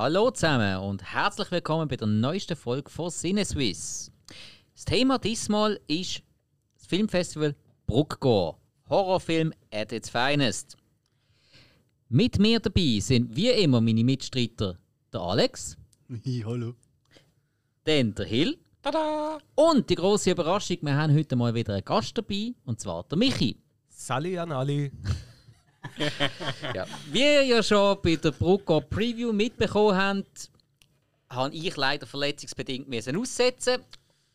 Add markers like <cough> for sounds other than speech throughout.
Hallo zusammen und herzlich willkommen bei der neuesten Folge von Sinneswiss. Das Thema diesmal ist das Filmfestival Bruckgor. Horrorfilm at its finest. Mit mir dabei sind wie immer meine Mitstreiter der Alex, Hi, hallo. dann der Hill Tada! und die große Überraschung, wir haben heute mal wieder einen Gast dabei und zwar der Michi. Sally an alle. <laughs> Ja. Wie ihr ja schon bei der Bruckgor Preview mitbekommen habt, habe ich leider verletzungsbedingt müssen aussetzen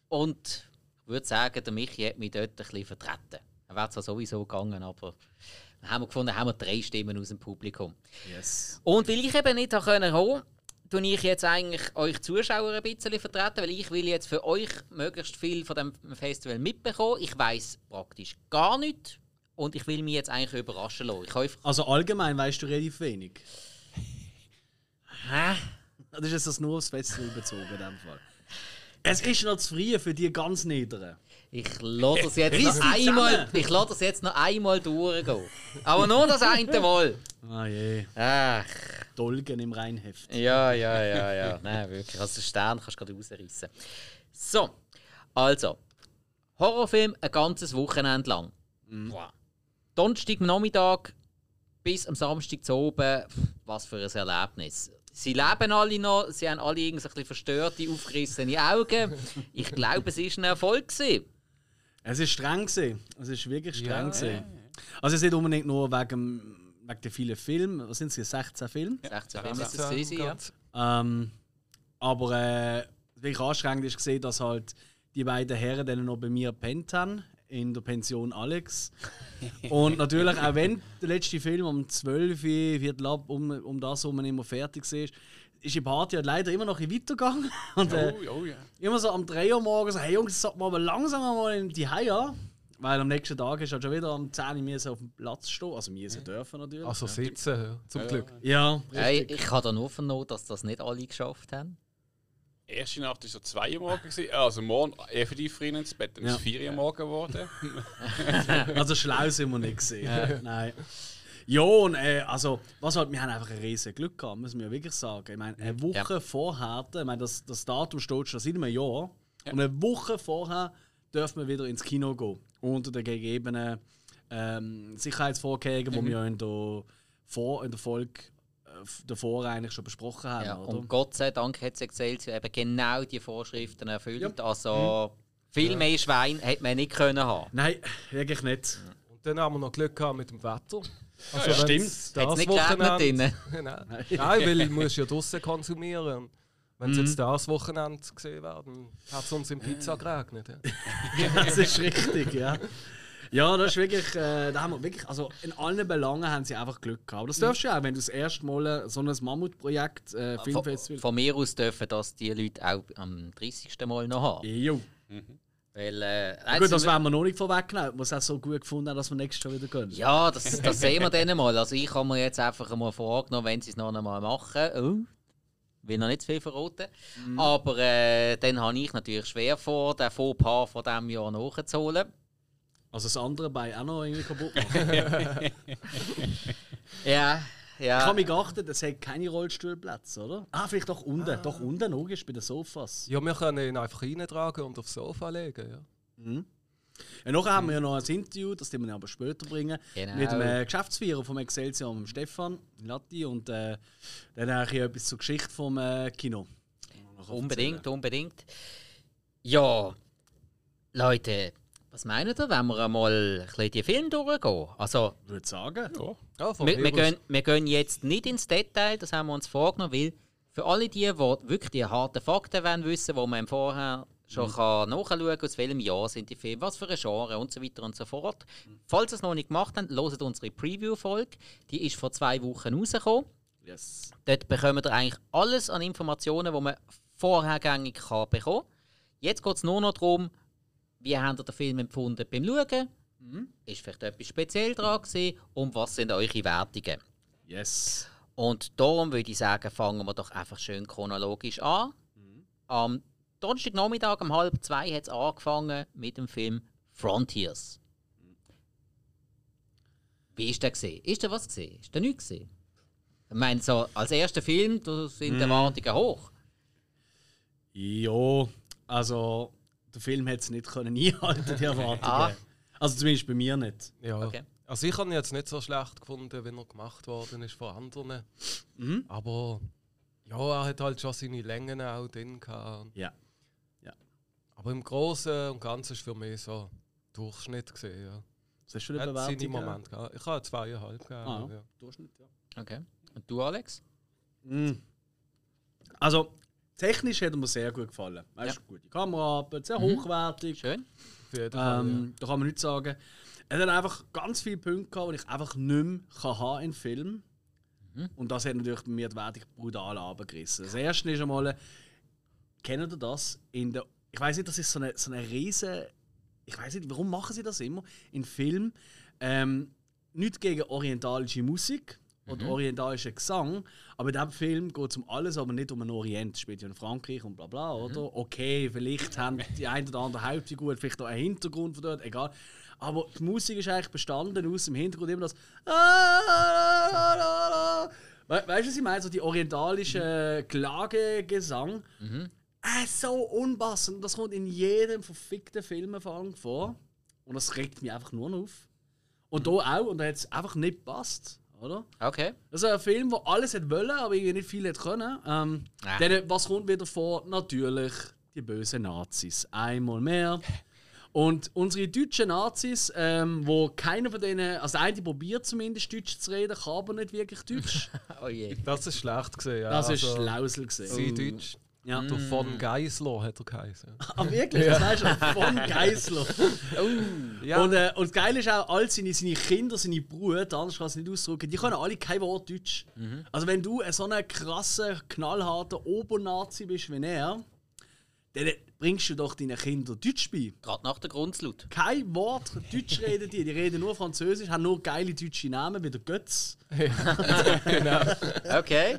und ich würde sagen, der Michi hat mich dort ein bisschen vertreten. Er wäre zwar sowieso gegangen, aber dann haben wir gefunden, haben wir drei Stimmen aus dem Publikum. Yes. Und weil ich eben nicht kommen konnte, tue ich jetzt eigentlich euch Zuschauer ein bisschen vertreten, weil ich will jetzt für euch möglichst viel von dem Festival mitbekommen. Ich weiß praktisch gar nichts und ich will mich jetzt eigentlich überraschen lassen. Also allgemein weißt du relativ wenig. <laughs> Hä? Das ist das nur aufs Festival bezogen in dem Fall. Es ist noch zu früh für die ganz Niederen. Ich lasse das jetzt noch einmal, ich lasse das jetzt noch einmal durchgehen. Aber nur das eine Mal. Ah je. Ach, Dolgen im Reinheft. ja, ja, ja, ja. <laughs> Nein, wirklich. Also den Stern kannst du gerade rausreißen. So, also. Horrorfilm ein ganzes Wochenende lang. Wow. Donnerstag Nachmittag bis am Samstag zu oben. Was für ein Erlebnis. Sie leben alle noch, sie haben alle irgendwie so ein bisschen verstörte, aufgerissene Augen. Ich glaube, es war ein Erfolg. Gewesen. Es ist streng gewesen. Es ist wirklich streng Ja. gewesen. Also es ist nicht unbedingt nur wegen, wegen der vielen Filme. Was sind es? 16 Filme? 16 Filme ist es ja. Ähm, aber äh, wirklich anstrengend ist gesehen, dass halt die beiden Herren dann noch bei mir gepennt haben in der Pension Alex. Und natürlich, auch wenn der letzte Film um 12 Uhr, Viertel ab, um, um das herum immer fertig war, ist die Party halt leider immer noch ein bisschen weitergegangen. <laughs> Und äh, Oh, oh ja. immer so am 3 Uhr morgens, hey Jungs, wir aber langsam mal in die an. Weil am nächsten Tag ist halt schon wieder am 10 Uhr müssen auf dem Platz stehen. Also wir dürfen natürlich. Also sitzen, ja. zum Glück. ja, Ja, ich, ich habe da nur vernommen, dass das nicht alle geschafft haben. Erste Nacht war so 2 Uhr morgen. gewesen. Also morgen effektiv früh ins Bett, dann ist Ja. es 4 Uhr morgen geworden. <laughs> Also schlau sind wir nicht gesehen. Nein. Ja, und äh, also, was halt, wir haben einfach ein riesen Glück gehabt, muss man ja wirklich sagen. Ich meine, eine Woche Ja. vorher, ich meine, das, das Datum steht schon seit einem Jahr, und eine Woche vorher dürfen wir wieder ins Kino gehen. Unter den gegebenen ähm, Sicherheitsvorkehrungen, die wir ja in der, Vor in der Folge davor eigentlich schon besprochen haben. Ja, oder? und Gott sei Dank hat Excelsior eben genau die Vorschriften erfüllt. Also viel mehr Schwein hätte man nicht können haben. Nein, wirklich nicht. Und dann haben wir noch Glück gehabt mit dem Wetter. Also ja, es Das nicht geregnet Wochenende. drinnen? <laughs> Nein. Nein, weil ich muss ja draußen konsumieren. Wenn es jetzt das Wochenende gesehen wäre, dann hat es uns in Pizza geregnet. <laughs> Ja. Das ist richtig, ja. Ja, das ist wirklich, äh, da haben wir wirklich, also in allen Belangen haben sie einfach Glück gehabt. Das darfst du ja auch, wenn du das erste Mal äh, so ein Mammutprojekt, äh, Von, Filmfestival. von mir aus dürfen das die Leute auch am 30. Mal noch haben. Jo. Weil, äh, Gut, das werden wir noch nicht vorwegnehmen, ob wir es auch so gut gefunden haben, dass wir nächstes Jahr wieder können. Ja, das, das sehen wir dann mal. Also ich habe mir jetzt einfach einmal vorgenommen, wenn sie es noch einmal machen. Oh, will noch nicht zu viel verraten. Aber äh, dann habe ich natürlich schwer vor, den Fauxpas von diesem Jahr nachzuholen. Also das andere Bein auch noch irgendwie kaputt machen. <laughs> Ja, Ich ja. habe mich geachtet, es hat keine Rollstuhlplätze, oder? Ah, vielleicht doch unten. Doch unten, logisch, bei den Sofas. ja, wir können ihn einfach reintragen und aufs Sofa legen. Ja. Ja, nachher haben wir ja noch ein Interview, das werden wir aber später bringen, Genau. mit dem äh, Geschäftsführer vom Excelsior, dem Stefan Latti, und äh, dann eigentlich etwas zur Geschichte vom äh, Kino. Unbedingt, unbedingt. Ja, Leute, was meint ihr, wenn wir einmal ein bisschen die Filme durchgehen? Also, Ich würde sagen. Ja. Ja, wir, wir, gehen, wir gehen jetzt nicht ins Detail, das haben wir uns vorgenommen, weil für alle die, die wirklich die harten Fakten wollen wissen, wo man im Vorher schon kann nachschauen kann, aus welchem Jahr sind die Filme, was für ein Genre und so weiter und so fort. Falls ihr es noch nicht gemacht habt, hört unsere Preview-Folge. Die ist vor zwei Wochen rausgekommen. Yes. Dort bekommt ihr eigentlich alles an Informationen, die man vorhergängig kann bekommen kann. Jetzt geht es nur noch darum, wie habt ihr den Film empfunden beim Schauen? Ist vielleicht etwas speziell dran gewesen? Und was sind eure Wertungen? Yes. Und darum würde ich sagen, fangen wir doch einfach schön chronologisch an. Am Donnerstagnachmittag um halb zwei hat es angefangen mit dem Film Frontiers. Wie ist der gesehen? Ist der was gesehen? Ist der nichts gesehen? Ich meine, so als erster Film, da sind Mhm. die Erwartungen hoch. Ja, also der Film hätte es nicht können einhalten, die <laughs> Erwartungen. Ah. Also zumindest bei mir nicht. Ja. Okay. Also ich habe ihn jetzt nicht so schlecht gefunden, wie er gemacht worden ist von anderen. Mhm. Aber ja, er hat halt schon seine Längen auch drin gehabt. Ja. Aber im Großen und Ganzen ist für mich so Durchschnitt gesehen. Ja. Was hast du eine Hat seine Bewertung? Momente gehabt. Ich habe zweieinhalb gegeben. Ah, ja. Durchschnitt, ja. Okay. Und du, Alex? Mm. Also, technisch hat er mir sehr gut gefallen. Weißt, Ja. Mhm. gute Kameraarbeit, sehr hochwertig. Schön. Auf jeden Fall, Ähm, da kann man nichts sagen. Er hat einfach ganz viele Punkte gehabt, die ich einfach nicht mehr kann haben in Film. Mhm. Und das hat natürlich bei mir die Wertung brutal abgerissen. Das erste ist einmal, kennt ihr das? In der, ich weiß nicht, das ist so eine, so eine riesen. Ich weiß nicht, warum machen sie das immer? In Film. Ähm, nicht gegen orientalische Musik oder orientalischen Gesang, aber in diesem Film geht es um alles, aber nicht um den Orient. Es spielt ja in Frankreich und bla bla, oder? Okay, vielleicht haben <laughs> die ein oder andere Hauptfigur vielleicht auch einen Hintergrund von dort, egal. Aber die Musik ist eigentlich bestanden aus im Hintergrund immer das. We weißt du, was ich meine? So die orientalische Klagegesang. Äh, so unpassend. Das kommt in jedem verfickten Film vor. Und das regt mich einfach nur noch auf. Und da auch, und da hat es einfach nicht gepasst, oder? Okay. Das ist ein Film, der alles hat wollen, aber irgendwie nicht viel hat können. Ähm, Ah. dann, was kommt wieder vor? Natürlich die bösen Nazis. Einmal mehr. Und unsere deutschen Nazis, ähm, wo keiner von denen, also der eine probiert zumindest Deutsch zu reden, kann aber nicht wirklich Deutsch. <laughs> Oh je. Das ist schlecht gesehen. Ja. Das ist also, Schlausel gesehen. Sein Deutsch. Ja. Der von Geisler hat er geheißen. <laughs> Ah, wirklich? Das weißt du, von <laughs> Geisler. Ja. Und, äh, und das Geile ist auch, all seine, seine Kinder, seine Brüder, anders kann es nicht ausdrücken, die können alle kein Wort Deutsch. Also wenn du so ein krasser, knallharter Obernazi bist wie er, dann bringst du doch deinen Kindern Deutsch bei. Gerade nach der Grundslut. Kein Wort Deutsch reden die, die reden nur Französisch, haben nur geile deutsche Namen wie der Götz. Okay.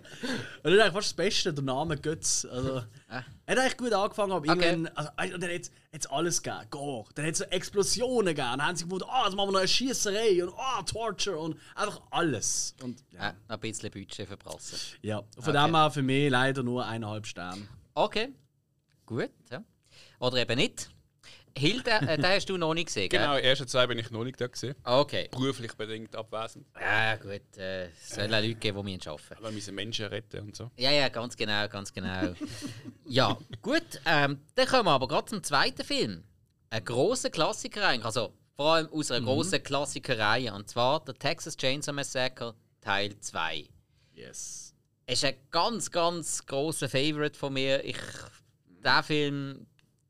Und das ist eigentlich fast das Beste, der Name Götz. Also, Er hat eigentlich gut angefangen, aber Okay. irgendwann. Also, und dann hat es alles gegeben. Go. Dann hat es so Explosionen gegeben. Dann haben sie gedacht, ah, jetzt machen wir noch eine Schießerei und ah, Torture und einfach alles. Und ja. Äh, ein bisschen Budget verprassen. ja. Von Okay. dem her für mich leider nur eineinhalb Sterne. Okay. Gut. Ja. Oder eben nicht. Hilde, äh, den hast du noch nicht gesehen, gell? Genau, die ersten zwei bin ich noch nicht da gesehen. Okay. Beruflich bedingt abwesend. Ja, gut. äh, Es soll auch Leute geben, die müssen arbeiten Wir müssen Menschen retten und so. Ja, ja, ganz genau, ganz genau. <laughs> ja, gut. Ähm, dann kommen wir aber gerade zum zweiten Film. Ein grosser Klassiker eigentlich. Also vor allem aus einer grossen Klassikerreihe. Und zwar der Texas Chainsaw Massacre Teil 2. Yes. ist ein ganz, ganz grosser Favorite von mir. Ich, der Film,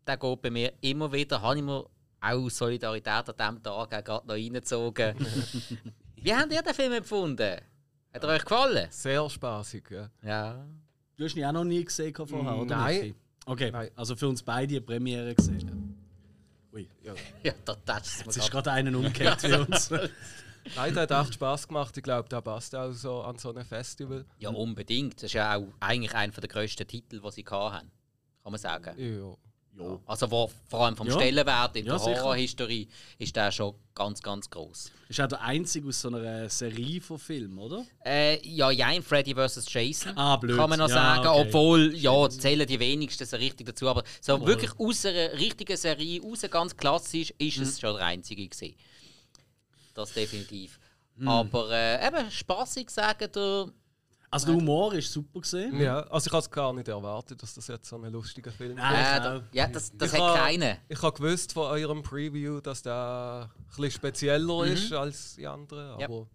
der geht bei mir immer wieder. Habe ich mir auch aus Solidarität an diesem Tag auch gerade noch reingezogen. <laughs> Wie habt ihr den Film empfunden? Hat er euch gefallen? Sehr spaßig. Ja. Ja. Du hast ihn auch noch nie gesehen vorher, oder? Nein. Okay, Nein. also für uns beide eine Premiere gesehen. Ui, Ja, <laughs> da tätscht es jetzt ist gerade. einer umgekehrt <laughs> für uns. Nein, der hat echt Spass gemacht. Ich glaube, der passt auch so an so einem Festival. Ja, unbedingt. Das ist ja auch eigentlich einer der grössten Titel, die sie hatten. Kann man sagen. Ja. Ja. Also wo, vor allem vom Ja. Stellenwert in Ja, der. Horrorhistorie ist der schon ganz, ganz groß. Ist auch der einzige aus so einer Serie von Filmen, oder? Äh, ja, ja, in Freddy vs. Jason. Ah, blöd. Kann man noch sagen, okay. obwohl, ja, zählen die wenigsten so richtig dazu. Aber so wirklich aus einer richtigen Serie, raus ganz klassisch, ist Mhm. es schon der einzige gewesen. Das definitiv. Mhm. Aber äh, eben, spaßig sagen der. Also der Humor ist super gesehen. ja, also ich habe es gar nicht erwartet, dass das jetzt so ein lustiger Film Nein. ist. Äh, da, ja, das, das Ich hat ha- keine. Ich habe gewusst von eurem Preview, dass der ein bisschen spezieller ist als die anderen, Ja. aber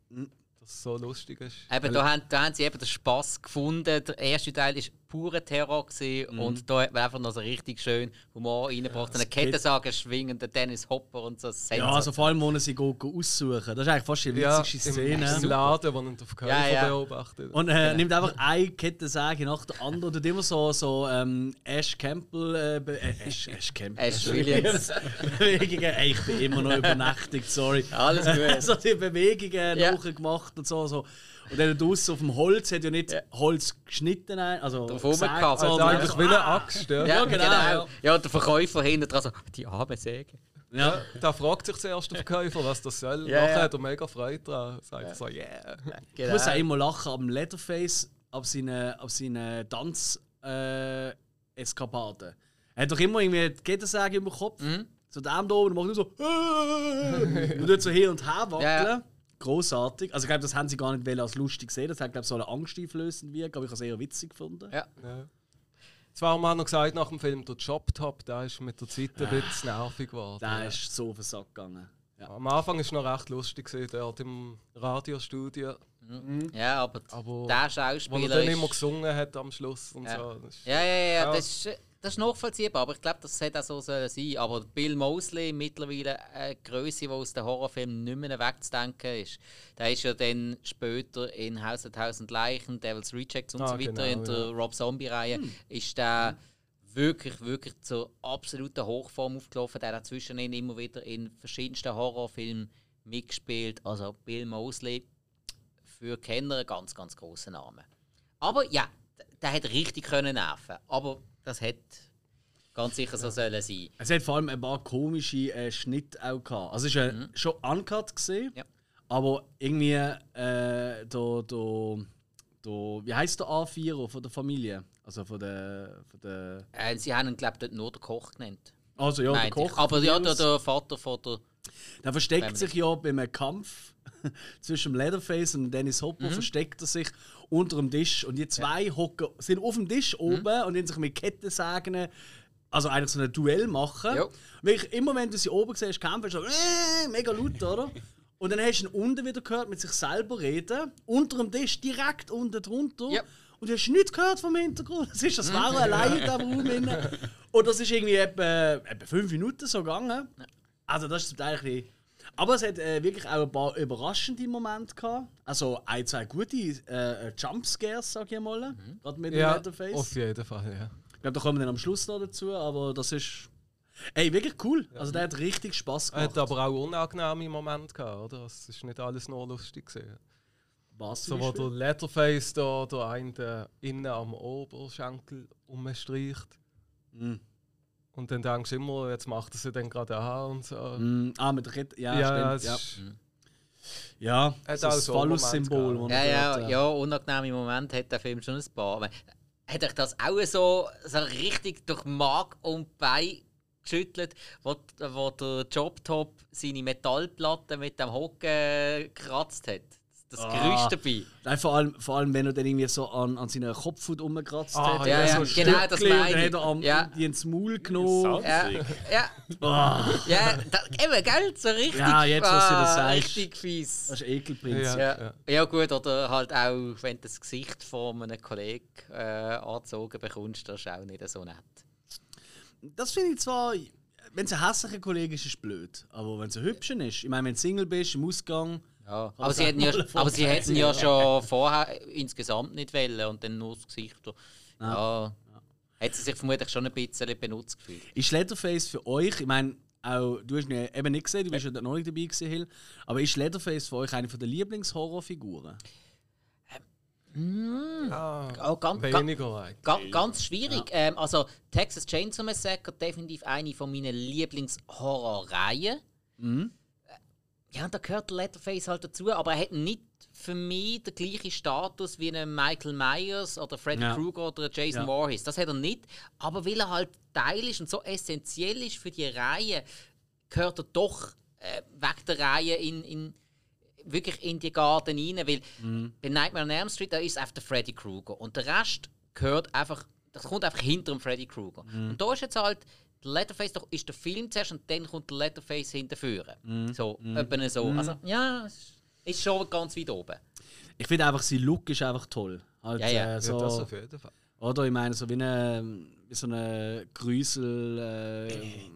dass es so lustig ist. Eben, da haben, da haben sie eben den Spaß gefunden. Der erste Teil war purer Terror gewesen, Mhm. und da hat man einfach noch so richtig schön Humor reingebracht. Eine Kettensäge schwingender Dennis Hopper und so. Ja, also vor allem, wo er go aussuchen. Das ist eigentlich fast die Ja, witzigste im, Szene. im Laden, wo man auf Käufer Ja, ja. beobachtet. Und äh, nimmt einfach eine Kettensäge nach der anderen. Tut immer so, so ähm, Ash Campbell. Äh, äh, Ash, Ash Campbell. Ash Williams. <laughs> Bewegungen. Ey, ich bin immer noch übernächtigt, sorry. Alles gut. <laughs> so die Bewegungen Ja. nachgemacht und so. so. Und dann draussen auf dem Holz hat ja nicht Ja. Holz geschnitten, also gesägt, rumgekappt. also sondern eigentlich einfach- wie eine Axt. Ja. Ja, genau, genau. ja. Ja, und der Verkäufer hinten dran so, die arme Säge. Ja. Da fragt sich zuerst der Verkäufer, was das soll. Ja, Nachher ja. hat er mega Freude dran. Sagt er so, yeah. Ich muss auch immer lachen am Leatherface, auf seinen, auf seinen Tanz-Eskapaden. Äh, Eskapaden. er hat doch immer irgendwie die Kettensäge im Kopf. So dem da oben und macht nur so. <laughs> und tut so hin und her wackeln. Ja, ja. Großartig. Also ich glaube, das haben sie gar nicht als lustig gesehen. Das hat glaube ich so eine angsteinflößend wirken, aber ich habe es eher witzig gefunden. Ja. Zwar haben wir noch gesagt nach dem Film, der Jobtop, der ist mit der Zeit ein bisschen nervig geworden. Der ist so auf den Sack gegangen. Ja. Am Anfang war es noch recht lustig, gewesen, dort im Radiostudio. Ja, aber, Aber der Wo er Schauspieler dann ist... immer gesungen hat am Schluss und Ja. so. Ja, ja, ja, Ja. Das, ist, das ist nachvollziehbar, aber ich glaube, das hätte auch so sollen sein. Aber Bill Mosley, mittlerweile eine Größe, die aus den Horrorfilmen nicht mehr wegzudenken ist. Der ist ja dann später in Haus der Tausend Leichen, Devil's Rejects und Ah, so weiter, genau, in der ja. Rob Zombie-Reihe, ist der wirklich, wirklich zur absoluten Hochform aufgelaufen. Der hat zwischendrin immer wieder in verschiedensten Horrorfilmen mitgespielt. Also Bill Mosley, für Kenner ein ganz, ganz großer Name. Aber ja, der hat richtig können nerven. Aber das hätte ganz sicher so sollen sein. Es hat vor allem ein paar komische äh, Schnitte auch gehabt. Also es ist äh, schon uncut gesehen, Ja. aber irgendwie äh, der, der, der, wie heißt der A4 von der Familie? Also von der, von der Äh, sie haben ihn, glaube ich, nur den Koch genannt. also ja, der meinte ich. Koch. Aber ja, der, der Vater von der. Der versteckt sich ja beim Kampf <laughs> zwischen Leatherface und Dennis Hopper, versteckt er sich unter dem Tisch und die zwei hocken, sind auf dem Tisch oben und in sich mit Kettensägen also eigentlich so ein Duell machen. Ja. Und Wirklich, immer wenn du sie oben siehst, kämpfen, so äh, mega laut, oder? <laughs> Und dann hast du ihn unten wieder gehört mit sich selber reden, unter dem Tisch, direkt unten drunter. Ja. Und du hast nichts gehört vom Hintergrund. Es ist das wäre allein <laughs> in diesem Raum. Und das ist irgendwie etwa, etwa fünf Minuten so gegangen. Also das ist zum Teil ein bisschen... Aber es hat äh, wirklich auch ein paar überraschende Momente gehabt. Also ein, zwei gute äh, Jumpscares, sag ich mal. Gerade mit dem Ja, Leatherface. auf jeden Fall, ja. Ich glaube, da kommen wir dann am Schluss noch dazu, aber das ist. Ey, wirklich cool. Also der hat richtig Spaß Er gemacht. hat aber auch unangenehme Momente gehabt, oder? Es ist nicht alles nur lustig gewesen. Was So, wo der? Leatherface da, da einen innen am Oberschenkel umstreicht. Mhm. Und dann denkst du immer, jetzt macht er sie dann gerade an und so. Mm, ah, mit Kette. Ja, ja, stimmt. Ja, ist- ja. Hat so auch das Phallus-Symbol. Ja, ja, dort, äh, ja, unangenehme Momente hat der Film schon ein paar. Hat euch das auch so, so richtig durch Mark und Bein geschüttelt, wo, wo der Jobtop seine Metallplatte mit dem Hocken gekratzt hat? Das Ah. Gerüst dabei. Nein, vor allem, vor allem, wenn er dann irgendwie so an, an seiner Kopfhaut rumgekratzt Ah, hat. ja, dann ja, so ein genau, das meine Dann ich. hat er am, Ja. die ins Maul genommen. Ja, ja, Ah, ja da, eben, gell? So richtig. Ja, jetzt, was du das sagst. Richtig fies. das ist Ekelprinzip. Ja. Ja. ja, gut, oder halt auch, wenn du das Gesicht von einem Kollegen äh, angezogen bekommst, das ist auch nicht so nett. Das finde ich zwar, wenn es ein hässlicher Kollege ist, ist es blöd. Aber wenn es ein hübscher ist, ich meine, wenn du Single bist, im Ausgang. Ja, aber sie, hätten ja, aber sie hätten ja schon vorher insgesamt nicht wollen und dann nur das Gesicht. Ja, hat sie sich vermutlich schon ein bisschen benutzt gefühlt. Ist Leatherface für euch, ich meine, auch, du hast ihn eben nicht gesehen, du bist ja noch nicht dabei gewesen, Hill, aber ist Leatherface für euch eine der Lieblingshorrorfiguren? Ah, Oh, ganz, ga, weniger eigentlich. ga, ganz schwierig. Ähm, also Texas Chainsaw Massacre definitiv eine von meinen Lieblingshorrorreihen. Mhm. Ja, da gehört Letterface halt dazu, aber er hat nicht für mich den gleichen Status wie ein Michael Myers oder Freddy Ja. Krueger oder Jason Ja. Voorhees. Das hat er nicht. Aber weil er halt Teil ist und so essentiell ist für die Reihe, gehört er doch äh, weg der Reihe in, in, wirklich in die Garten rein. Weil bei Nightmare on Elm Street da ist einfach der Freddy Krueger. Und der Rest gehört einfach, das kommt einfach hinter dem Freddy Krueger. Und da ist jetzt halt der Letterface doch ist der Film zuerst und dann kommt der Letterface hinterführen. So, etwa so. Also, ja, es ist schon ganz weit oben. Ich finde einfach, sein Look ist einfach toll. Halt, Ja, ja. Äh, Ja, so, das auf jeden Fall. oder ich meine, so wie, eine, wie so eine Grüsel. Äh,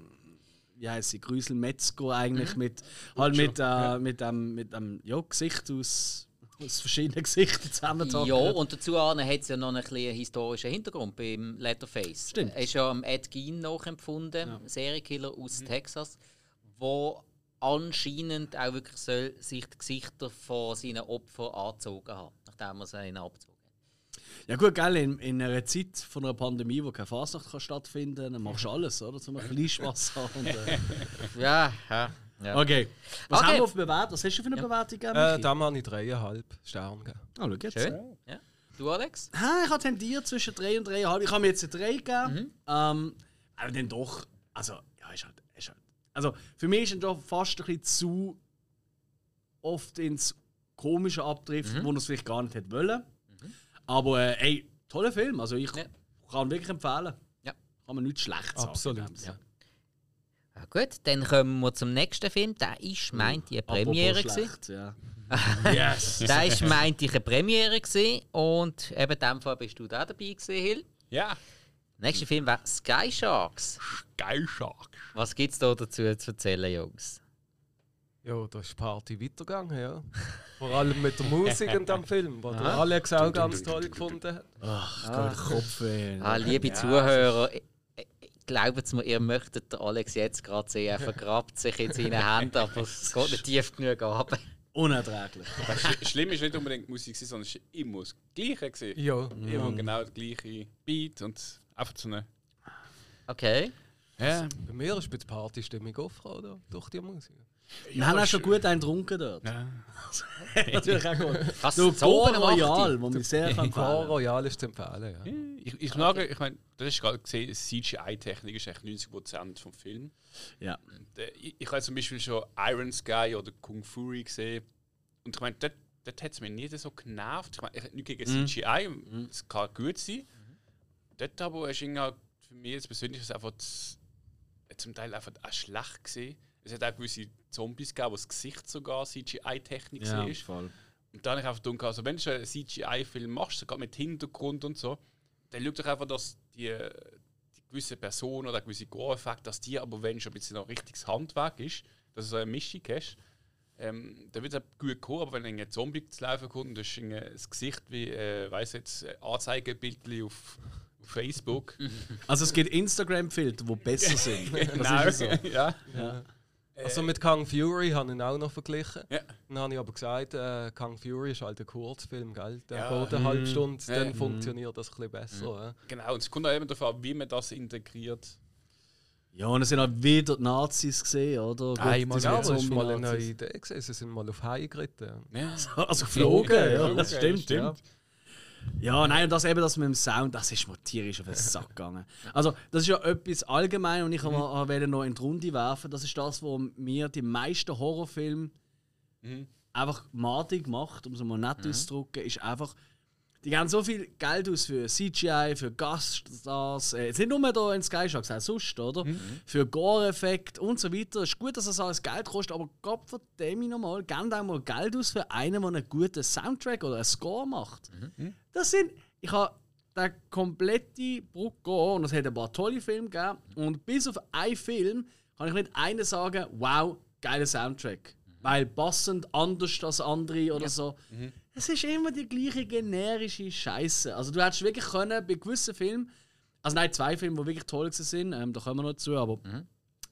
wie heißt sie? Grüsel-Metzger eigentlich. Mit, halt mit, äh, mit einem mit dem ja, Gesicht aus, aus verschiedenen <laughs> Gesichtern zusammengetan. Ja, und dazu hat es ja noch einen kleinen historischen Hintergrund beim Letterface. Stimmt. Er ist ja am Ed Gein nachempfunden, Serienkiller aus Texas, wo anscheinend auch wirklich soll sich die Gesichter von seinen Opfern angezogen hat, nachdem er sie ihnen abgezogen hat. Ja gut, gell, in, in einer Zeit von einer Pandemie, wo keine Fasnacht kann stattfinden kann, machst du <laughs> alles, oder? Zum ein bisschen Spaß haben. Und, äh. Ja, ja. Ja. Okay. Was Okay. haben wir auf Bewertung? Was hast du für eine Bewertung gegeben? Äh, da habe ich dreieinhalb Sterne gegeben. Ah, schau jetzt. Schön. Ja. Du, Alex? Ha, ich habe tendiert zwischen 3 und 3,5. Ich habe mir jetzt eine 3 gegeben. Mhm. Ähm, aber dann doch, also, ja, ist halt, ist halt. Also, für mich ist er doch fast ein bisschen zu oft ins Komische abtrifft, Mhm. wo er es vielleicht gar nicht hätte wollen. Aber, äh, ey, toller Film. Also, ich Ja. kann ihn wirklich empfehlen. Ja. Kann man nichts schlecht sagen. Absolut. Sinne. Ja, gut, dann kommen wir zum nächsten Film. Der ist, meint ich, eine Premiere. Schlecht, ja. <laughs> Yes! Der ist, meint ich, eine Premiere. Gewesen. Und eben in dem Fall bist du da dabei gewesen, Hill. Ja, Der nächste Film war Sky Sharks. geil Shark. Was gibt es da dazu zu erzählen, Jungs? Ja, da ist die Party weitergegangen, ja. Vor allem mit der Musik in dem Film, was der Alex auch ganz toll gefunden hat. Ach, Gott, Kopfweh. Ah, liebe Zuhörer, ich- ich- glaubt mir, ihr möchtet den Alex jetzt gerade sehen. Er <laughs> vergrabt sich in seinen Händen, aber es <laughs> geht nicht tief genug ab. Unerträglich. <laughs> Sch schlimm ist nicht unbedingt die Musik, sondern es war immer das Gleiche. Gewesen. Ja, Immer genau der gleiche Beat und einfach so eine. Okay. Ja, bei mir ist bei der Partystimmung aufgekommen, oder? durch die Musik. Wir haben auch schon gut einen getrunken dort. ja. <laughs> <laughs> Natürlich auch gut. Kannst Du, Go Royal, 8. wo wir sehr empfehlen. Royal ist zu empfehlen, ja. Ich, ich sage, ich meine, das ist gerade gesehen, CGI-Technik ist echt 90% vom Film. Ja. Äh, ich, ich habe zum Beispiel schon Iron Sky oder Kung Fury gesehen. Und ich meine, dort, dort hat es mich nie so genervt. Ich meine, ich habe nichts gegen CGI, es kann gut sein. Dort aber ist irgendwie für mich persönlich einfach zum Teil einfach auch schlecht gesehen. Es hat auch gewisse Zombies gegeben, wo das Gesicht sogar CGI-Technik Ja, war. voll. Und dann habe ich einfach gedacht, also wenn du einen CGI-Film machst, sogar mit Hintergrund und so, dann schau doch einfach, dass die, die gewisse Person oder gewisse Gore-Effekte, dass die aber, wenn schon ein bisschen noch richtiges Handwerk ist, dass du so eine Mischung hast, ähm, dann wird es gut kommen, aber wenn ein Zombie zu laufen kommt und du hast das Gesicht wie, äh, weiss jetzt, ein Anzeigebildchen auf, Facebook. Also es gibt Instagram-Filter, die besser sind. <laughs> Genau, ist so. <laughs> ja. Also mit Kung Fury habe ich ihn auch noch verglichen. Ja. Dann habe ich aber gesagt, äh, Kung Fury ist halt ein Kurzfilm, gell? Der Ja. geht eine halbe Stunde, Ja. dann funktioniert das ein bisschen besser. ja. Genau, und es kommt auch eben darauf an, wie man das integriert. Ja, und es sind auch wieder die Nazis gesehen, oder? Einmal das Ja, es war mal eine neue Idee. Gewesen. Sie sind mal auf Haie geritten. Ja. <laughs> Also geflogen, ja, das ja, stimmt. stimmt. Ja, nein, und das eben, das mit dem Sound, das ist mir tierisch auf den Sack gegangen. Also, das ist ja etwas allgemein und ich Mhm. wollte noch in die Runde werfen. Das ist das, was mir die meisten Horrorfilme Mhm. einfach madig macht, um es mal nett auszudrücken, ist einfach, die geben so viel Geld aus für CGI, für Gaststars, äh, jetzt nicht nur da in Sky Sharks, auch sonst, oder? Für Gore-Effekt und so weiter. Es ist gut, dass das alles Geld kostet, aber Gott verdammt mich nochmal, gebt auch mal Geld aus für einen, der einen guten Soundtrack oder einen Score macht. Das sind, ich habe den kompletten Bruck und es hat ein paar tolle Filme gegeben und bis auf einen Film kann ich nicht einen sagen, wow, geiler Soundtrack. Weil passend anders als andere oder so. Es ist immer die gleiche generische Scheiße. Also du hättest wirklich können bei gewissen Filmen, also nein, zwei Filme, die wirklich toll sind, ähm, da kommen wir noch dazu, aber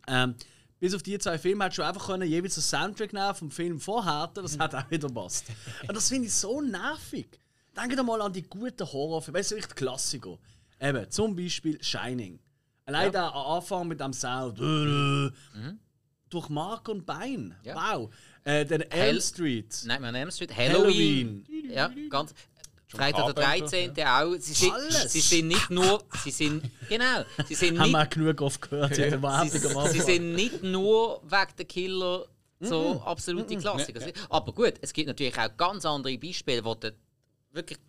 ähm, bis auf die zwei Filme hättest du einfach können, jeweils einen Soundtrack nehmen vom Film vorher, das hat auch wieder passt. Und das finde ich so nervig. Denke doch mal an die guten Horrorfilme, weißt du, die Klassiker. Eben, zum Beispiel Shining. Allein der Anfang mit dem Sound. Durch Mark und Bein. Ja. Wow. Äh, dann Elm Street. Nein, man Elm Street, Halloween. Halloween. Ja, ganz. Freitag der Carpenter, 13. auch. Sie sind, Alles. sie sind nicht nur. Sie sind. Genau. Sie sind Haben nicht, wir auch genug oft gehört der Werbung sie, sie sind nicht nur wegen der Killer so absolute Klassiker. sind. Aber gut, es gibt natürlich auch ganz andere Beispiele, wo du wirklich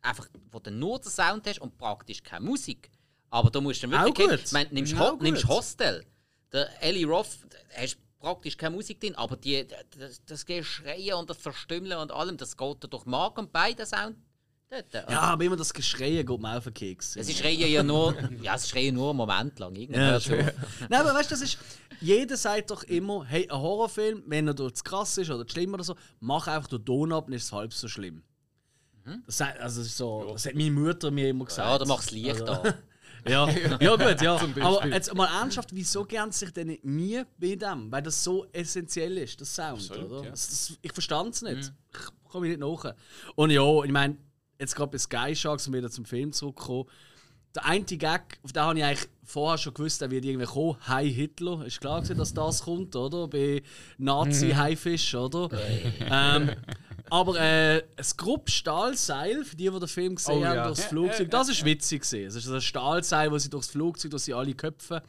einfach wo du nur den Sound hast und praktisch keine Musik. Aber da musst du dann Auch wirklich. gut. Ich meine, nimmst, Auch Ho nimmst. Hostel. Der Ellie Roth, hast praktisch keine Musik drin, aber die, das, das Geschreien und das Verstümmeln und allem, das geht durch Mark und Bein, der Sound. Dort. Ja, aber immer das Geschreien geht mir auf den Keks. Sie schreien ja nur, <laughs> ja, sie schreien nur einen Moment lang. Ja. <laughs> Nein, aber weißt du, das ist. Jeder sagt doch immer, hey, ein Horrorfilm, wenn er dort zu krass ist oder zu schlimm oder so, mach einfach den Ton ab, dann ist es halb so schlimm. Das, sagt, also, das ist so, das hat meine Mutter mir immer gesagt. Ja, oder mach's Licht Also- an. <laughs> <laughs> Ja, ja gut, ja. Aber jetzt mal ernsthaft, wieso gern sich denn nie bei dem? Weil das so essentiell ist, das Sound, Absolut, oder? ja. Das, das, ich verstand es nicht. Ich komme nicht nach. Und ja, ich meine, jetzt gerade bei Sky Sharks, um wieder zum Film zurückzukommen, der eine Gag, auf den habe ich eigentlich vorher schon gewusst, der wird irgendwie kommen. Hi Hitler. Ist klar gewesen, dass das kommt, oder? Bei Nazi Haifisch, oder? ähm, aber äh, das Grupp Stahlseil, für die, die den Film gesehen Oh, haben, ja. durchs Flugzeug, das ist witzig gewesen. Es ist ein Stahlseil, wo sie durchs Flugzeug, durch sie alle köpfen.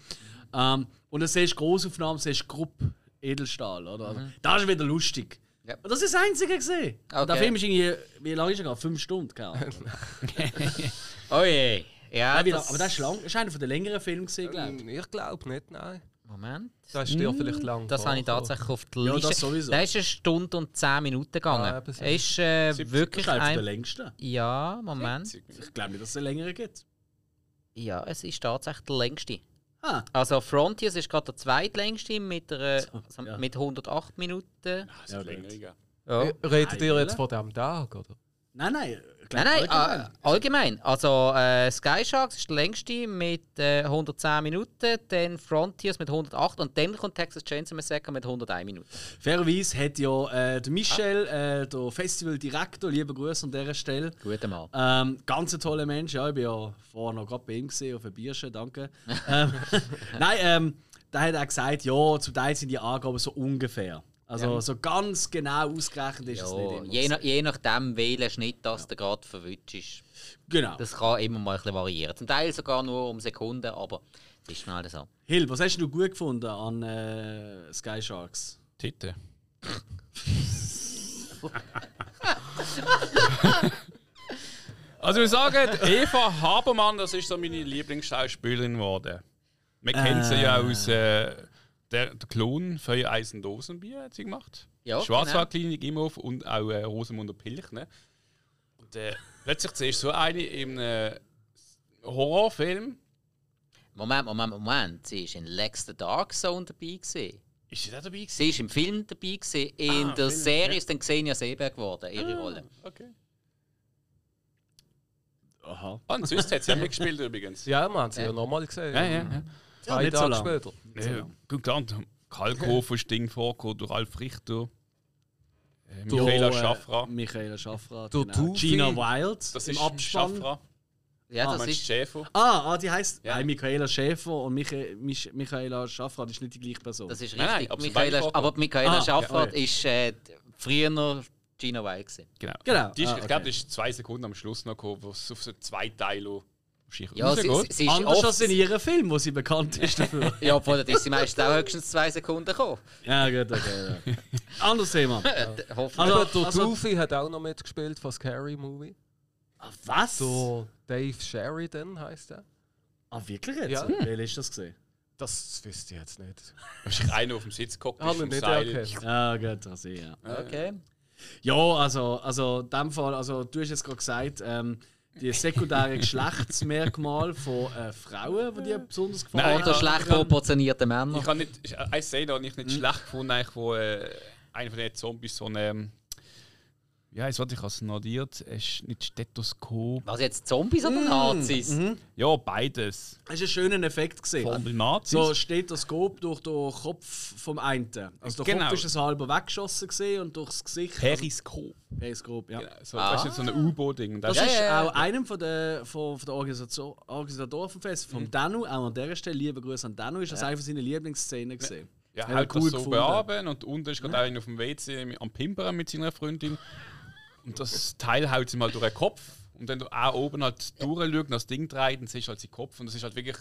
Ähm, und dann siehst du Großaufnahmen, siehst du Grupp Edelstahl, oder? Also, Das ist wieder lustig. Ja. Und das ist das Einzige gesehen. Und Der Okay. Film ist irgendwie, wie lange ist er gegangen? Fünf Stunden, keine Ahnung. <laughs> Oh je. Ja, wie das, aber das ist lang. Das ist einer von den längeren Filmen gesehen, glaube ich. Ähm, Ich glaube nicht, nein. Moment. Das ist dir vielleicht lang Das habe ich tatsächlich auf der Ja, Liste. das sowieso. Der ist eine Stunde und 10 Minuten gegangen. Ah. Er ist äh, 70. wirklich Das ist ein. längsten. Ja, Moment. Ich glaube nicht, dass es einen längeren gibt. Ja, es ist tatsächlich der längste. Ah, Also Frontiers ist gerade der zweitlängste mit, einer, also ja. mit 108 Minuten. Das Ja, ist länger, gut. ja. Ja. Äh, Redet ihr jetzt von diesem Tag, oder? nein, nein. Nein, nein, allgemein. allgemein. allgemein. Also äh, Sky Sharks ist der längste mit äh, 110 Minuten, dann Frontiers mit 108 und dann kommt Texas Chainsaw Massacre mit 101 Minuten. Fairerweise hat ja äh, der Michel, äh, der Festivaldirektor, liebe Grüße an dieser Stelle, Guten Mal. Ähm, ganz ein toller Mensch, ja. Ich bin ja vorher noch gerade bei ihm gesehen, auf ein Bierchen, danke. <laughs> ähm, <laughs> Nein, ähm, da hat er gesagt, ja, zum Teil sind die Angaben so ungefähr. Also Ja. so ganz genau ausgerechnet ist es nicht Ja, immer. je, nach, je nachdem, welchen Schnitt das der gerade verwünscht ist. genau. Das kann immer mal ein bisschen variieren. Zum Teil sogar nur um Sekunden, aber das ist schnell so. Hill, was hast du gut gefunden an äh, Sky Sharks? Titel. <laughs> also ich sage, Eva Habermann, das ist so meine Lieblingsschauspielerin geworden. Man kennt sie ja aus äh, der, der Klon für Eisendosenbier hat sie gemacht. Ja, Schwarzwaldklinik Imhof und auch äh, Rosamunder Pilch. Ne? Und äh, plötzlich siehst du so eine im äh, Horrorfilm. Moment, Moment, Moment. Sie war in Lex the Dark Zone dabei. Gewesen. Ist sie da dabei gewesen? Sie war im Film dabei. Gewesen. In Ah, der Film, Serie ja. ist dann Xenia Seeberg geworden, ihre Rolle. Okay. Aha. Ah, und sonst hat sie auch mitgespielt übrigens. Ja, wir haben sie ja, Ja. nochmal gesehen. ja, ja. ja. Zwei nicht so Tage lang. später. Ja, guck an, Kalkofer ist Ding vorgekommen durch Alf Richter. Äh, Ja, Michaela äh, Schafra. Michaela Schafra. Der Genau. Tufi. Gina Wild Das im ist Abspann. Schafra. Ja, Ah, das ist. du Schäfer? Ah, ah, die heisst Ja. Nein, Michaela Schäfer und Micha Mich Michaela Schafra, das ist nicht die gleiche Person. Das ist Nein, nein, richtig. aber sie Michaela, aber Michaela Ah, Schaffert ja. ist äh, früher noch Gina Wild. Gewesen. Genau. Genau. Die ist, Ah, Ich glaube, okay. das ist zwei Sekunden am Schluss noch gekommen, wo es auf so zwei Teile Ja, sie, sie, sie ist Anders als in ihrem Film, wo sie bekannt ist dafür. <laughs> Ja, obwohl da ist sie meistens auch höchstens zwei Sekunden gekommen. ja, gut, okay. Ja. Anderes Thema. <laughs> Äh, hoffentlich. Also- Aber der also- Tufi hat auch noch mitgespielt von Scary Movie. Ah, was? So Dave Sheridan heißt er. Ah, wirklich jetzt? Ja. Wer ist das gesehen? Das wüsste ich jetzt nicht. Wahrscheinlich einer auf dem Sitz gehockt Haben ist nicht Seil. erkannt. Ja, gut, das ich, ja. Okay. Ja, also, also in dem Fall, also du hast jetzt gerade gesagt, ähm, die sekundären Geschlechtsmerkmale von äh, Frauen, die dir besonders gefallen Nein, Oder schlecht proportionierte Männer. Ich habe nicht, ich- eine Szene habe ich nicht schlecht gefunden, eigentlich, wo äh, einer von den Zombies so eine. Ja, jetzt warte ich als notiert. Es ist nicht Stethoskop. Was jetzt Zombies oder Nazis? Ja, beides. Hast du einen schönen Effekt gesehen? Von den Nazis. So Stethoskop durch den Kopf vom einen. Also der Genau. Kopf ist es halber weggeschossen gesehen und durchs Gesicht. Periskop. Also, Periskop, ja. Genau. So, Das ist jetzt so ein U-Boot-Ding. Das Ja, ist ja, ja. auch einem von der, von, von der Organisation, Organisatoren vom Fest, vom Danu, auch an dieser Stelle, liebe Grüße an Danu, ist das eine von seinen Lieblingsszenen gesehen. Ja, Hat er halt cool das so gefunden. und unten ist gerade einer auf dem WC am Pimpern mit seiner Freundin. Und das Teil haut sie mal durch den Kopf. Und wenn du auch oben halt durchschaust und das Ding dreht, dann siehst du halt seinen Kopf. Und das ist halt wirklich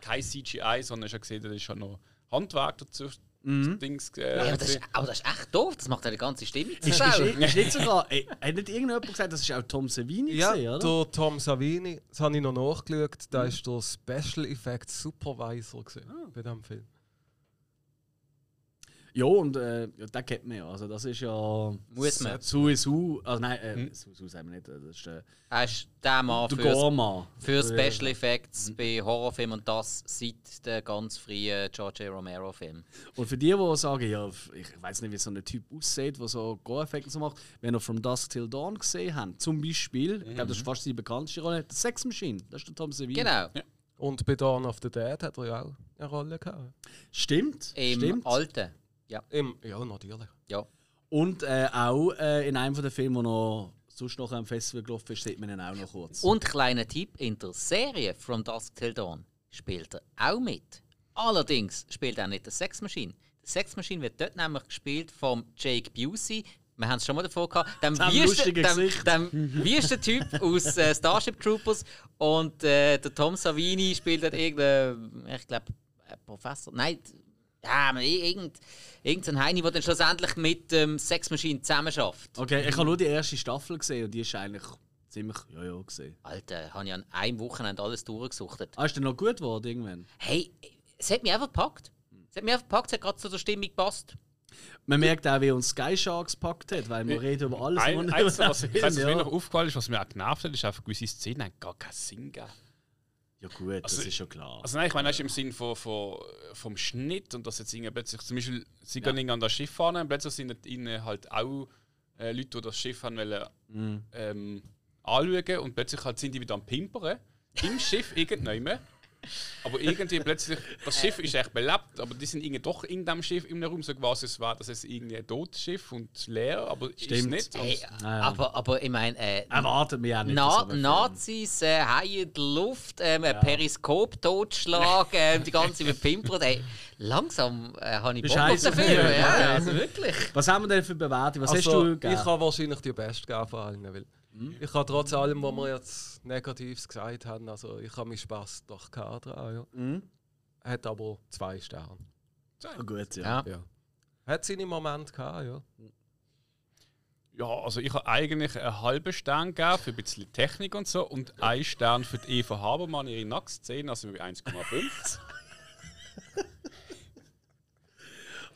kein CGI, sondern ich habe gesehen, da ist halt noch Handwerk dazu. Mhm. Das Dings, äh, Ja, aber, das ist, gesehen. aber das ist echt doof. Das macht ja die ganze Stimme zu Ist, ist, ist nicht sogar, ey, hat nicht irgendjemand gesagt, das ist auch Tom Savini Ja, gesehen, oder? der Tom Savini, das habe ich noch nachgeschaut, da ist der Special Effects Supervisor gewesen, bei diesem Film. Ja, und äh, ja, den kennt man ja. Also das ist ja... Muss man. Sowieso, also nein, äh, Sowieso sagen wir nicht, das ist äh, Er ist der Mann der für, Gorma. für Special Effects bei Horrorfilmen und das seit den ganz frühen George A. Romero-Film. Und für die, die sagen, ja, ich weiß nicht, wie so ein Typ aussieht, der so Gore-Effekte so macht, wenn ihr From Dusk Till Dawn gesehen habt, zum Beispiel, ich glaube, das ist fast die bekannteste Rolle, die Sex Machine, das ist der Tom Savini. Genau. Und bei Dawn of the Dead hat er ja auch eine Rolle gehabt. Stimmt, Im stimmt. Alten. Ja. Im, ja, natürlich. ja. Und äh, auch äh, in einem von den Filmen, wo noch sonst noch am Festival gelaufen ist, sieht man ihn auch noch kurz. Und kleiner Tipp: In der Serie From Dusk Till Dawn spielt er auch mit. Allerdings spielt er nicht der Sex Machine. Der Sex Machine wird dort nämlich gespielt vom Jake Busey. Wir haben es schon mal davor gehabt. Dem lustigen dem, dem Typ aus äh, Starship Troopers. Und äh, der Tom Savini spielt dort irgendeinen, ich glaube, Professor. Nein, ja, aber irgend, irgendein Heini, der dann schlussendlich mit dem Sex Machine zusammenarbeitet. Okay, ich habe nur die erste Staffel gesehen und die ist eigentlich ziemlich ja ja gesehen. Alter, habe ich an einem Wochenende alles durchgesuchtet. Ah, ist denn noch gut geworden irgendwann? Hey, es hat mich einfach gepackt. Es hat mich einfach gepackt, es hat gerade zu der Stimmung gepasst. Man merkt auch, wie uns Sky Sharks packt hat, weil wir reden über alles. Ein, was eins, was, <laughs> wir was mir ja. noch aufgefallen ist, was mir auch genervt hat, ist einfach gewisse Szenen haben gar keinen Sinn gegeben. Ja gut, das Also- ist schon klar. Also nein, ich meine, das ist im Sinn von, von, vom Schnitt und dass jetzt irgendwie plötzlich, zum Beispiel, sie gehen irgendwie an das Schiff fahren und plötzlich sind ihnen halt auch äh, Leute, die das Schiff haben wollen, Mhm. ähm, anschauen und plötzlich halt sind die wieder am Pimpern im Schiff irgendjemand. Aber irgendwie plötzlich, das Schiff ist echt belebt, aber die sind irgendwie doch in dem Schiff in einem Raum, so quasi es war, das ist irgendwie ein totes Schiff und leer, aber Stimmt. ist nicht. Hey, Und- ja. aber, aber ich meine, äh, Erwartet mich auch nicht. Na dass Nazis, äh, Haie in der Luft, ähm, ein Periskop totschlag, <laughs> ähm, die ganze bepimpert. Hey, langsam äh, habe ich Bock auf den Film. Ja, ja. also wirklich. Was haben wir denn für Bewertung? Was also, hast du ich gegeben? habe wahrscheinlich die beste gegeben von allen. Weil Mhm. Ich habe trotz allem, was wir jetzt Negatives gesagt haben, also ich habe meinen Spass doch gehabt dran, ja. Mhm. Hat aber zwei Sterne. Ah, gut, ja. Ja. Ja. Hat seine Momente gehabt, ja. Ja, also ich habe eigentlich einen halben Stern gegeben für ein bisschen Technik und so und einen Stern für die Eva Habermann, ihre Nacktszene, also bei 1,5. <laughs>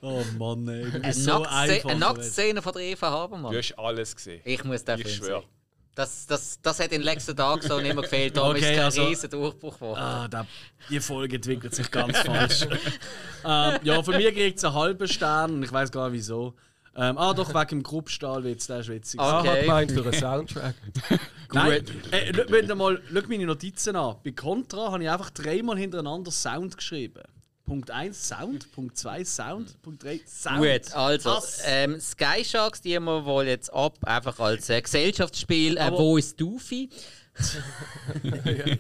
Oh Mann, ey. Eine so Nacktszene- von der Eva Habermann. Du hast alles gesehen. Ich muss den Ich Film schwör. sehen. Das, das, das hat in den letzten Tagen so nicht mehr gefehlt. Da Okay, ist kein also- riesen Durchbruch geworden. Ah, da, die Folge entwickelt sich ganz falsch. ähm, ja, von mir kriegt es einen halben Stern und ich weiß gar nicht wieso. Ähm, ah, doch, wegen dem Gruppstahlwitz, der ist witzig. Ah, Ich Okay. habe gemeint für einen Soundtrack. <laughs> Nein, äh, schau mir mal, schau meine Notizen an. Bei Contra habe ich einfach dreimal hintereinander Sound geschrieben. Punkt 1 Sound, Punkt 2 Sound, Punkt 3 Sound. Gut, also ähm, Sky Sharks, die wir wohl jetzt ab, einfach als äh, Gesellschaftsspiel. Äh, wo ist Doofy? <laughs>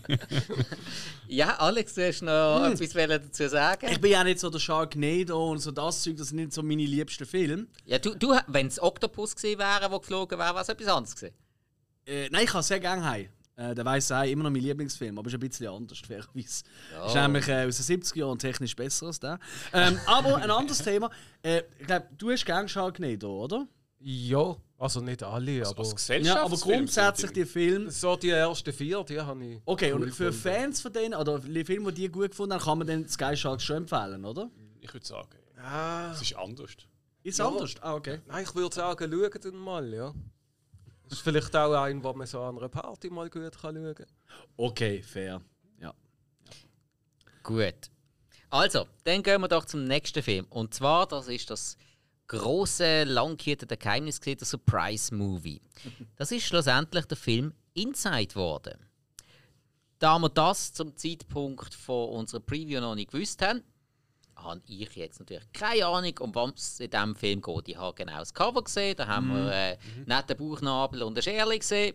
ja, Alex, du hast noch etwas wollen dazu sagen. Ich bin ja nicht so der Sharknado und so das Zeug, das sind nicht so meine liebsten Filme. Ja, du, du wenn es Octopus gewesen wäre, der geflogen wäre, wäre es etwas anderes gewesen. Äh, nein, ich habe sehr gerne Hai. Äh, der weiße Hai, immer noch mein Lieblingsfilm, aber ist ein bisschen anders, <laughs> fairerweise. Ja. Ist nämlich äh, aus den 70er Jahren technisch besser als der. Ähm, aber ein anderes Thema. Äh, ich glaube, du hast gerne Sharknado, oder? Ja, also nicht alle, Als aber Ja, aber grundsätzlich die Filme. so die ersten vier, die habe ich. Okay, cool und für gefunden. Fans von denen, oder die Filme, die die gut gefunden haben, kann man den Sky Sharks schon empfehlen, oder? Ich würde sagen, Ah, es ist anders. Ist Ja. anders? Ah, okay. nein, ich würde sagen, schaut mal, ja. Das ist vielleicht auch ein, wo man so an einer Party mal gut kann schauen kann. Okay, fair. Ja. Gut. Also, dann gehen wir doch zum nächsten Film. Und zwar, das ist das große, lang gehütete Geheimnis, der Surprise-Movie. Das ist schlussendlich der Film Inside geworden. Da wir das zum Zeitpunkt von unserer Preview noch nicht gewusst haben, habe ich jetzt natürlich keine Ahnung, um was es in diesem Film geht. Ich habe genau das Cover gesehen, da haben wir äh, netten Bauchnabel und eine Scherle gesehen.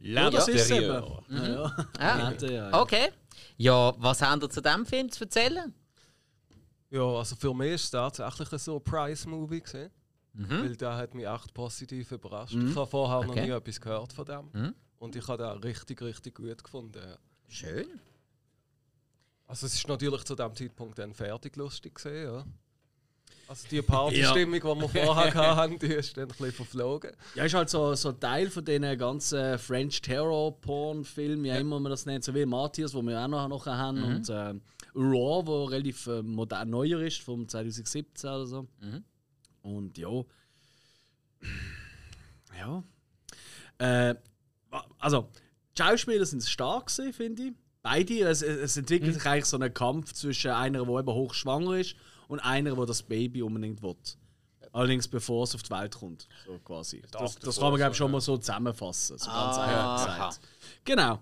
Ja, das ist es eben. L'Intérieur. Ja, ja. Ah, Ja, ja, ja. okay. Ja, was haben ihr zu diesem Film zu erzählen? Ja, also für mich ist es tatsächlich ein Surprise-Movie gewesen. Weil der hat mich echt positiv überrascht. Ich habe vorher noch Okay. nie etwas gehört von dem. Mhm. Und ich habe den richtig, richtig gut gefunden. Ja. Schön. Also es ist natürlich zu dem Zeitpunkt dann fertig lustig gesehen, ja. Also die Partystimmung, die wir vorher <laughs> hatten, die ist dann ein bisschen verflogen. Ja, ist halt so, so Teil von diesen ganzen French Terror-Porn-Filmen, wie auch immer man das nennt, so wie Matthias, wo wir auch noch, noch haben, und äh, Raw, wo relativ äh, modern neuer ist, vom 2017 oder so. Mhm. Und ja. Ja. Äh, also, die Schauspieler sind stark, gewesen, finde ich. Beide. Es, es entwickelt sich eigentlich so ein Kampf zwischen einer, die eben hochschwanger ist, und einer, die das Baby unbedingt will. Allerdings bevor es auf die Welt kommt. So quasi. Das, das kann man, glaube schon mal so zusammenfassen. So ganz Ah, einfach aha. gesagt. Genau.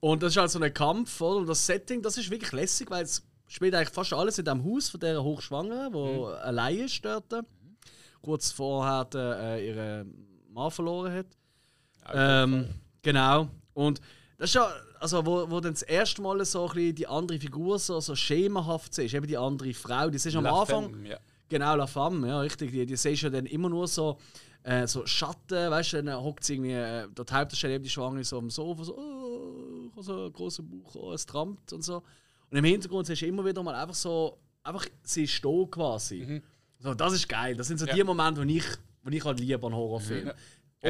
Und das ist halt so ein Kampf, oder? Und das Setting, das ist wirklich lässig, weil es spielt eigentlich fast alles in dem Haus von dieser Hochschwangeren, die Mhm. allein ist dort. Kurz vorher äh, ihren Mann verloren hat. Ähm, genau. Und das ist ja, also wo, wo dann das erste Mal so ein bisschen die andere Figur so, so schemenhaft ist, eben die andere Frau, die ist am La Anfang. Femme, ja. Genau, La Femme, ja, richtig. Die, die siehst ja dann immer nur so, äh, so Schatten, weißt du, dann hockt sie irgendwie, äh, der Hauptdarsteller eben die Schwangere so am Sofa, so, oh, ich so einen großen Bauch, oh, es trampt und so. Und im Hintergrund siehst du immer wieder mal einfach so, einfach sie ist da quasi. So, das ist geil. Das sind so Ja. die Momente, wo ich, wo ich halt liebe an Horrorfilmen. Ja,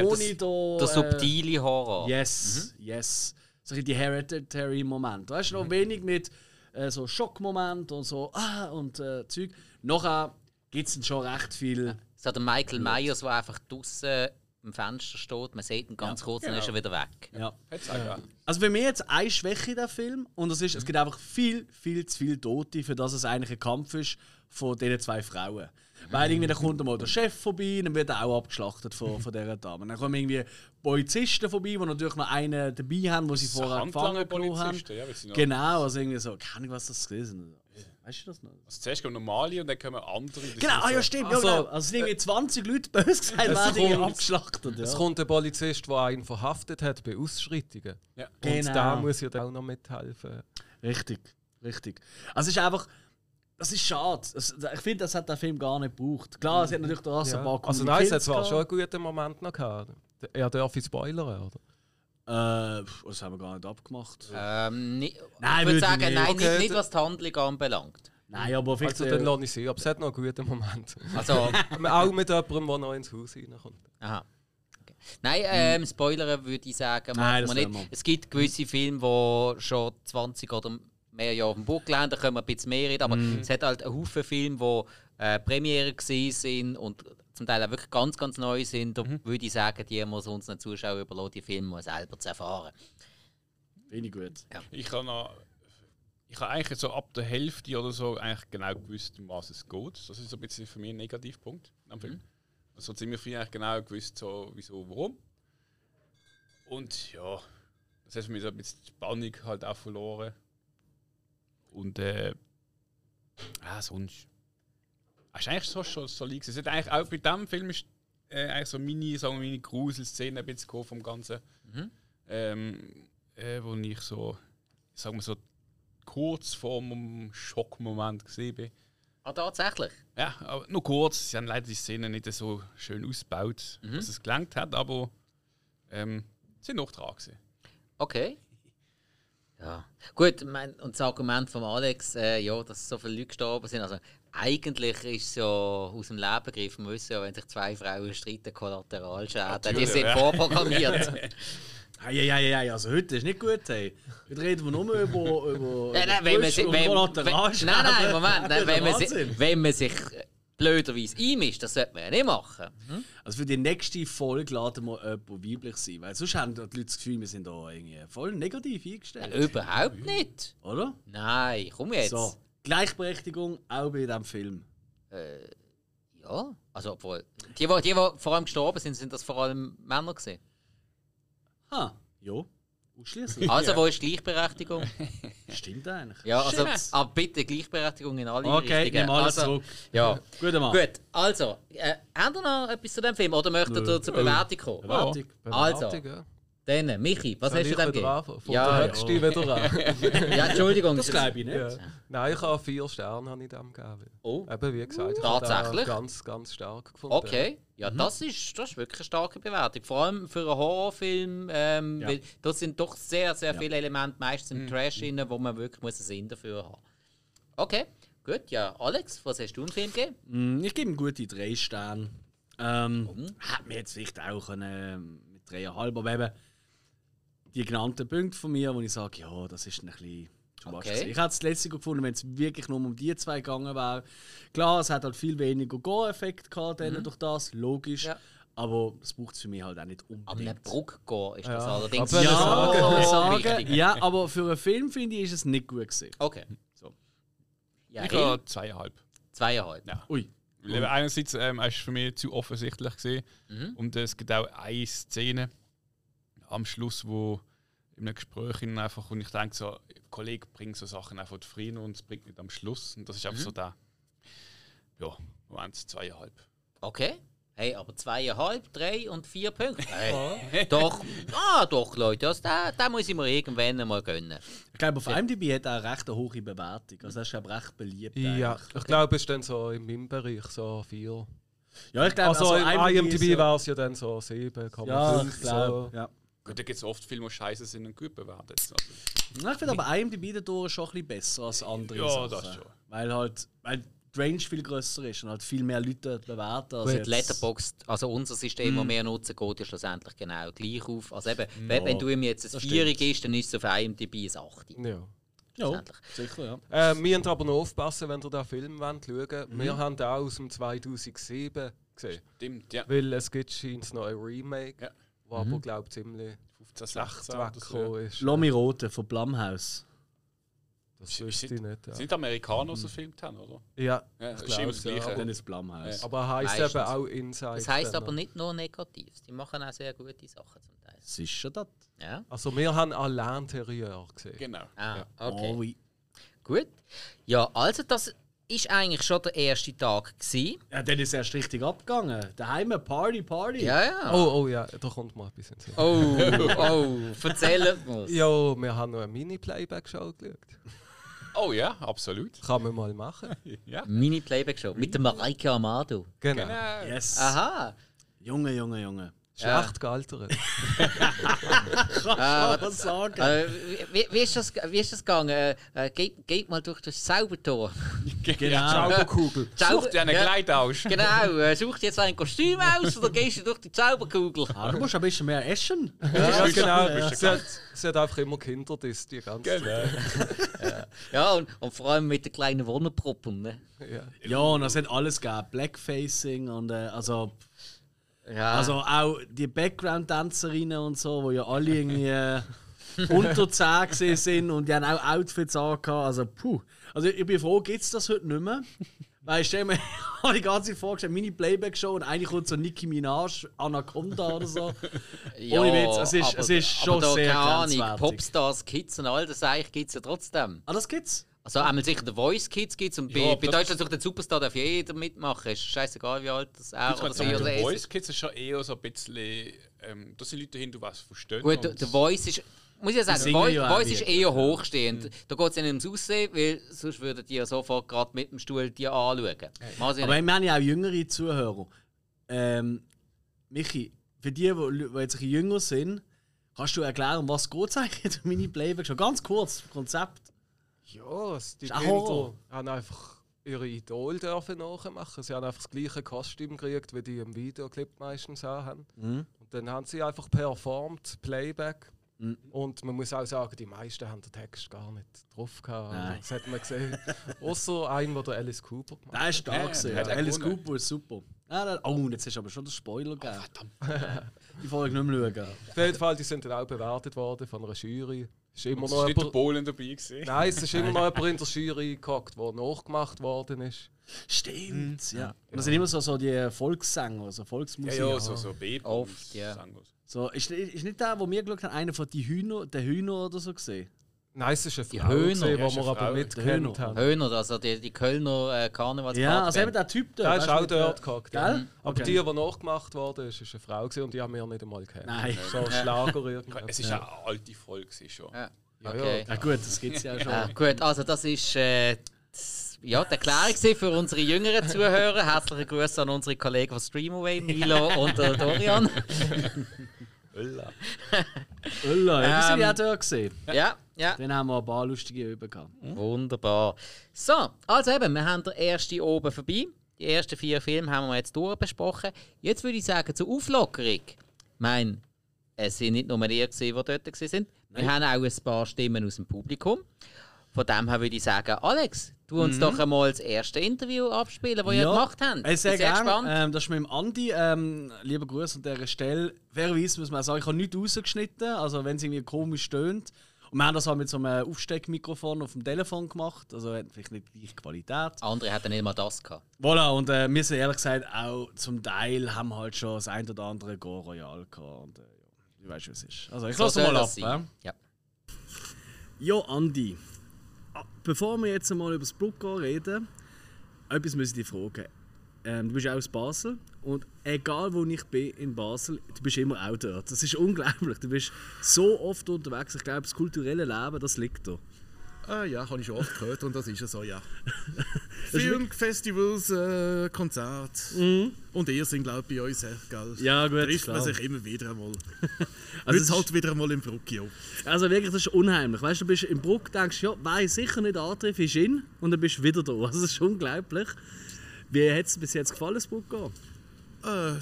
das- Ohne da. Der äh, subtile Horror. Yes, yes. So ein bisschen die Hereditary-Moment. Weißt du, noch wenig mit äh, so Schockmoment und so, ah, und äh, Zeug. Nachher gibt es schon recht viel. So der Michael Myers, der einfach draußen am Fenster steht, man sieht ihn ganz kurz, dann ist er wieder weg. Ja. Ja. Also für mich jetzt eine Schwäche in dem Film und das ist, es gibt einfach viel, viel zu viele Tote, für das es eigentlich ein Kampf ist von diesen zwei Frauen. Weil irgendwie dann kommt mal der Chef vorbei, dann wird er auch abgeschlachtet von, von dieser Dame. Dann kommen irgendwie Polizisten vorbei, die natürlich noch einen dabei haben, wo sie vorher gefangen genommen haben. Ja, Genau, also irgendwie so, keine Ahnung, was das ist. Weißt du das noch? Also zuerst kommen normale und dann kommen andere. Genau, ah, ja, stimmt. Also- ja, genau. Also es sind irgendwie 20 Leute, böse gesagt, Es werden kommt- abgeschlachtet. Es Ja. kommt ein Polizist, der einen verhaftet hat bei Ausschreitungen. Ja. Und Genau. der muss ja dann auch noch mithelfen. Richtig, richtig. Also es ist einfach, das ist schade. Es, ich finde, das hat der Film gar nicht gebraucht. Klar, es hat natürlich da so ein paar Also nein, es hat zwar schon einen guten Moment noch gehabt. Er darf ich spoilern, oder? Äh, das haben wir gar nicht abgemacht. Ähm, nicht, Nein, ich würde sagen, nicht. nein, Okay, nicht, nicht was die Handlung anbelangt. Nein, aber vielleicht. Also äh, dann lasse ich sie. Aber es hat noch einen guten Moment. Also, <laughs> auch mit jemandem, der noch ins Haus reinkommt. aha. Okay. Nein, ähm, Spoilern würde ich sagen, machen Nein, das wir lassen nicht. wir. Es gibt gewisse Filme, die schon 20 oder mehr Jahre auf dem Buckel haben, da können wir ein bisschen mehr reden, aber Mhm. es hat halt einen Haufen Filme, die äh, Premiere sind und zum Teil auch wirklich ganz, ganz neu sind. Da Mhm. würde ich sagen, die muss unseren Zuschauern überlassen, die Filme mal selber zu erfahren. Finde ich gut. Ich habe noch. Ich habe eigentlich so ab der Hälfte oder so eigentlich genau gewusst, um was es geht. Das ist so ein bisschen für mich ein Negativpunkt am Film. Also ziemlich früh eigentlich genau gewusst, so, wieso, warum. Und ja, das hat mir so ein bisschen die Spannung halt auch verloren. Und äh, ja, sonst. Es ist eigentlich so schon solid. gewesen. Es hat eigentlich auch bei diesem Film ist äh, eigentlich so meine, sagen wir, meine Gruselszene ein bisschen vom Ganzen. Ähm, äh, wo ich so, sagen wir so, kurz vor dem Schockmoment gesehen bin. Ah, tatsächlich? Ja, aber nur kurz. Sie haben leider die Szene nicht so schön ausgebaut, dass es gelangt hat, aber ähm, sie sind noch dran gewesen. Okay. Ja. Gut, mein, und das Argument von Alex, äh, ja, dass so viele Leute gestorben sind, also eigentlich ist es ja aus dem Leben gegriffen. Wissen ja, wenn sich zwei Frauen streiten, Kollateralschäden, die sind ja. vorprogrammiert. <laughs> Hey, also heute ist nicht gut, hey. Heute reden wir nur über, über Nein, nein, wenn man wenn, wenn, nein, nein, Moment, nein, <laughs> wenn, man wenn man sich blöderweise einmischt, das sollte man ja nicht machen. Also für die nächste Folge laden wir jemanden weiblich sein, weil sonst haben die Leute das Gefühl, wir sind da irgendwie voll negativ eingestellt. Überhaupt nicht. Oder? Nein, komm jetzt. So, Gleichberechtigung auch bei diesem Film. Ja, also obwohl. Die, die, die, die vor allem gestorben sind, sind das vor allem Männer gewesen. Ha, ja. Ausschließlich. Also, wo ist Gleichberechtigung? <laughs> Stimmt eigentlich. Ja, also, aber bitte Gleichberechtigung in alle Okay, Richtungen. nimm alles also, zurück. Ja. <laughs> Guter Mann. Gut, also, äh, habt ihr noch etwas zu dem Film oder möchtet ihr zur Bewertung kommen? Bewertung. Also. Bewertung, ja. Dann, Michi, was Soll hast du wieder gegeben? Ja, der ja. höchsten wieder an. <laughs> ja, Entschuldigung. Das glaube ich nicht. Ja. Nein, ich habe vier Sterne habe ich dem gegeben. Oh. Eben wie gesagt, ich Tatsächlich? ganz, ganz stark gefunden. Okay, ja, das, ist, das ist wirklich eine starke Bewertung. Vor allem für einen Horrorfilm. Ähm, Ja. weil da sind doch sehr, sehr viele Elemente, meistens im Trash drin, wo man wirklich muss einen Sinn dafür haben Okay, gut. Ja, Alex, was hast du im Film gegeben? Mm, Ich gebe ihm gute drei Sterne. Ähm, Hätte mir jetzt vielleicht auch können, mit dreieinhalb, aber eben die genannten Punkte von mir, wo ich sage, ja, das ist ein bisschen Okay. gewesen. Ich hätte es letzte gefunden, wenn es wirklich nur um die zwei gegangen wäre. Klar, es hat halt viel weniger Go-Effekt gehabt dann durch das, logisch. Ja. Aber das braucht es für mich halt auch nicht An unbedingt. einem Bruck gehen ist das Ja, allerdings aber ja, sagen, so sagen. ja, aber für einen Film finde ich, ist es nicht gut gewesen. Okay. So. Ja, Ich habe zweieinhalb. zweieinhalb. Ja. Ui. Weil eben einerseits ähm, es ist für mich zu offensichtlich gesehen und es gibt auch eine Szene am Schluss, wo in einem Gespräch einfach und ich denke so, ein Kollege bringt so Sachen einfach zufrieden und es bringt nicht am Schluss und das ist einfach so der ja, Moment zweieinhalb. Okay. Hey, aber zweieinhalb, drei und vier Punkte. Hey, <laughs> doch, ah, doch, Leute, also, den, den muss ich mir irgendwann mal gönnen. Ich glaube, auf IMDb hat er eine recht hohe Bewertung. Also, er ist glaube ich, recht beliebt. Ja, eigentlich. ich glaube, es ist dann so in meinem Bereich so 4. ja ich glaube, Also, im IMDb ist ja- war es ja dann so 7,5. Ja, ich so. glaube. Ja. Gut, da gibt es oft Filme, die scheiße sind und gut bewertet. Also, Na, Ich finde aber IMDb dadurch schon ein bisschen besser als andere Ja, Sachen. das schon. Weil halt, weil die Range viel grösser ist und halt viel mehr Leute bewerten. als Gut, Letterboxd, also unser System, das wir nutzen, geht ja schlussendlich genau gleich auf. Also eben, wenn, wenn du ihm jetzt ein Vierig gibst, dann ist es auf IMDb ein 8. Ja. Ja, schlussendlich. sicher, ja. Äh, wir müssen aber noch aufpassen, wenn ihr den Film wollt, schauen Mhm. Wir haben den auch aus dem 2007 gesehen. stimmt, ja. Weil es gibt scheint noch ein Remake, Ja. Wo aber, glaube ich, ziemlich 15, schlecht 16 oder so. weggekommen ist. Lomi Rote von Blumhouse. Das Sind- wüsste ich nicht. Ja, Sind Amerikaner, die so gefilmt haben, oder? ja Ja, ich das ist glaube das Ja, Gleiche. aber, Dann ist Blumhouse. aber er heisst Meistens. eben auch Inside. Das heisst aber nicht nur negativ. Die machen auch sehr gute Sachen zum Teil. Ist schon das. Ja? Also, wir haben allein Interieur gesehen. Genau. Ah, Oh, okay. oui. Gut. Ja, also das ist eigentlich schon der erste Tag gewesen. Ja, dann ist es erst richtig abgegangen. Daheim Party, Party. Ja, ja. Oh, oh ja, da kommt mal etwas ins Sinn. Oh, oh, erzähl uns. Ja, wir haben noch eine Mini-Playback-Show geschaut. Oh ja, absolut. Kann man mal machen. <laughs> Ja. Mini-Playback-Show mit dem Mareike Amado. Genau. Genau. Yes. Aha. Junge, Junge, Junge. Schlecht gealtert. <laughs> Ah, Was sagen? Äh, wie, wie, ist das, wie ist das gegangen? Äh, äh, geht, geht mal durch das Zaubertor. <laughs> Genau. Zauberkugel. Such dir einen Ja, Kleid aus. <laughs> Genau, äh, such dir jetzt ein Kostüm aus oder gehst du durch die Zauberkugel? Ah, du musst ein bisschen mehr essen. Ja, genau. Ja. Sie hat, sie hat einfach immer Kinder, das die ganze Zeit. Genau. Ja, und, und vor allem mit den kleinen Wonneproppen. Ne? Ja. Ja, und es hat alles gegeben. Blackfacing und äh, also, Ja, also auch die Background-Tänzerinnen und so, die ja alle irgendwie äh, <laughs> unter 10 gesehen sind und die haben auch Outfits angehabt. Also, puh. Also, ich bin froh, gibt es das heute nicht mehr. Weil <laughs> ich stelle mir habe die ganze Zeit vorgestellt, meine Playback-Show und eigentlich kommt so Nicki Minaj, Anaconda oder so. <laughs> ja, ohne Witz, es ist- aber, es ist schon aber da, sehr keine Ahnung. Popstars, Kids und all das eigentlich gibt es ja trotzdem. Ah, das gibt's? Also einmal sicher der Voice Kids gibt es und bei, Ja, bei das- Deutschland sucht der Superstar darf jeder mitmachen. Ist scheißegal wie alt das er Ich oder sie oder Voice Kids ist schon eher so ein bisschen. Ähm, da sind Leute hin, du was verstehen. Gut, der, Voice ist. Muss ich ja sagen, Voice, ja auch Voice ist eher hochstehend. Da geht es nicht ums Aussehen, weil sonst würden die ja sofort gerade mit dem Stuhl die anschauen. Sie Aber nicht. wir haben ja auch jüngere Zuhörer. Ähm, Michi, für die, die, jetzt ein bisschen jünger sind, kannst du erklären, um was geht es eigentlich <laughs> in der Mini-Playback schon? Ganz kurz, Konzept. Ja, es- die Kinder haben einfach ihre Idol dürfen nachmachen. Sie haben einfach das gleiche Kostüm gekriegt, wie die im Videoclip meistens auch haben. Mhm. Und dann haben sie einfach performt, Playback. Mhm. Und man muss auch sagen, die meisten haben den Text gar nicht drauf gehabt. Nein. Das hat man gesehen. <laughs> Außer einen, der Alice Cooper gemacht hat. Der ist stark. Ja, ja. Alice gewonnen. Cooper ist super. Ah, da- oh, und jetzt hast du aber schon den Spoiler gegeben. <laughs> Die Folge nicht mehr schauen. Auf jeden Fall, die sind dann auch bewertet worden von einer Jury. Ist immer Es noch war nicht der Polen dabei. Gewesen. Nein, es ist immer noch jemand in der Jury gehockt, der nachgemacht worden ist. Stimmt, ja. Und das sind immer so, so die Volkssänger, so Ja, Volksmusik. ja, so, so b Oft, ja. So, ist, ist nicht der, wo wir geschaut haben, einer von den Hühner, der Hühner oder so gesehen? Nein, es ist eine Die Frau, Höhner. gewesen, Ja, die wir aber mitgekannt Höhner. haben. Höhner, also die, die Kölner äh, Karnevalspartband. Ja, also eben der Typ da. Der ist auch mit der- dort gehockt. Gell? Ja. Okay. Aber die, die nachgemacht wurde, ist, ist eine Frau gewesen und die haben wir nicht einmal gekannt. Nein. So ein Schlager irgendwie. Es ist eine alte Folge schon. Ja. Ja, Okay. Ja gut, das gibt es ja schon. Ah, gut, also das ist äh, ja, die Erklärung für unsere jüngeren Zuhörer. Herzliche Grüße an unsere Kollegen von Streamaway, Milo <laughs> und äh, Dorian. Ulla, ja, die sind Ähm, ja auch dort gesehen. Ja, ja. Dann haben wir ein paar lustige Übungen gehabt. Wunderbar. So, also eben, wir haben den ersten oben vorbei. Die ersten vier Filme haben wir jetzt durchbesprochen. Jetzt würde ich sagen, zur Auflockerung. Ich meine, es sind nicht nur gewesen, die dort sind. Wir haben auch ein paar Stimmen aus dem Publikum. Von dem her würde ich sagen, Alex, tu uns doch einmal das erste Interview abspielen, das ihr gemacht habt. Äh, sehr sehr gespannt. Ähm, das ist mit dem Andi. Ähm, lieber Gruß an dieser Stelle. Fairerweise muss man sagen, ich habe nichts rausgeschnitten, also wenn es irgendwie komisch stöhnt. Und wir haben das halt mit so einem Aufsteckmikrofon auf dem Telefon gemacht, also hat vielleicht nicht die gleiche Qualität. Andere hatten nicht mal das gehabt. Voilà, und äh, wir sind ehrlich gesagt auch zum Teil haben wir halt schon das ein oder andere Go Royal gehabt. Und, äh, ja, ich weiß, wie es ist. Also ich So lasse mal ab. sein. Ja? Ja. Ja, Andi. Ah, Bevor wir jetzt einmal über das Brucko reden, etwas muss ich dich fragen. ähm, du bist ja aus Basel und egal wo ich bin in Basel, du bist immer auch dort. Das ist unglaublich. Du bist so oft unterwegs. Ich glaube, das kulturelle Leben, das liegt da. Ah, ja, habe ich schon oft gehört und das ist ja so, ja. <laughs> Film, Festivals, äh, Konzerte. Und ihr sind, glaube ich, bei uns, äh, gell? Ja, gut, Trifft man klar. sich immer wieder einmal. <laughs> Also es es halt wieder einmal im Bruckio. Also wirklich, das ist unheimlich. Weißt du, du bist im Bruck, denkst, ja, weiß sicher nicht antreffen, ist in und dann bist du wieder da. Also <laughs> das ist unglaublich. Wie hat es bis jetzt gefallen, das Bruck? Äh,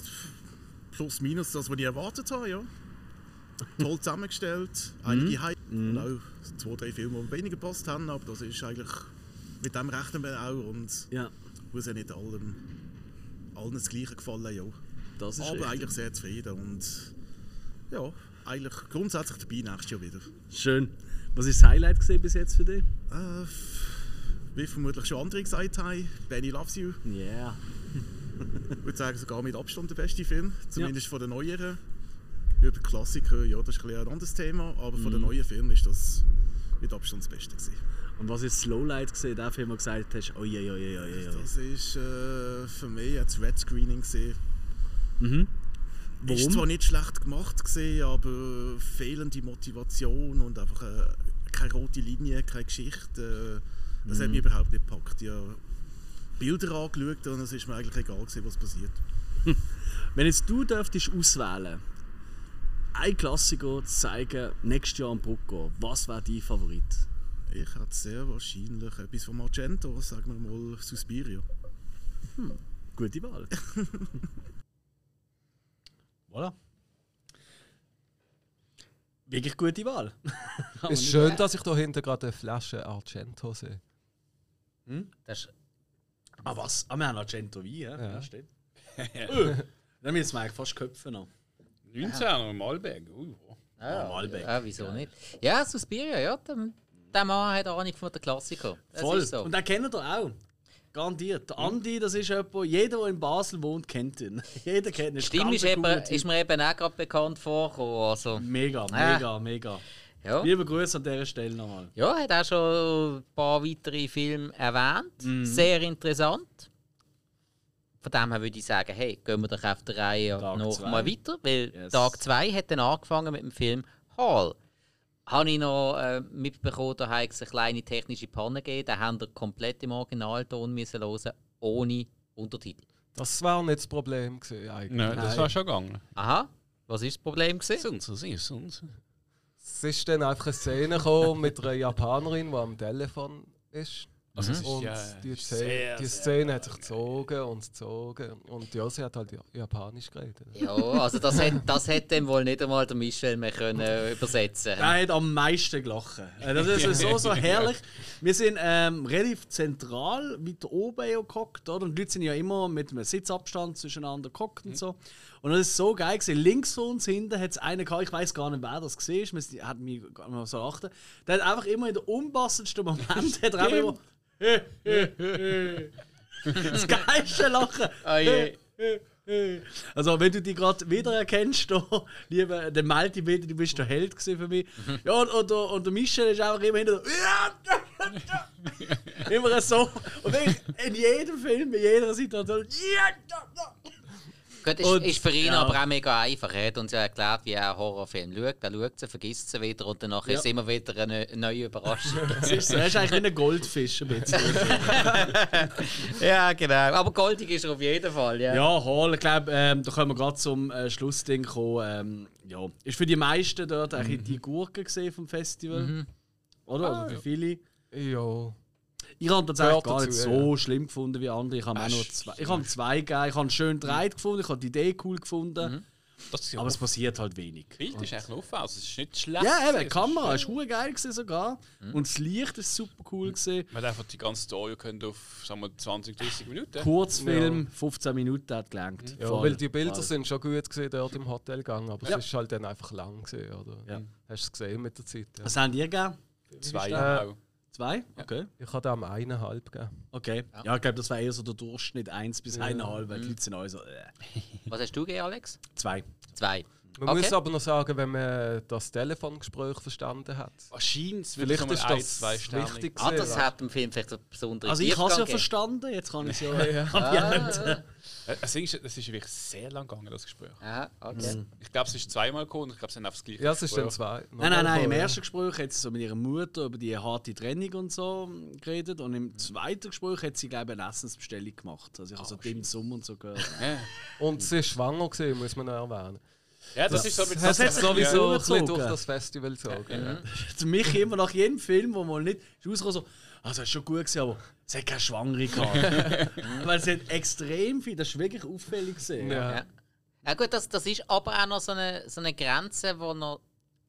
plus minus das, was ich erwartet habe, ja. Toll zusammengestellt, einige Highlights und auch zwei, drei Filme, die weniger gepasst haben, aber das ist eigentlich, mit dem rechnen wir auch und Ja, muss ja nicht allem, allen das Gleiche gefallen, ja. das ist Aber richtig. eigentlich sehr zufrieden und ja, eigentlich grundsätzlich dabei nächstes Jahr wieder. Schön. Was ist das Highlight gesehen bis jetzt für dich? Äh, wie vermutlich schon andere gesagt haben, Benny Loves You. Yeah. Ich würde sagen, sogar mit Abstand der beste Film, zumindest von den neueren. Über Klassiker, ja, das ist ein, ein anderes Thema, aber von den Mhm. neuen Filmen ist das mit Abstand das Beste gewesen. Und was ist das Lowlight gesehen, der Film, wo du gesagt hast, oh je, oh je, oh je. Das ist äh, für mich ein Red Screening gewesen. Mhm. Ist Warum? zwar nicht schlecht gemacht gewesen, aber fehlende Motivation und einfach äh, keine rote Linie, keine Geschichte. Äh, das Mhm. hat mich überhaupt nicht gepackt. Ich habe Bilder angeschaut und es ist mir eigentlich egal gewesen, was passiert. <laughs> Wenn jetzt du dürftest auswählen, ein Klassiker zu zeigen, nächstes Jahr am Brucko, was wäre dein Favorit? Ich hätte sehr wahrscheinlich etwas von Argento, sagen wir mal Suspiria. Gute Wahl. <laughs> voilà. Wirklich gute Wahl. <laughs> Ist schön, dass ich da hinten gerade eine Flasche Argento sehe. Das ist, Ah was? Ah, wir haben Argento Wein, ja? Ja. ja stimmt. Öh, <laughs> Dann müssen wir eigentlich fast Köpfe noch. 19er im Malberg. Uh, ja, Malbec. ja, wieso nicht? Ja, Suspiria, ja, der, der Mann hat Ahnung von der Klassiker. Das Voll. ist so. Und den kennt ihr auch. Garantiert. Der Andi, das ist jemand, jeder, der in Basel wohnt, kennt ihn. <laughs> jeder kennt ihn. Stimmt, ist, eben, ist mir eben auch gerade bekannt vorgekommen. Also, Mega, Ah. mega, mega. Ja. Liebe Grüße an dieser Stelle nochmal. ja, hat auch schon ein paar weitere Filme erwähnt. Mhm. Sehr interessant. Von dem her würde ich sagen, hey, gehen wir doch auf der Reihe Tag noch zwei. mal weiter, weil Yes. Tag 2 hat dann angefangen mit dem Film Hall. Habe ich noch äh, mitbekommen, da hat es eine kleine technische Panne gegeben. Da haben wir komplett im Originalton müssen hören, ohne Untertitel. Das war nicht das Problem gewesen, eigentlich. Nein, das war schon gegangen. Aha, was ist das Problem gewesen? Sonst, sonst, sonst. Es ist dann einfach eine Szene gekommen mit einer Japanerin, die am Telefon ist. Also ist Und ja die, sehr, Szene, die sehr- Szene hat sich gezogen und gezogen. Und ja, sie hat halt Ja- Japanisch geredet. Ja, also das hat, das hat dann wohl nicht einmal der Michel mehr können übersetzen Der hat am meisten gelacht. Äh, Das ist so, so <laughs> herrlich. Wir sind ähm, relativ zentral weiter oben ja gehockt, oder? Und die Leute sind ja immer mit einem Sitzabstand zwischeneinander gehockt und so. Und das ist so geil gewesen. Links von uns hinten hat es einen gehabt, ich weiß gar nicht, wer das gesehen ist, wir hat mich gar nicht so achten. Der hat einfach immer in der unpassendsten Moment hat er immer das geilste Lachen. <laughs> Oh je. Also, wenn du dich gerade wiedererkennst, da, lieber, dann melde dich wieder, du bist der Held für mich. Ja, und, und, der- und der Michel ist einfach immer hinter so, <laughs> Immer so. Und in jedem Film, in jeder Situation. Gut, ist, Und- ist für ihn ja. aber auch mega einfach. Er hat uns ja erklärt, wie er einen Horrorfilm schaut. Er schaut sie, vergisst sie wieder und danach ist es immer wieder eine neue Überraschung. <laughs> Das ist so. Er ist eigentlich wie ein Goldfisch ein bisschen. <laughs> ja, genau. Aber goldig ist er auf jeden Fall, ja. Ja, Hall, ich glaube, ähm, da können wir gerade zum äh, Schlussding kommen. Ähm, ja. Ist für die meisten dort eigentlich die Gurke gesehen vom Festival. Oder? Ah, Oder für viele. Ja. Ich habe tatsächlich Gehört gar nicht so schlimm gefunden wie andere. Ich habe auch nur zwei. Ich habe zwei gegeben. Ich habe schön drei gefunden. Ich habe die Idee cool gefunden. Das ist ja Aber es passiert halt wenig. Bild ist eigentlich noch auf, also es ist nicht schlecht. Ja, eben, die Kamera ist hure geil gewesen sogar. Und das Licht ist super cool gesehen. Man hat einfach die ganze Story können auf sagen wir, 20, 30 Minuten. Kurzfilm, 15 Minuten hat gelangt. Ja, Voll. weil die Bilder Voll. sind schon gut gesehen dort im Hotelgang, aber Ja. es ist halt dann einfach lang gesehen, oder? Ja. Hast du es gesehen mit der Zeit? Ja. Was haben die gegeben? Zwei Äh, auch. Zwei? Okay. Ich habe am eineinhalb gegeben. Okay. Ja, ich glaube, das war eher so der Durchschnitt 1 bis 1,5, weil die Leute sind alle so. Äh. Was hast du gegeben, Alex? Zwei. Zwei. Man Okay. muss aber noch sagen, wenn man das Telefongespräch verstanden hat. Wahrscheinlich Vielleicht ist es das wichtig Ah, das hat im Film vielleicht eine besondere Also ich habe es ja verstanden, jetzt kann ich <laughs> es ja. gegeben. Äh, Das ist, das ist wirklich sehr lang gegangen, das Gespräch. Ah, okay. Ich glaube, es ist zweimal gekommen und ich glaube, es sind auf das gleiche Ja, es ist dann zwei. Nein, nein, nein. Im ersten Gespräch hat sie so mit ihrer Mutter über die harte Trennung und so geredet. Und im zweiten Gespräch hat sie, glaube ich, eine Essensbestellung gemacht. Also ich habe so Dim Sum und so gehört. Ja. Und sie ist schwanger gewesen, muss man noch erwähnen. Ja, das, ist so das hat sowieso ein bisschen durch das Festival gezogen. Ja. Für mich immer nach jedem Film, wo mal nicht ist rausgekommen, so, also das ist schon gut gewesen, aber sie hat keine Schwangere gehabt. <laughs> Weil sie hat extrem viel, das ist wirklich auffällig gesehen. Ja. Ja. ja gut, das, das ist aber auch noch so eine, so eine Grenze, die noch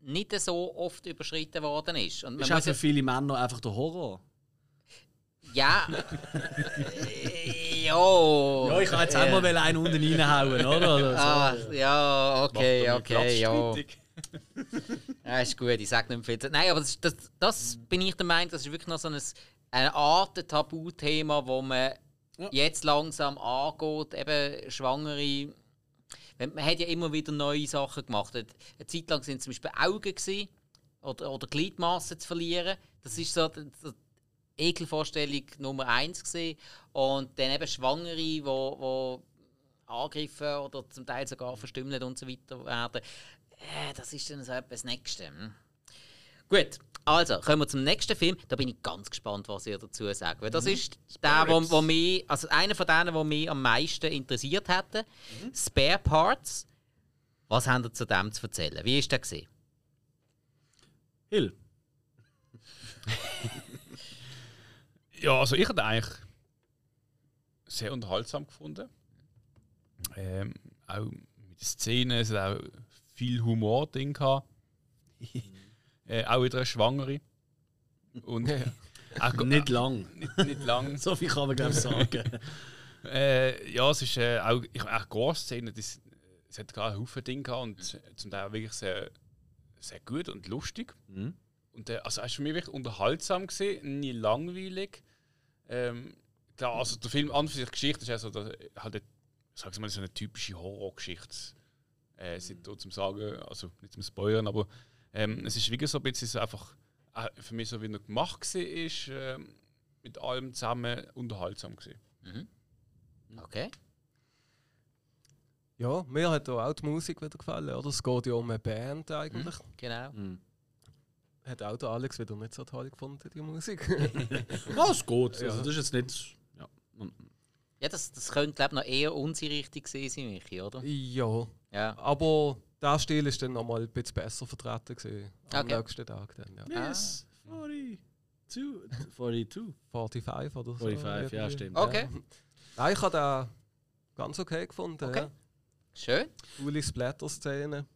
nicht so oft überschritten worden ist. Und man Ist auch für ja, viele Männer einfach der Horror. Ja, <laughs> äh, ja. Ja, ich kann jetzt auch mal einen unten reinhauen, oder? oder so. Ah, ja, okay, okay, ja. Ja, ist gut, ich sage nicht mehr viel. Nein, aber das, das, das bin ich der Meinung, das ist wirklich noch so ein, eine Art Tabuthema, wo man jetzt langsam angeht, eben Schwangere. Man hat ja immer wieder neue Sachen gemacht. Eine eine Zeit lang sind zum Beispiel Augen gewesen, oder, oder Gliedmaßen zu verlieren. Das ist so die Ekelvorstellung Nummer eins gesehen. Und dann eben Schwangere, wo, wo angegriffen oder zum Teil sogar verstümmelt und so weiter werden. Äh, das ist dann so etwas Nächste. Hm. Gut, also kommen wir zum nächsten Film. Da bin ich ganz gespannt, was ihr dazu sagt. Weil das ist der, wo, wo mich, also einer von denen, der mich am meisten interessiert hätte. Spare Parts. Was habt ihr zu dem zu erzählen? Wie ist der gesehen? Hill. <laughs> Ja, also ich hatte eigentlich sehr unterhaltsam gefunden. Ähm, auch mit den Szenen, es hat auch viel Humor drin gehabt. <laughs> äh, auch wieder eine Schwangere. Und <laughs> auch, Nicht lang. <laughs> nicht, nicht lang. So viel kann man, glaube ich, sagen. Äh, ja, es ist äh, auch, ich, auch Gore-Szenen, es hat gerade einen Haufen Dinge gehabt und zum Teil wirklich sehr, sehr gut und lustig. Und äh, also es war für mich wirklich unterhaltsam, gewesen, nie langweilig. Ähm, klar, also der Film an für sich, Geschichte ist ja so, dass, halt, eine- sag ich mal, so eine typische Horrorgeschichte. Äh, da zum Sagen, also nicht zum Spoilern, aber ähm, es ist wirklich so ein bisschen so einfach, äh, für mich so wie er gemacht war, ist, ähm, mit allem zusammen unterhaltsam gewesen. Okay. Ja, mir hat auch die Musik wieder gefallen. Oder? Es geht ja um eine Band eigentlich. Genau. Hat auch der Alex wieder nicht so toll gefunden, die Musik. <laughs> Ja, es geht. Also, das ist jetzt nicht. Ja. Ja, das, das könnte glaube ich, noch eher unsere Richtung gewesen sein, Michi, oder? ja, Ja. aber der Stil ist dann noch mal ein bisschen besser vertreten gewesen, am Okay. nächsten Tag. Dann, ja. Yes. 42. 42. 45 oder so. 45, ja, stimmt. Okay, Nein, ich habe den ganz okay gefunden. Okay. Ja. schön. Coole Splatter-Szene.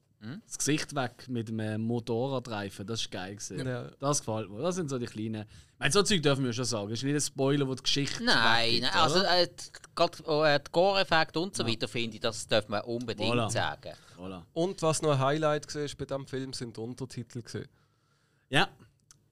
Das Gesicht weg mit dem äh, Motorradreifen, das ist geil gewesen. Ja. Das gefällt mir. Das sind so die kleinen. Ich meine, so Zeug dürfen wir schon sagen. Das ist nicht ein Spoiler, wo die Geschichte. Nein, weggibt, nein also oder? äh, die- gerade äh, die Gore-Effekte und so weiter finde ich, das darf man unbedingt Voilà. sagen. Voilà. Und was noch ein Highlight war bei diesem Film, sind die Untertitel. Gewesen. Ja.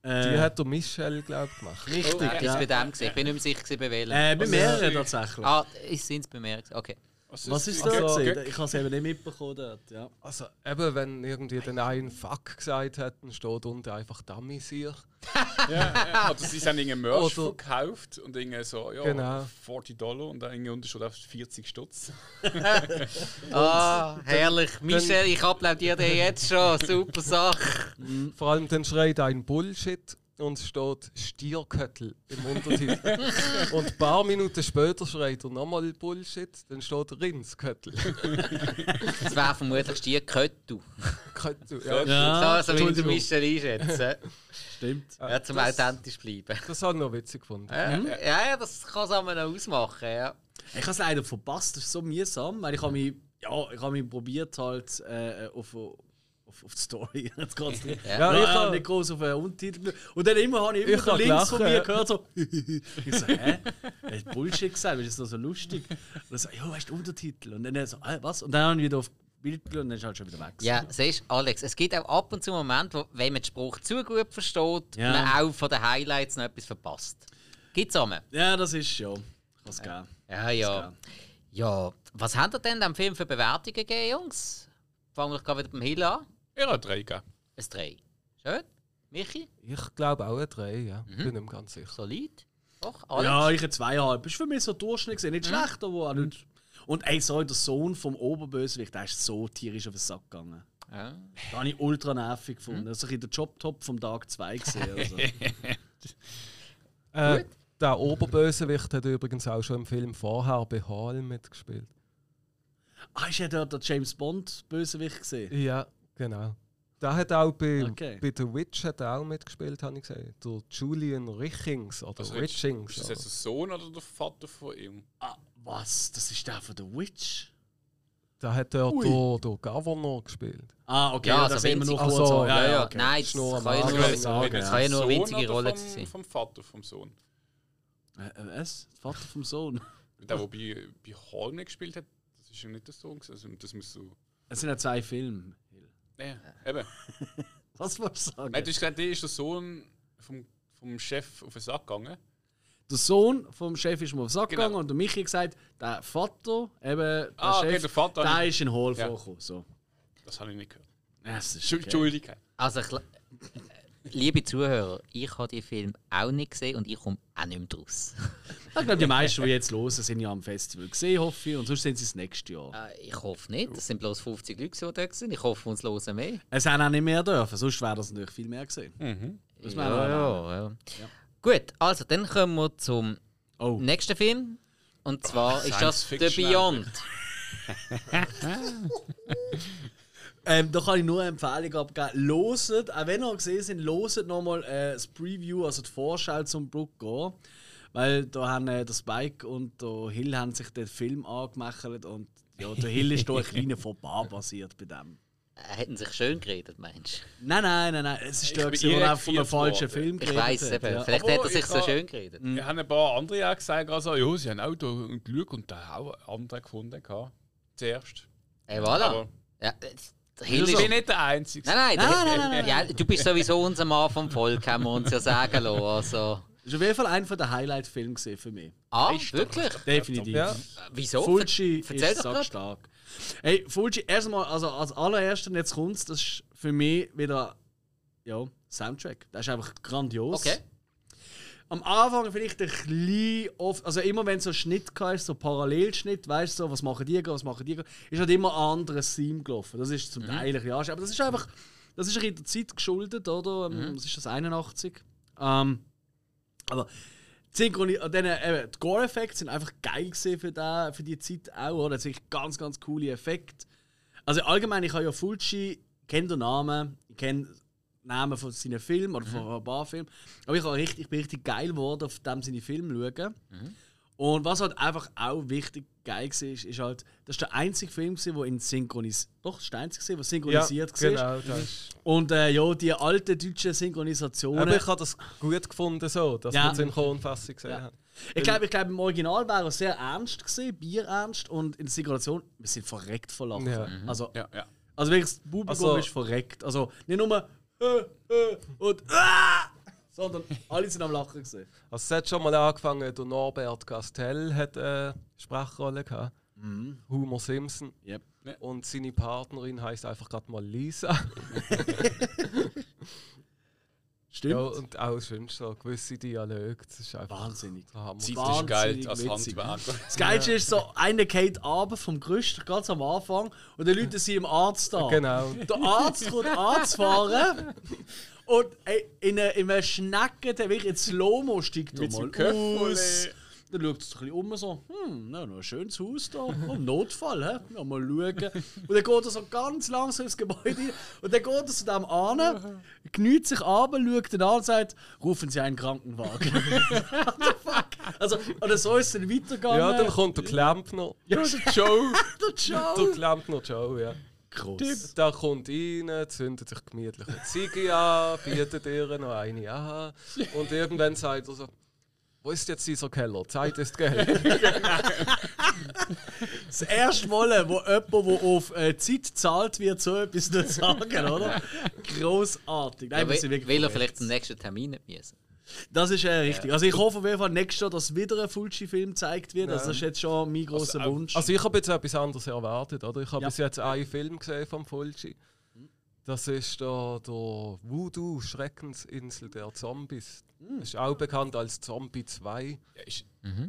Die Äh, hat der Michel, glaube ich, gemacht. richtig. Oh, ist ja. bei dem gesehen. Ich bin nicht mehr sicher, bei welchem. Äh, bei mehreren tatsächlich. ah, sind es bei mir? gewesen? Okay. Was ist Also, da? okay. gewesen? Ich habe es eben nicht mitbekommen dort. Ja. Also, eben, wenn irgendwie den einen Fuck gesagt hat, dann steht unten einfach Dummy hier. <laughs> Ja, ja. Oder sie haben irgendeinen Merch Oder- verkauft und irgendwie so, ja, Genau. 40 Dollar und dann irgendwie untersteht auf 40 Stutz. <laughs> Ah, herrlich. Michel, ich applaudiere dir jetzt schon. Super Sache. Vor allem dann schreit ein Bullshit und es steht Stierköttel im Untertitel. <laughs> und ein paar Minuten später schreit er nochmal Bullshit, dann steht Rindsköttel. <laughs> Das wäre vermutlich Stierköttu. Köttel, ja. Ja, so, so wie Entschuldigung. Michel einschätzen. Stimmt. Ja, zum das, authentisch bleiben. das habe ich noch witzig gefunden. Ja, ja, ja, das kann es einmal noch ausmachen. Ja. Ich habe es leider verpasst, das ist so mühsam, weil ich habe mich, ja, ich habe mich probiert halt äh, auf, auf, auf die Story. <laughs> Jetzt geht's <laughs> nicht. Ja. Ja, ich hab- habe nicht groß auf den Untertitel. Und dann immer habe ich immer Ich links von gelacht, mir ja. gehört so. <laughs> ich so, hä? Er hat Bullshit gesagt, weil das ist doch so lustig. Und dann so, ja, weißt du, Untertitel? Und dann er so, ah, was? Und dann habe ich wieder auf Bild geschaut und dann ist halt schon wieder weg. Ja, siehst du, Alex, es gibt auch ab und zu Momente, wo, wenn man den Spruch zu gut versteht, Ja. man auch von den Highlights noch etwas verpasst. Gibt's einmal? Ja, das ist ja. Was geben. Ja, ja. Ja, was habt ihr denn dem Film für Bewertungen gegeben, Jungs? fangen wir gerade wieder beim Hill an. Er hat drei gegeben. Ein 3. Schön. Michi, Ich glaube auch ein 3, ja. Bin nicht mehr ganz sicher. solid. Doch, Alex. Ja, ich hätte zweieinhalb. Ist für mich so Durchschnitt gesehen. Nicht schlecht, aber auch nicht. Und ey, sorry, der Sohn vom Oberbösewicht, der ist so tierisch auf den Sack gegangen. Ja. Da habe ich ultra nervig gefunden. Das war in der Job-Top vom Tag 2 gesehen. <laughs> Also. Äh, der Oberbösewicht hat übrigens auch schon im Film vorher bei Hall mitgespielt. ah, ist ja dort der James Bond-Bösewicht gesehen? Ja, genau. Der hat auch bei, Okay. bei The Witch hat er auch mitgespielt, habe ich gesehen. Der Julian Richings oder Also, Richings. Ist das jetzt der Sohn oder der Vater von ihm? Ah, was? Das ist der von The Witch? Der hat Ui. den, den Governor gespielt. Ah, okay, Ja, ja, also das sehen wir winzig. noch kurz. Ach so. Ja, ja, okay. nein, Ist das nur am kann ja nur, Ich das sagen, es kann ja nur eine winzige Rolle vom, sein. Vom Vater vom Sohn. Äh, äh, was? Der Vater vom Sohn? Der, der bei, bei Hall nicht gespielt hat, das ist ja nicht der Sohn. gewesen. Also, das muss so. Es sind ja zwei Filme. Nee, eben. <laughs> Was wolltest du sagen? Nein, du hast gesagt, der ist der Sohn vom, vom Chef auf den Sack gegangen. Der Sohn vom Chef ist mir auf den Sack Genau. gegangen und der Michi hat gesagt, der Vater, eben der Ah, okay, Chef, der Vater. der ist in Hall Ja. vorgekommen. So. Das habe ich nicht gehört. Es ist okay. Entschuldigung. Also, ich, gl- liebe Zuhörer, ich habe den Film auch nicht gesehen und ich komme auch nicht mehr draus. <laughs> Ich glaube, die meisten, die jetzt hören, sind ja am Festival gesehen, hoffe ich. Und sonst sind sie das nächste Jahr. Äh, ich hoffe nicht. Das sind bloß 50 Leute, die da sind. Ich hoffe, uns hören mehr. Es haben auch nicht mehr dürfen, sonst wäre das natürlich viel mehr gesehen. Mhm. Das Ja, auch ja, ja. Gut, also dann kommen wir zum Oh. nächsten Film. Und zwar ist das The Beyond. <laughs> <laughs> Ähm, da kann ich nur eine Empfehlung abgeben. Loset, auch wenn ihr gesehen sind, loset nochmal äh, das Preview, also die Vorschau zum Brook gehen. Weil da haben äh, der Spike und der Hill haben sich den Film angemacht und ja, der Hill ist da ein kleiner <laughs> Fauxpas passiert bei dem. Äh, hätten sich schön geredet, meinst Nein, nein, nein, nein. Es ist Ich da, gewesen, wo von einem falschen worden. Film du? Ich geredet weiß eben. ja. Vielleicht Aber hätte er ich sich so schön geredet. Wir haben ein paar andere ja gesagt, also, ja, sie haben auch da geschaut und da auch andere gefunden. gehabt. Zuerst. Ey, voilà. Aber ja, äh, Hill ich ist... bin nicht der Einzige. Nein, nein, Nein, nein, nein, Ja, du bist sowieso unser Mann vom Volk, haben wir uns ja sagen lassen. Also. Das ist auf jeden Fall einer der Highlight-Filme für mich. Ah, wirklich? Definitiv. Ja. Wieso? Fulci Erzähl ist doch stark. Hey, Fulci, erstmal, also als allererstes, und jetzt kommt's, das ist für mich wieder, ja, Soundtrack. Das ist einfach grandios. Okay. Am Anfang vielleicht ein bisschen oft, also immer wenn so Schnitt ist, so Parallelschnitt, weißt du, so, was machen die, was machen die, ist halt immer ein anderes Theme gelaufen. Das ist zum Teil ein bisschen aber das ist einfach, das ist ein bisschen der Zeit geschuldet, oder? Ähm, Was ist das, 81? Ähm, aber die Synchroni äh, dann, eben, die Gore-Effekte sind einfach geil für, den, für die Zeit auch, oder? Das sind ganz, ganz coole Effekte. Also allgemein, ich habe ja Fulci, kenne den Namen, ich kenne Namen von seinen Filmen oder von ein paar Filmen, aber ich, richtig, ich bin richtig geil geworden, auf dem seine Filme schauen. Und was halt einfach auch wichtig geil war, ist, ist halt, das ist der einzige Film, der in synchronisiert Doch, der einzige, der synchronisiert war. genau. Das ist, Und äh, ja, die alten deutschen Synchronisationen. aber ich habe das gut gefunden, so, dass Ja. man die Synchronfassung gesehen Ja. hat. Ich glaube, ich glaub, im Original wäre er sehr ernst gesehen, bierernst. Und in der Synchronisation, wir sind verreckt vor Lachen. Ja. Also, Ja, ja. also wirklich, das Publikum Also- ist verreckt. Also nicht nur und ah, sondern alle sind am Lachen gesehen. Also es hat schon mal angefangen, der Norbert Castell hat eine Sprachrolle gehabt. Homer Simpson. Yep. Und seine Partnerin heißt einfach gerade mal Lisa. <laughs> Stimmt. Ja, und auch sonst so gewisse Dialoge. Das ist einfach Wahnsinnig. Hammer. Zeit ist Wahnsinnig geil als witzig. Handwerker. Das <laughs> Geilste ist so, einer geht runter vom Gerüst, ganz am Anfang, und die Leute sind im Arzt da. Genau. Der Arzt kommt anzufahren und ey, in einem, in einem Schnecken, der wirklich in Slow-Mo steigt er Mit mal aus. Dann schaut sich ein bisschen um so, hm, na, noch ein schönes Haus da, oh, Notfall, hä? Ja, mal schauen. Und dann geht er so ganz langsam ins Gebäude rein, und dann geht er zu dem an, gnüht sich ab, schaut ihn an und sagt, rufen Sie einen Krankenwagen. <laughs> What the fuck? Also, oder so ist es dann weitergegangen. Ja, dann kommt der Klempner. ja, <laughs> Joe! der Der Joe. Klempner Joe, ja. Gross. Da kommt rein, zündet sich gemütlich eine Ziege an, bietet ihr noch eine an. Und irgendwann sagt er so: Wo ist jetzt dieser Keller? Zeit ist Geld. <laughs> Das erste Mal, wo jemand, der auf äh, Zeit zahlt wird, so etwas nicht sagen, oder? Grossartig. Nein, Ja, weil, wirklich weil er vielleicht zum nächsten Termin nicht müssen. Das ist äh, richtig. Also ich hoffe auf jeden Fall nächstes Jahr, dass wieder ein Fulci-Film gezeigt wird. Also das ist jetzt schon mein großer Also, Wunsch. Also ich habe jetzt etwas anderes erwartet, oder? Ich habe Ja. bis jetzt einen Film gesehen vom Fulci. Das ist der, der Voodoo Schreckensinsel der Zombies. Hm. Ist auch bekannt als Zombie 2. Ja, ist,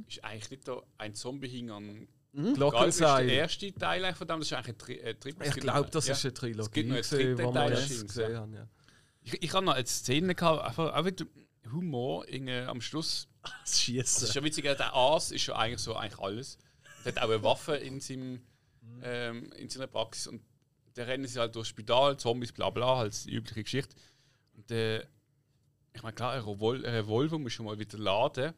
ist eigentlich nicht da ein Zombie hing an Mhm. Ist der Glockenseil. erste Teil eigentlich von dem, das ist eigentlich ein Tri äh, Triple. Ich glaube, das ja. ist eine Trilogie, Es gibt noch einen dritten Teil, gesehen ja. haben. Ja. Ich, ich habe noch eine Szene gehabt, einfach auch wieder Humor irgendwie am Schluss. das <laughs> Das ist Schießen. schon witzig, der Aas ist schon eigentlich so eigentlich alles. Der hat auch eine Waffe in, seinem, ähm, in seiner Praxis und der rennen sie halt durchs Spital, Zombies, bla bla, halt die übliche Geschichte. Und äh, ich meine, klar, ein Revol ein Revolver muss schon mal wieder laden.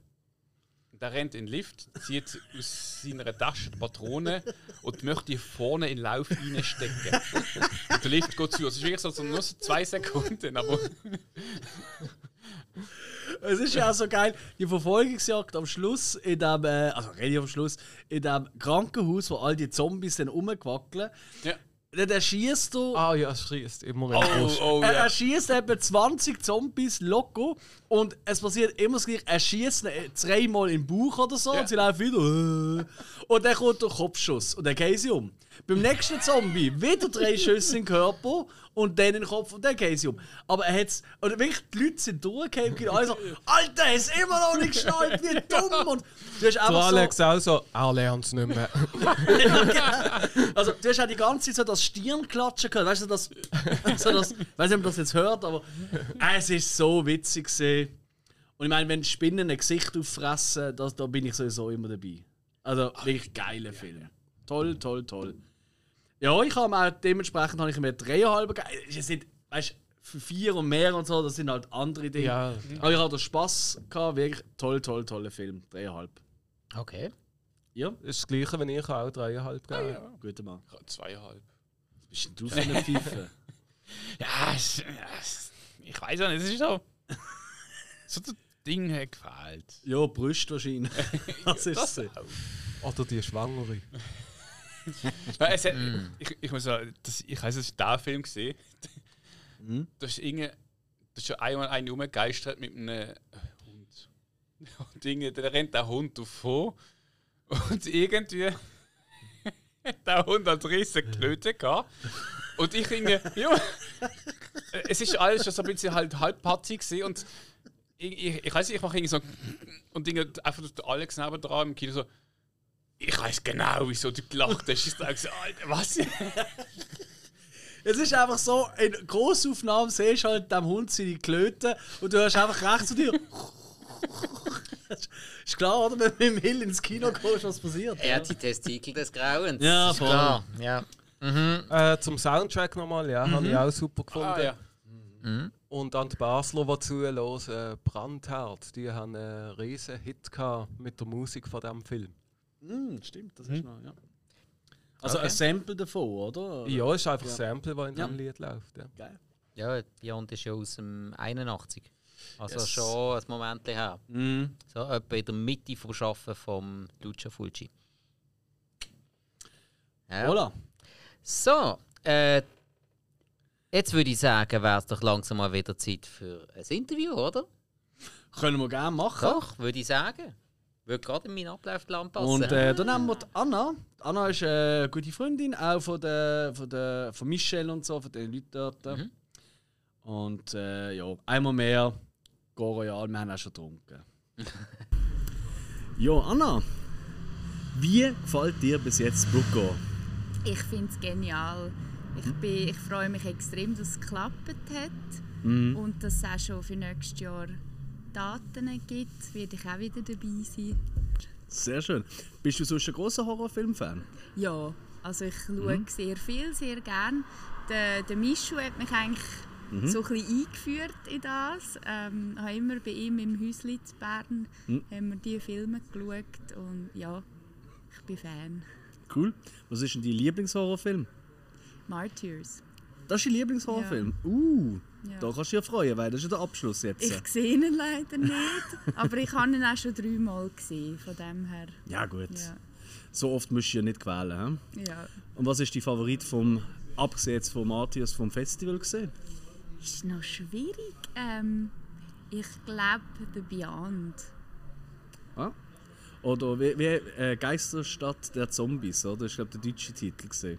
Der rennt in den Lift, zieht aus seiner Tasche die Patrone und möchte die vorne in den Lauf reinstecken. und der Lift geht zu. Es ist wirklich so, so nur so zwei Sekunden, aber Es ist ja auch so geil, die Verfolgungsjagd am Schluss in dem, äh, also relativ am Schluss, in dem Krankenhaus, wo all die Zombies dann rumquackeln. ja. Dann erschießt du. Ah ja, es schießt immer in Oh, oh Er, ja. er schießt etwa 20 Zombies locker und es passiert immer das gleiche. Er schießt dreimal im Bauch oder so Ja. und sie laufen wieder. äh. Und dann kommt der Kopfschuss und dann gehen sie um. Beim nächsten Zombie wieder drei Schüsse im Körper und dann in den Kopf und dann gehen sie um. Aber er hat's. Und wirklich, die Leute sind durchgekommen so: Alter, er ist immer noch nicht geschnallt, wie <laughs> dumm! Und du hast einfach so. Alex auch so, er lernt es nicht mehr. <laughs> Also, du hast auch die ganze Zeit so das Stirnklatschen gehört. Weißt du, das. So das ich weiß nicht, ob man das jetzt hört, aber es ist so witzig. Gewesen. Und ich meine, wenn Spinnen ein Gesicht auffressen, das, da bin ich sowieso immer dabei. Also, wirklich geiler Film. Toll, toll, toll. Ja, ich habe auch dementsprechend habe ich mir dreieinhalb gegeben. Es sind, weißt du, für vier und mehr und so, das sind halt andere Dinge. Ja. Aber ich hatte Spass gehabt, wirklich toll, toll, toller Film. Dreieinhalb. Okay. Ja, Das ist das gleiche, wenn ich auch dreieinhalb gebe. guter Mann. Zweieinhalb. Was bist denn du für eine Pfeife? <laughs> Ja, ja, ich weiß auch nicht, es ist so. <laughs> So das Ding hat gefällt. Ja, Brust wahrscheinlich. <laughs> Das ist Das es. auch. Oder die Schwangere. Nein, <laughs> es hat, ich, ich muss sagen, das, ich weiß, es ist der Film gesehen. Da ist irgendwie, da ist schon einmal einer rumgegeistert mit einem Hund. Und irgendwie, da rennt der Hund davon. Und irgendwie hat der Hund als riesen Klöte gehabt. Und ich irgendwie, ja, es ist alles schon so ein bisschen halt halbpatzig und ich, ich, ich weiß nicht, ich mache irgendwie so und irgendwie einfach der Alex neben dran im Kino so, ich weiß genau, wieso du gelacht hast. Ich sage so, Alter, was? <laughs> Es ist einfach so, in Grossaufnahmen siehst du halt dem Hund seine Klöte und du hast einfach rechts zu dir. <laughs> ist klar, oder? Wenn du mit dem Hill ins Kino gehst, was passiert. Er hat die Testikel des Grauens. Ja, ist voll. klar. Ja. Äh, zum Soundtrack nochmal, ja, habe ich auch super gefunden. ah, ja. Und an die Basler, die zuhören, Brandherd, die haben einen riesen Hit mit der Musik von diesem Film. Hm, stimmt, das ist noch, ja. Also ein Sample davon, oder? Ja, ist einfach Ja. ein Sample, das in Ja. diesem Lied läuft. Ja. Geil. ja, Beyond ist ja aus dem 81. Also Yes. schon ein Moment her. Mhm. So etwa in der Mitte vom Schaffen von Lucio Fulci. Ja. Voilà. So, äh, jetzt würde ich sagen, wäre es doch langsam mal wieder Zeit für ein Interview, oder? Können wir gerne machen. Doch, würde ich sagen. Würde gerade in meinen Ablaufplan passen. Und äh, dann nehmen wir die Anna. Die Anna ist eine gute Freundin, auch von, der, von, der, von Michelle und so, von den Leuten dort. Und äh, ja, einmal mehr Go Royal, wir haben auch schon getrunken. <laughs> ja, Anna, wie gefällt dir bis jetzt Brucko? Ich finde es genial. Ich, bin, ich freue mich extrem, dass es geklappt hat Mhm. und dass es auch schon für nächstes Jahr Daten gibt, werde ich auch wieder dabei sein. Sehr schön. Bist du sonst ein großer Horrorfilm-Fan? Ja, also ich schaue sehr viel, sehr gern. Der, der Mischu hat mich eigentlich so ein bisschen eingeführt in das. Ähm, habe immer bei ihm im Häuschen zu Bern haben wir die Filme geschaut und ja, ich bin Fan. Cool. Was ist denn dein Lieblingshorrorfilm? Martyrs. Das ist dein Lieblingshorrorfilm? Uh, Ja. da kannst du dich ja freuen, weil das ist ja der Abschluss jetzt. Ich sehe ihn leider nicht, aber ich habe ihn auch schon dreimal gesehen, von dem her. Ja gut. Ja, So oft musst du ja nicht wählen. He? ja. Und was ist dein Favorit vom, abgesehen jetzt von Matthias vom Festival gesehen? Ist noch schwierig. Ähm, Ich glaube The Beyond. Oder wie, wie äh, Geisterstadt der Zombies, oder? Das ist, glaube ich, der deutsche Titel. Gewesen.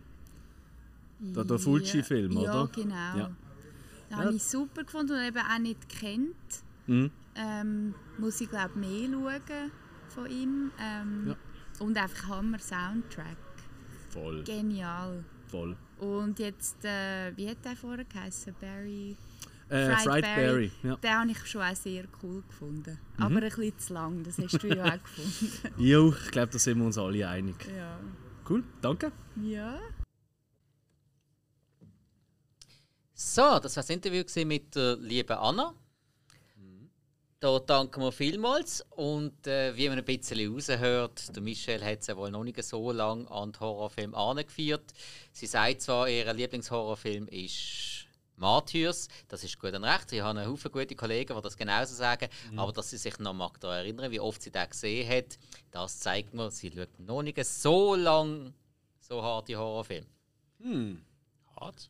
Der- der Fulci-Film, ja, oder? Ja, genau. Ja. Den Ja. habe ich super gefunden und eben auch nicht kennt. Mhm. Ähm, muss ich glaube mehr schauen von ihm. Ähm, Ja. Und einfach Hammer Soundtrack. Voll, Genial. voll. Und jetzt, äh, wie hat der vorher geheißen? Barry? Äh, Fried Fried, Berry. Berry. Ja. Den habe ich schon auch sehr cool gefunden. Mhm. Aber ein bisschen zu lang, das hast du ja auch <laughs> gefunden. Jo, ich glaube, da sind wir uns alle einig. ja. Cool, danke. ja. So, das war das Interview mit der lieben Anna. Da danken wir vielmals. Und äh, wie man ein bisschen raushört, der Michelle hat sie wohl noch nicht so lange an den Horrorfilm angeführt. Sie sagt zwar, ihr Lieblingshorrorfilm ist Martyrs. Das ist gut und recht. Sie haben einen Haufen gute Kollegen, die das genauso sagen. Aber dass sie sich noch mag daran erinnern, wie oft sie den gesehen hat, das zeigt mir, sie schaut noch nicht so lange so harte Horrorfilme. Hart.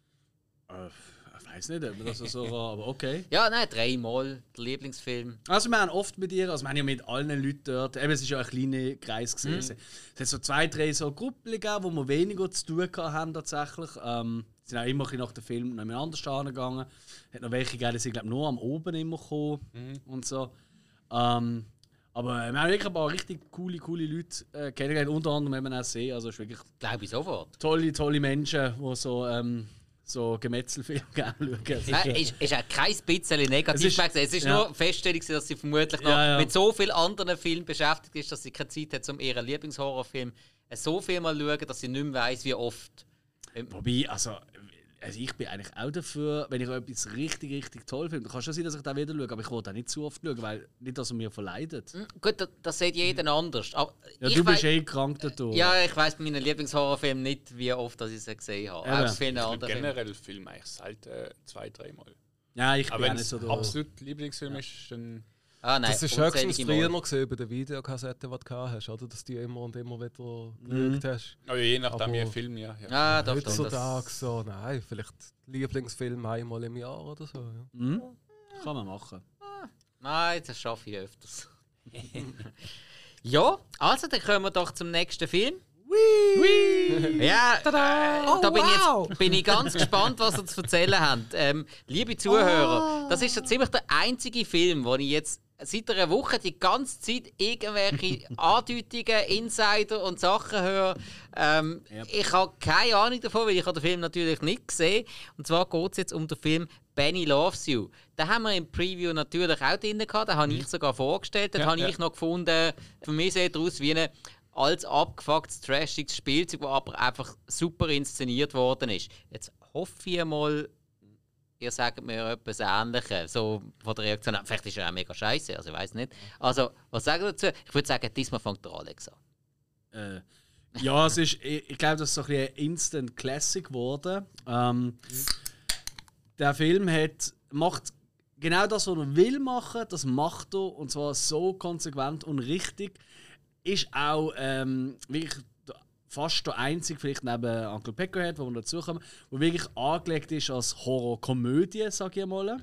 Äh, ich weiß nicht, ob das so war, aber okay. Ja, nein, dreimal der Lieblingsfilm. Also wir haben oft mit ihr, also wir haben ja mit allen Leuten dort, eben, es ist ja ein kleiner Kreis Mhm. gewesen. Es hat so zwei, drei so Gruppen gegeben, wo wir weniger zu tun haben tatsächlich. Ähm, sind auch immer nach dem Film noch anders gegangen. Es hat noch welche gegeben, die sind glaube nur am Oben immer gekommen und so. Ähm, aber wir haben wirklich ein paar richtig coole, coole Leute äh, kennengelernt, unter anderem eben auch See. Also es ist wirklich Glaube ich sofort. tolle, tolle Menschen, die so, ähm, so Gemetzelfilme <laughs> gerne schauen. Äh, ist, ist auch kein bisschen negativ Es ist-. Es ist ja. nur Feststellung, dass sie vermutlich noch Ja, ja. mit so vielen anderen Filmen beschäftigt ist, dass sie keine Zeit hat, um ihren Lieblingshorrorfilm so viel mal zu schauen, dass sie nicht mehr weiss, wie oft. Ähm, Wobei, also, also ich bin eigentlich auch dafür, wenn ich etwas richtig, richtig toll finde. Kann schon sein, dass ich da wieder schaue, aber ich will auch nicht zu oft schauen, weil nicht, dass er mir verleidet. Gut, das, das sieht jeder anders. Aber Ja, ich du bist eh krank dadurch. Ja, ich weiss bei meinen Lieblingshorrorfilmen nicht, wie oft dass ich sie gesehen habe. Eben. Auch vielen Ich anderen generell Film eigentlich selten äh, zwei, dreimal. ja ich Aber bin auch nicht es so der... absolut Lieblingsfilm ist, dann. Ah, nein, Das ist höchstens früher noch gesehen bei den Videokassetten, die du gehabt hast, oder? Dass du die immer und immer wieder Mhm. geschaut hast. Oh, ja, je nachdem, wie ein Film, ja. ja. Ah, stimmt. Heutzutage Das, so, nein, vielleicht Lieblingsfilm einmal im Jahr oder so. Ja. Mhm. Kann man machen. nein, das schaffe ich öfters. <laughs> ja, also dann kommen wir doch zum nächsten Film. Ja, äh, da bin, ich jetzt, bin ich ganz gespannt, was ihr zu erzählen habt. Ähm, liebe Zuhörer, das ist so ziemlich der einzige Film, wo ich jetzt seit einer Woche die ganze Zeit irgendwelche <laughs> Andeutungen, Insider und Sachen höre. Ähm, Ich habe keine Ahnung davon, weil ich habe den Film natürlich nicht gesehen. Und zwar geht es jetzt um den Film Benny Loves You. Den haben wir im Preview natürlich auch drin gehabt. Den habe ich sogar vorgestellt. Den Ja, habe ja. ich noch gefunden. Für mich sieht er aus wie ein als abgefucktes, trashiges Spielzeug, das aber einfach super inszeniert worden ist. Jetzt hoffe ich mal, ihr sagt mir etwas Ähnliches, so von der Reaktion. Vielleicht ist er auch mega scheiße, also ich weiß nicht. Also, was sagen dazu? Ich würde sagen, diesmal fängt der Alex an. Äh, ja, es ist, ich, ich glaube, das ist so ein, bisschen Instant Classic geworden. Ähm, der Film hat, macht genau das, was er will machen, das macht er und zwar so konsequent und richtig. Ist auch ähm, wirklich fast der einzige, vielleicht neben Uncle Peckerhead, wo wir dazukommen, wo wirklich angelegt ist als Horrorkomödie, sag ich mal.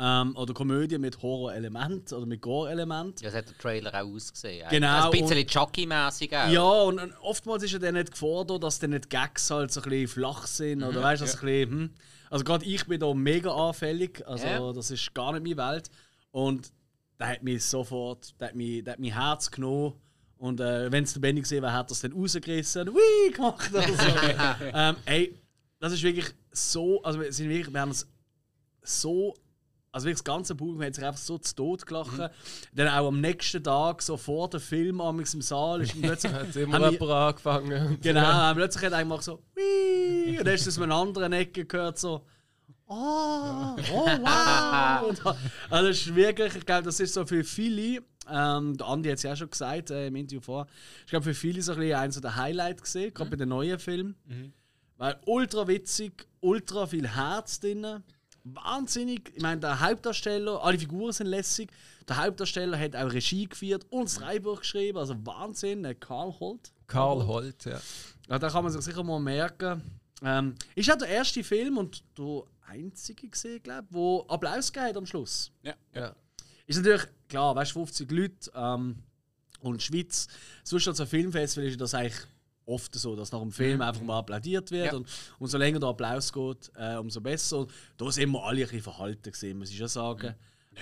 Ähm, oder Komödie mit Horrorelement oder mit Gore-Element. Ja, das hat der Trailer auch ausgesehen. eigentlich. Genau, Also ein bisschen Chucky-mäßig auch. Ja, und, und oftmals ist ja dann nicht gefordert, dass dann nicht Gags halt so ein bisschen flach sind. Oder weißt du, dass ein bisschen, hm. Also gerade ich bin da mega anfällig. Also Ja. das ist gar nicht meine Welt. Und der hat mich sofort, der hat mich, hat mein Herz genommen. Und äh, wenn es der Benny gesehen wäre, hat er es dann rausgerissen und «Wii!» gemacht. Oder so. <laughs> ähm, ey, das ist wirklich so, also wir, sind wirklich, wir haben es so, also wirklich das ganze Publikum hat sich einfach so zu Tod gelacht. Dann auch am nächsten Tag, so vor dem Film, amigs im Saal, ist plötzlich... <laughs> Hat immer jemand angefangen. Genau, haben plötzlich hat er gemacht so «Wii!» und dann hast du es aus einer anderen Ecke gehört so «Oh, oh wow!» Und <laughs> Also das ist wirklich, ich glaube, das ist so für viele, ähm, der Andi hat es ja auch schon gesagt äh, im Interview vor, ich glaube für viele so ein bisschen eins der Highlight gesehen, gerade bei den neuen Filmen. Weil ultra witzig, ultra viel Herz drin. Wahnsinnig. Ich meine, der Hauptdarsteller, alle Figuren sind lässig. Der Hauptdarsteller hat auch Regie geführt und das Drehbuch geschrieben. Also Wahnsinn, äh, Karl Holt. Karl Holt, ja. Ja, da kann man sich sicher mal merken. Ähm, ist auch der erste Film und der einzige gesehen, glaube ich, wo Applaus gegeben hat am Schluss. Ja. Ja. Ist natürlich klar, weißt du, 50 Leute ähm, und Schweiz. Sonst als ein Filmfestival ist das eigentlich oft so, dass nach dem Film einfach mal applaudiert wird. Ja. Und umso länger der Applaus geht, äh, umso besser. Und da sind wir alle ein bisschen verhalten gesehen, muss ich schon sagen.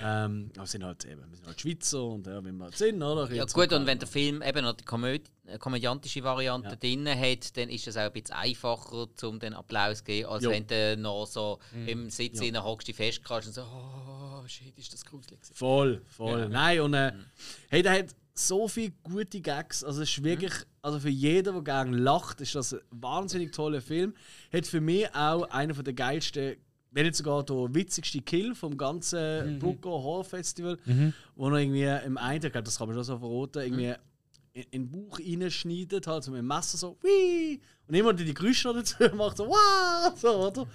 Ähm, aber wir sind halt eben, wir sind halt Schweizer und ja, wenn wir halt sind, oder? Ja gut, und wenn der Film eben noch die Komöd äh, komödiantische Variante Ja. drin hat, dann ist es auch ein bisschen einfacher, um den Applaus zu geben, als Jo. wenn du noch so im Sitz ja. hockst, dich festkannst und so «Oh, shit, ist das gruselig gewesen.» Voll, voll. Nein, und äh, hey, der hat so viele gute Gags. Also, es ist wirklich, also für jeden, der gerne lacht, ist das ein wahnsinnig toller Film. Hat für mich auch einer der geilsten, wenn nicht sogar der witzigste Kill vom ganzen Brucker Horror Festival, wo er irgendwie im einen, ich glaube, das kann man schon so verraten, irgendwie in, in den Bauch reinschneidet, halt so mit dem Messer so, wie und immer die Geräusche dazu <laughs> macht, so, wow, so, oder?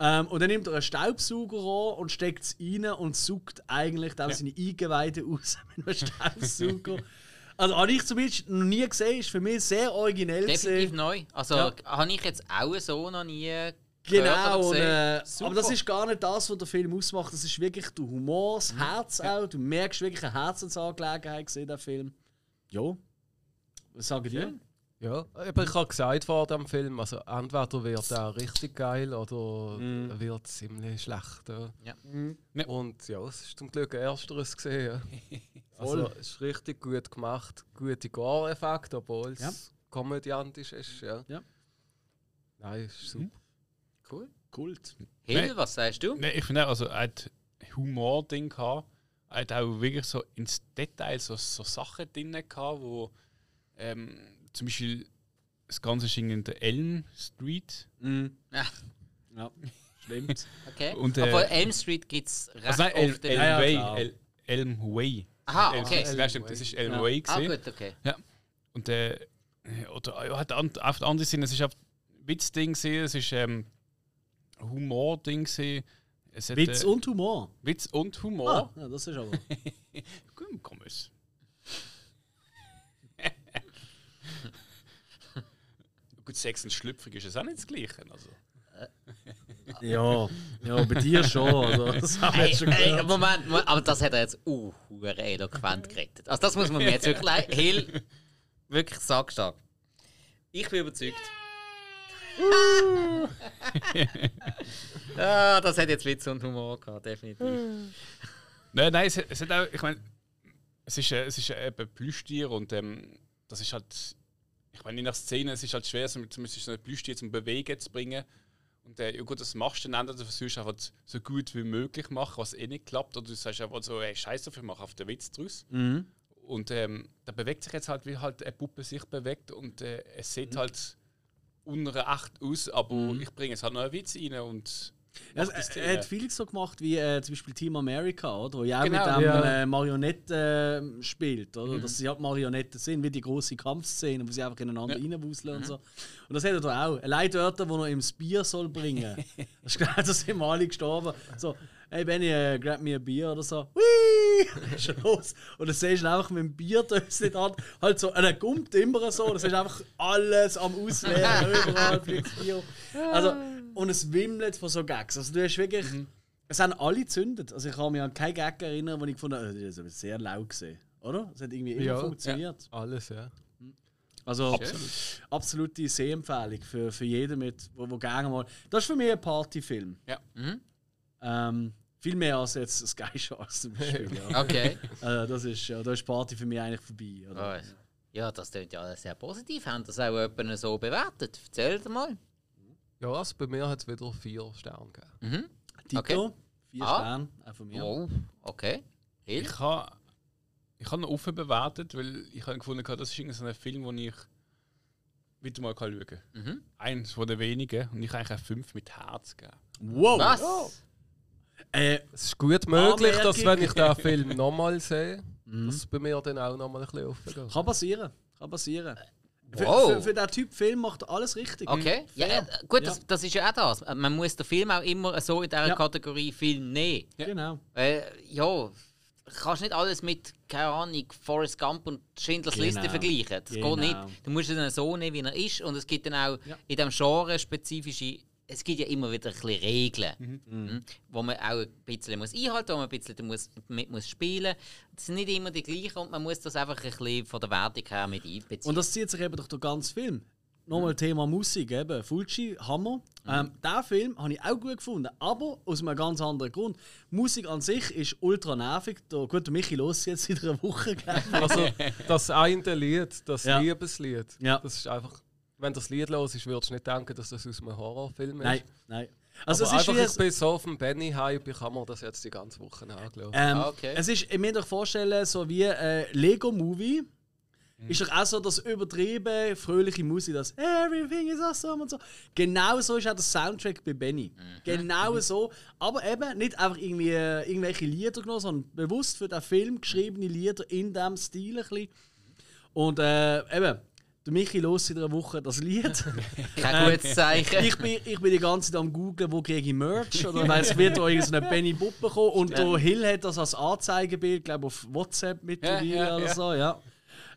Ähm, und dann nimmt er einen Staubsauger an und steckt es rein und sucht eigentlich dann seine Eingeweide <laughs> aus mit einem Staubsauger. <laughs> also habe ich zumindest noch nie gesehen, ist für mich sehr originell Definitiv gesehen. neu. Also Ja. habe ich jetzt auch so noch nie Genau, und, äh, aber das ist gar nicht das, was der Film ausmacht. Das ist wirklich der Humor, Mhm. das Herz auch. Du merkst wirklich eine Herzensangelegenheit gesehen, der Film. Ja. Was sagen die? Ja, aber ich habe gesagt vor dem Film, also entweder wird er richtig geil oder Mhm. er wird ziemlich schlecht. Ja. Ja. Ja. Und ja, es ist zum Glück ersteres gesehen. Ja. <laughs> Also, es ist richtig gut gemacht, gute Gore-Effekte, obwohl es Ja. komödiantisch ist. Ja. Ja. Nein, ist super. Cool. Kult. Hill, Nein. was sagst du? Nein, ich finde auch, also, er hat Humor-Ding gehabt. Er hat auch wirklich so ins Detail so, so Sachen drin gehabt, wo ähm, zum Beispiel das Ganze ist in der Elm Street. Mhm. Ja. Ja, <laughs> stimmt. Okay. Und, äh, Aber Elm Street gibt es recht Also nein, El, oft. Elm Ja, ja, Way. El, Elm Way. Aha, Elm okay. Street. Nein, stimmt, das ist Elm Ja. Way Ah, gesehen. gut, okay. Und äh, oder ja, hat an, auf der anderen Seite, es ist auf Witz-Ding gesehen, es ist ähm, Humor-Ding gesehen. Es hat, Witz äh, und Humor. Witz und Ah, Humor. ja, das ist aber. <laughs> Komm, komm es. <laughs> Gut, Sex und schlüpfrig ist es auch nicht das Gleiche. Also. ja, ja, bei dir schon. Also, das haben wir Ey, jetzt schon ey. Moment, Moment, aber das hat er jetzt uh, hure eloquent gerettet. Also das muss man mir jetzt wirklich. Hill, wirklich sackstark. Ich bin überzeugt. Ah, <laughs> das hat jetzt Witz und Humor gehabt, definitiv. Nein, nein, es, es hat auch, ich meine, es ist, äh, es ist äh, eben Plüschtier und ähm, das ist halt, ich meine, in der Szene, es ist halt schwer, so, zumindest so ein Plüschtier zum Bewegen zu bringen. Und äh, ja gut, das machst du dann, du versuchst einfach so gut wie möglich machen, was eh nicht klappt. Oder du sagst einfach so, ey, scheiß dafür, mach auf den Witz draus. Mhm. Und ähm, da bewegt sich jetzt halt, wie halt eine Puppe sich bewegt und äh, es sieht halt unecht aus, aber ich bringe jetzt halt noch einen Witz rein und mach Also, die er, hat vieles so gemacht wie äh, zum Beispiel Team America, oder? Wo ja auch Genau. mit dem Ja. äh, Marionetten äh, spielt, oder? Dass sie halt Marionetten sind, wie die große Kampfszene, wo sie einfach ineinander Ja. reinwuseln und so. Und das hat er da auch. Allein wo er ihm das Bier soll bringen. <laughs> das ist klar, da sind wir alle gestorben. So, hey Benny, äh, grab mir ein Bier oder so. <laughs> Schon los. Und dann siehst du einfach mit dem Bierdöschen dran, halt so, er gummt immer so, das ist einfach alles am Ausleeren, <laughs> überall fliegt Bier. Also, und es wimmelt von so Gags. Also du hast wirklich, es haben alle gezündet. Also ich kann mich an keinen Gag erinnern, wo ich gefunden habe, das ist sehr laut gesehen. Oder? Es hat irgendwie immer Ja. funktioniert. Alles, ja. Also absolute Sehempfehlung für, für jeden, mit, wo, wo gerne mal. Das ist für mich ein Partyfilm. Ja. Ähm, viel mehr als jetzt Sky Sharks zum Beispiel. <laughs> ja. Okay. äh, das ist, ja, da ist Party für mich eigentlich vorbei. Oder? Oh, ja, das klingt ja sehr positiv. Haben das auch jemand so bewertet? Erzähl dir mal. Ja, also bei mir hat es wieder vier Sterne gegeben. Mhm. Tito, Okay. vier Ah. Sterne, auch von mir. Oh, okay. Hill? Ich habe ich hab ihn offen bewertet, weil ich habe gefunden, das ist irgendwie so ein Film, den ich wieder mal schauen kann. Mhm. Eins von den wenigen und ich habe eigentlich 5 mit Herz gegeben. Wow! Was? Äh, Es ist gut möglich, dass wenn ich den Film nochmal sehe, Mhm. dass es bei mir dann auch nochmal ein bisschen offen geht. kann passieren. Kann passieren. Für, Wow. für, für diesen Typ Film macht alles richtig. Okay. Ja, Fair. äh, gut, Ja. Das, das ist ja auch das. Man muss den Film auch immer so in dieser Ja. Kategorie Film nehmen. Genau. Äh, ja, kannst nicht alles mit, keine Ahnung, Forrest Gump und Schindlers Genau. Liste vergleichen. Das Genau. geht nicht. Du musst ihn so nehmen, wie er ist. Und es gibt dann auch Ja. in diesem Genre spezifische. Es gibt ja immer wieder ein bisschen Regeln, Mhm. mhm. wo man auch ein bisschen muss einhalten muss, wo man ein bisschen muss, mit muss spielen muss. Das sind nicht immer die gleichen und man muss das einfach ein bisschen von der Wertung her mit einbeziehen. Und das zieht sich eben durch den ganzen Film. Nochmal Thema Musik, eben. Fulci, Hammer. Ähm, den Film habe ich auch gut gefunden, aber aus einem ganz anderen Grund. Musik an sich ist ultra nervig. Der, gut, Michi los jetzt seit einer Woche. Also das eine Lied, das Ja. Liebeslied, Ja. das ist einfach, wenn das Lied los ist, würdest du nicht denken, dass das aus einem Horrorfilm ist. Nein, nein. Also Also es ist einfach, wie... ich bin so auf dem Benny-Hype, ich habe mir das jetzt die ganze Woche angeschaut. Ähm, Ah, okay. Es ist, ich mir doch vorstellen, so wie ein Lego-Movie. Ist doch auch so das übertrieben fröhliche Musik, das Everything is awesome und so. Genau so ist auch der Soundtrack bei Benny. Genau so. Aber eben nicht einfach irgendwie, äh, irgendwelche Lieder genommen, sondern bewusst für den Film geschriebene Lieder in diesem Stil. Ein bisschen. Und äh, eben, der Michi los in einer Woche das Lied. <laughs> Kein gutes Zeichen. ich, bin, ich bin die ganze Zeit am googlen, wo kriege ich Merch oder weil es wird da irgendeine Benny Puppe kommen und der Hill hat das als Anzeigebild, glaube auf WhatsApp mittlerweile Ja, ja, oder ja. so, ja.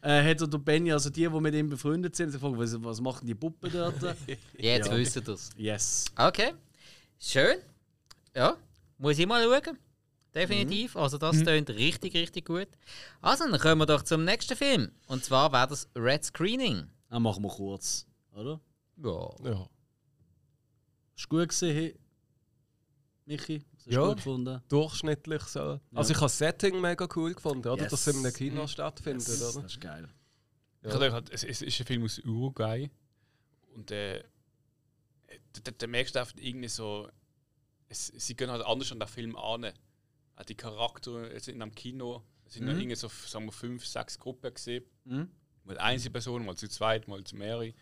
Äh, hat er der Benny, also die, die mit ihm befreundet sind, gefragt, was, was machen die Puppen dort? <laughs> Jetzt Ja. wissen das. yes. Okay. Schön. Ja, muss ich mal schauen. Definitiv. Also das klingt richtig, richtig gut. Also, dann kommen wir doch zum nächsten Film. Und zwar wäre das Red Screening. Dann machen wir kurz, oder? Ja. Ja. Ist gut gesehen, Michi? Hast du Ja. gut gefunden? Durchschnittlich so. Also ich habe das Setting mega cool gefunden, oder? Yes. Dass es in einem Kino stattfindet, Yes, oder? Das ist geil. Ich habe gedacht, es, es ist ein Film aus Uruguay. Und äh, da, da, da merkst du einfach irgendwie so, es, sie gehen halt anders an den Film an. Auch die Charakter jetzt in einem Kino, es sind noch irgendwie so, sagen wir, fünf, sechs Gruppen gesehen. Mhm. Mal einzelne Personen, mal zu zweit, mal zu mehrere.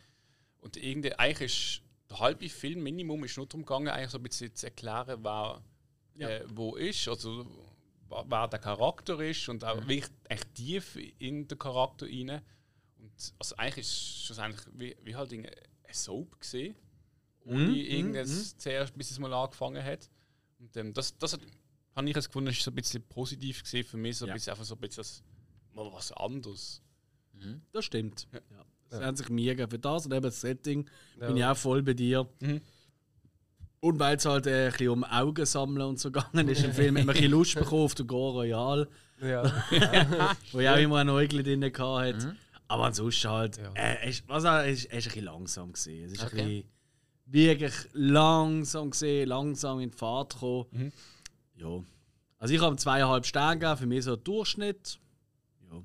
Und irgendwie, eigentlich ist der halbe Film Minimum ist nur darum gegangen, eigentlich so ein bisschen zu erklären, wer äh, wo ist, also wer der Charakter ist und auch wirklich echt tief in den Charakter rein. Und also eigentlich ist es eigentlich wie, wie halt eine eine Soap gesehen, ohne irgendwas zuerst, bis es mal angefangen hat. Und ähm, das, das hat, habe ich jetzt gefunden, ist so ein bisschen positiv gesehen für mich, so ein Ja. bisschen einfach so ein bisschen das, mal was anderes. Das stimmt. Ja. Das haben sich mega für das und eben das Setting Ja. bin ich auch voll bei dir. Mhm. Und weil es halt äh, ein bisschen um Augen sammeln und so gegangen ist, im Film hat man ein bisschen Lust bekommen auf den Gore Royal, Ja. <laughs> wo ja auch immer ein Äugel drin hatte. Mhm. Aber ansonsten halt, Ja. äh, ist, was, ist, ist ein bisschen langsam gesehen. Es ist Okay. ein bisschen wirklich langsam gesehen, langsam in die Fahrt gekommen. Mhm. Ja. Also ich habe zweieinhalb Sterne gegeben, für mich so ein Durchschnitt. Ja.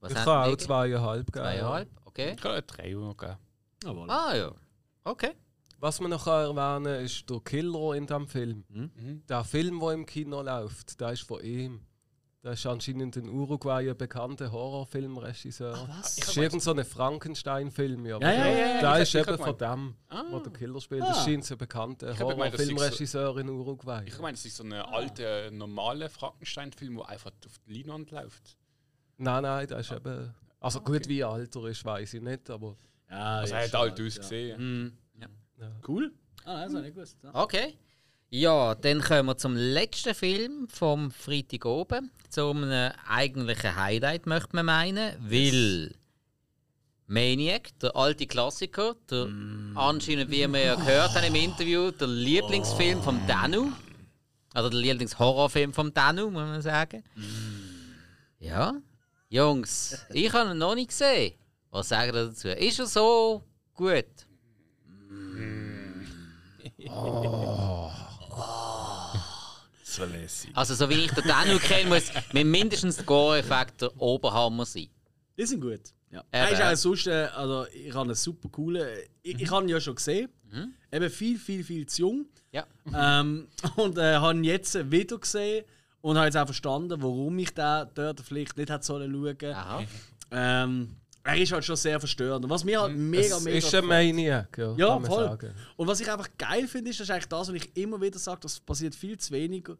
Was Ich haben kann auch zweieinhalb geben. Zweieinhalb, okay. Ich kann eine 3 geben. Aber Ah ja. Okay. Was man noch erwähnen kann, ist der Killer in diesem Film. Mhm. Der Film, der im Kino läuft, der ist von ihm. Der ist anscheinend in Uruguay ein bekannter Horrorfilmregisseur. was? Das ist irgend so ein Frankenstein-Film. Ja, Ja, ja, ja, ja, Der ich- ist ich eben von dem, wo der Killer spielt. Ah. Das scheint so ein bekannter das ist so- Horrorfilmregisseur in Uruguay. Ich meine, es ist so ein alter, normaler Frankenstein-Film, der einfach auf die Leinwand läuft. Nein, nein, der ist eben. Also gut, wie alt er ist, weiß ich nicht, aber. Ja, Also ja, er hat alt ja. ausgesehen. Mhm. Ja. Cool. Ah, das habe ich nicht gewusst. Ja. Okay. Ja, dann kommen wir zum letzten Film vom Freitag oben. Zum einem eigentlichen Highlight, möchte man meinen. Weil Maniac, der alte Klassiker, der anscheinend, wie wir ja gehört haben im Interview, der Lieblingsfilm vom Danu. Oder der Lieblingshorrorfilm vom Danu, muss man sagen. Ja. Jungs, <laughs> ich habe ihn noch nicht gesehen. Was sagen ihr dazu? Ist er so gut? <laughs> So lässig. Also, so wie ich den Danu kenne, muss mit mindestens Gore-Effekt der Oberhammer sein. Die sind gut. Ja. Er ist auch sonst, äh, also ich habe einen super coolen. Ich, ich habe ihn ja schon gesehen. Eben viel, viel, viel zu jung. Ja. Ähm, <laughs> und äh, habe ihn jetzt wieder gesehen und habe jetzt auch verstanden, warum ich den dort vielleicht nicht hätte sollen schauen. Aha. Ähm, er ist halt schon sehr verstörend. Und was mir halt mega, es mega ist ein Maniac, ja, Ja, voll. sagen. Und was ich einfach geil finde, ist, das ist eigentlich das, was ich immer wieder sage, das passiert viel zu weniger.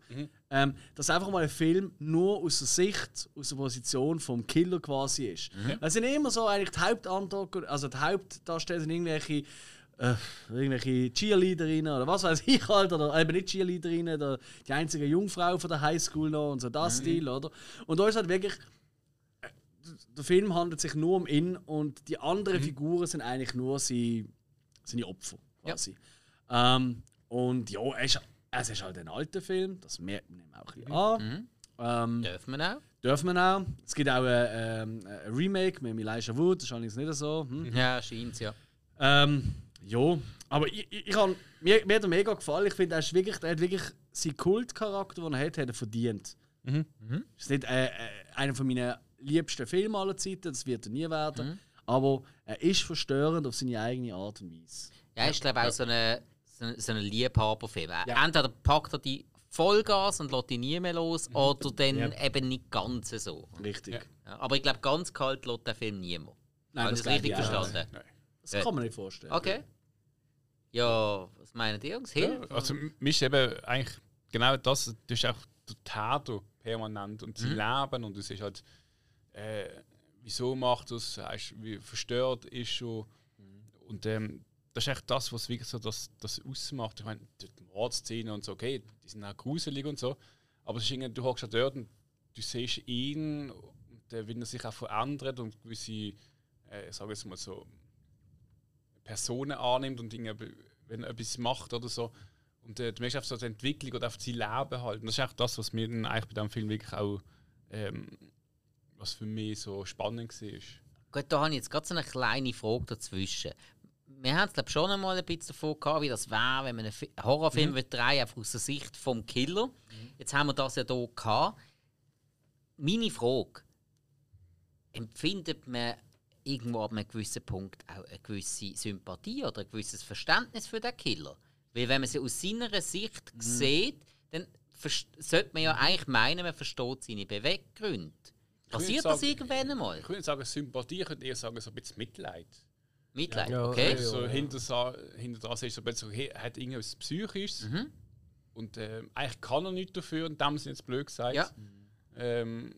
Ähm, dass einfach mal ein Film nur aus der Sicht, aus der Position vom Killer quasi ist. Es sind immer so eigentlich die Hauptantagonisten, also die Hauptdarsteller sind irgendwelche äh, irgendwelche Cheerleaderinnen oder was weiß ich halt, oder eben nicht Cheerleaderinnen, der, die einzige Jungfrau von der Highschool noch und so das Stil, oder? Und da ist halt wirklich, der Film handelt sich nur um ihn und die anderen Figuren sind eigentlich nur sie, seine Opfer, quasi. Ähm, und ja, es ist, es ist halt ein alter Film, das merkt man ihm auch ein bisschen an. Ähm, Dürfen wir auch? Dürfen wir auch. Es gibt auch ein, ähm, ein Remake mit Elijah Wood, das ist allerdings nicht so. Hm. Ja, scheint ja. Ähm, ja, aber ich, ich, ich hab, mir, mir hat er mega gefallen. Ich finde, er, ist wirklich, er hat wirklich seinen Kultcharakter, den er hat, hat er verdient. Mhm. Es ist nicht äh, äh, einer von meinen liebsten Filme aller Zeiten, das wird er nie werden. Aber er ist verstörend auf seine eigene Art und Weise. Ja, ist glaube auch so ein so eine, so eine Liebhaberfilm. Entweder packt er die Vollgas und lässt die nie mehr los, <laughs> oder dann Ja. eben nicht ganz so. Richtig. Ja. Ja, aber ich glaube, ganz kalt lässt der Film niemand. Nein, Habe ich das das richtig ich verstanden? Nein. Das kann man nicht vorstellen. Okay. Ja, was meinen die Jungs? Hill? Ja, also mir ist eben eigentlich genau das, du hast auch der Täter permanent und sein Leben und du siehst halt, äh, wieso macht das, heißt, wie verstört ist schon und ähm, das ist echt das, was wirklich so das, das ausmacht. Ich meine, die Mordszenen und so, okay, die sind auch gruselig und so, aber es ist irgendwie, du hockst ja dort und du siehst ihn und äh, wie er sich auch verändert und gewisse, äh, ich sage jetzt mal so, Personen annimmt und irgendwie, wenn er etwas macht oder so. Und äh, du merkst einfach so die Entwicklung oder einfach sein Leben halt. Und das ist auch das, was mir dann eigentlich bei diesem Film wirklich auch, ähm, was für mich so spannend war. Gut, da habe ich jetzt gerade so eine kleine Frage dazwischen. Wir haben es glaube schon einmal ein bisschen davon gehabt, wie das wäre, wenn man einen Fi- Horrorfilm mhm. drehen einfach aus der Sicht vom Killer. Jetzt haben wir das ja hier gehabt. Meine Frage: Empfindet man irgendwo ab einem gewissen Punkt auch eine gewisse Sympathie oder ein gewisses Verständnis für den Killer? Weil wenn man sie aus seiner Sicht sieht, dann sollte man ja eigentlich meinen, man versteht seine Beweggründe. Passiert das sagen- irgendwann einmal? Ich würde nicht sagen Sympathie, ich würde eher sagen so ein bisschen Mitleid. Mitleid, Ja, okay? ja. so hinter, hinter das ist so ein bisschen so, hey, er hat irgendwas Psychisches Mhm. und ähm, eigentlich kann er nichts dafür, in dem Sinne jetzt blöd gesagt. Ja. Ähm,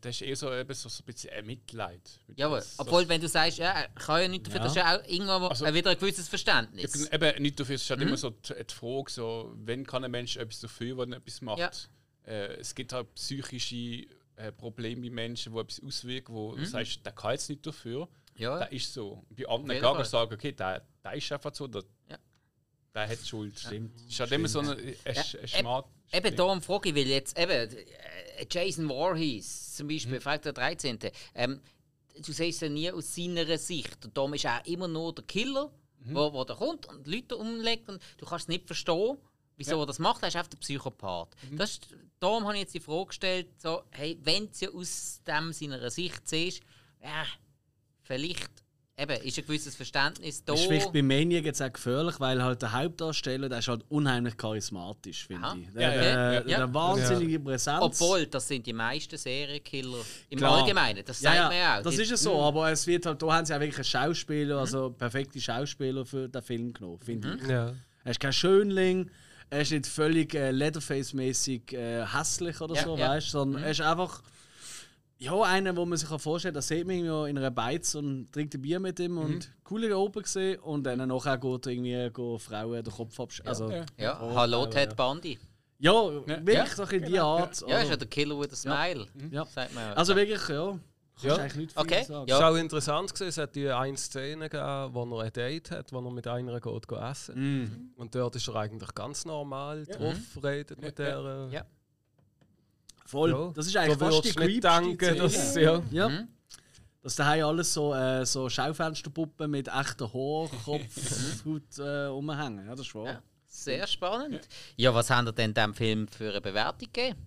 das ist eher so, eben so, so ein bisschen ein Mitleid. Jawohl. Das- Obwohl, wenn du sagst, ja, er kann ja nicht dafür, Ja. das ist ja auch irgendwo Also- äh, wieder ein gewisses Verständnis. Ich bin eben nicht dafür, es ist Mhm. halt immer so die, die Frage, so, wenn kann ein Mensch etwas dafür, wenn er etwas macht. Ja. Äh, es gibt halt psychische äh, Probleme bei Menschen, die etwas auswirken, wo Mhm. du sagst, der kann jetzt nicht dafür. ja. Der ist so. Bei anderen kann man sagen, okay, der, der ist einfach so, der, Ja. der hat Schuld. Stimmt. Es ist halt immer so ein, ein, ein, Ja, ein Schmat. Eben darum frage ich, weil jetzt eben äh, Jason Voorhees zum Beispiel, Mhm. Freitag der 13. Ähm, du siehst ja nie aus seiner Sicht. Und darum ist er immer nur der Killer, Mhm. wo, wo der kommt und Leute umlegt und du kannst es nicht verstehen, wieso Ja. Mhm. er das macht. Er ist einfach der Psychopath. Das ist, darum habe ich jetzt die Frage gestellt, so, hey, wenn du es ja aus dem seiner Sicht siehst, ja, vielleicht eben, ist ein gewisses Verständnis da. Das ist vielleicht bei Maniac jetzt auch gefährlich, weil halt der Hauptdarsteller, der ist halt unheimlich charismatisch, Aha. finde ich. Der, Ja, ja, der, ja. der, Ja. der wahnsinnige Präsenz. Obwohl, das sind die meisten Serienkiller im Klar. Allgemeinen. Das ja, sagt ja, man ja auch. das Die- ist ja so, aber es wird halt, da haben sie auch wirklich einen Schauspieler, also perfekte Schauspieler für den Film genommen, finde ich. Ja. Er ist kein Schönling, er ist nicht völlig äh, Leatherface-mäßig äh, hässlich oder Ja, so, ja. weißt du, sondern er ist einfach ja, einer, wo man sich auch vorstellen kann, da sieht man ihn ja in einer Beiz und trinkt ein Bier mit ihm und coole oben gesehen und dann nachher geht er irgendwie geht Frauen den Kopf abschneiden. Also, Ja. Ja, Oh, hallo Ted ja. Bundy. ja, wirklich Ja. so bisschen die Art. Ja, ist ja der Killer with a Smile. Ja. Sagt man ja. Also wirklich, ja. Kannst Ja. eigentlich nicht viel Okay. sagen. Ja. Es war auch interessant, gewesen, es hat die eine Szene gegeben, wo er ein Date hat, wo er mit einer geht, geht essen Mhm. Und dort ist er eigentlich ganz normal drauf, redet mit der. äh, Ja. Voll. Ja. Das ist eigentlich Da fast die nicht denken, dass. Ja. Ja. Mhm. Dass daheim alles so, äh, so Schaufensterpuppen mit echter Haarkopfhaut äh, rumhängen. Ja, das ist wahr. Ja. Sehr spannend. Ja, was haben ihr denn dem Film für eine Bewertung gegeben?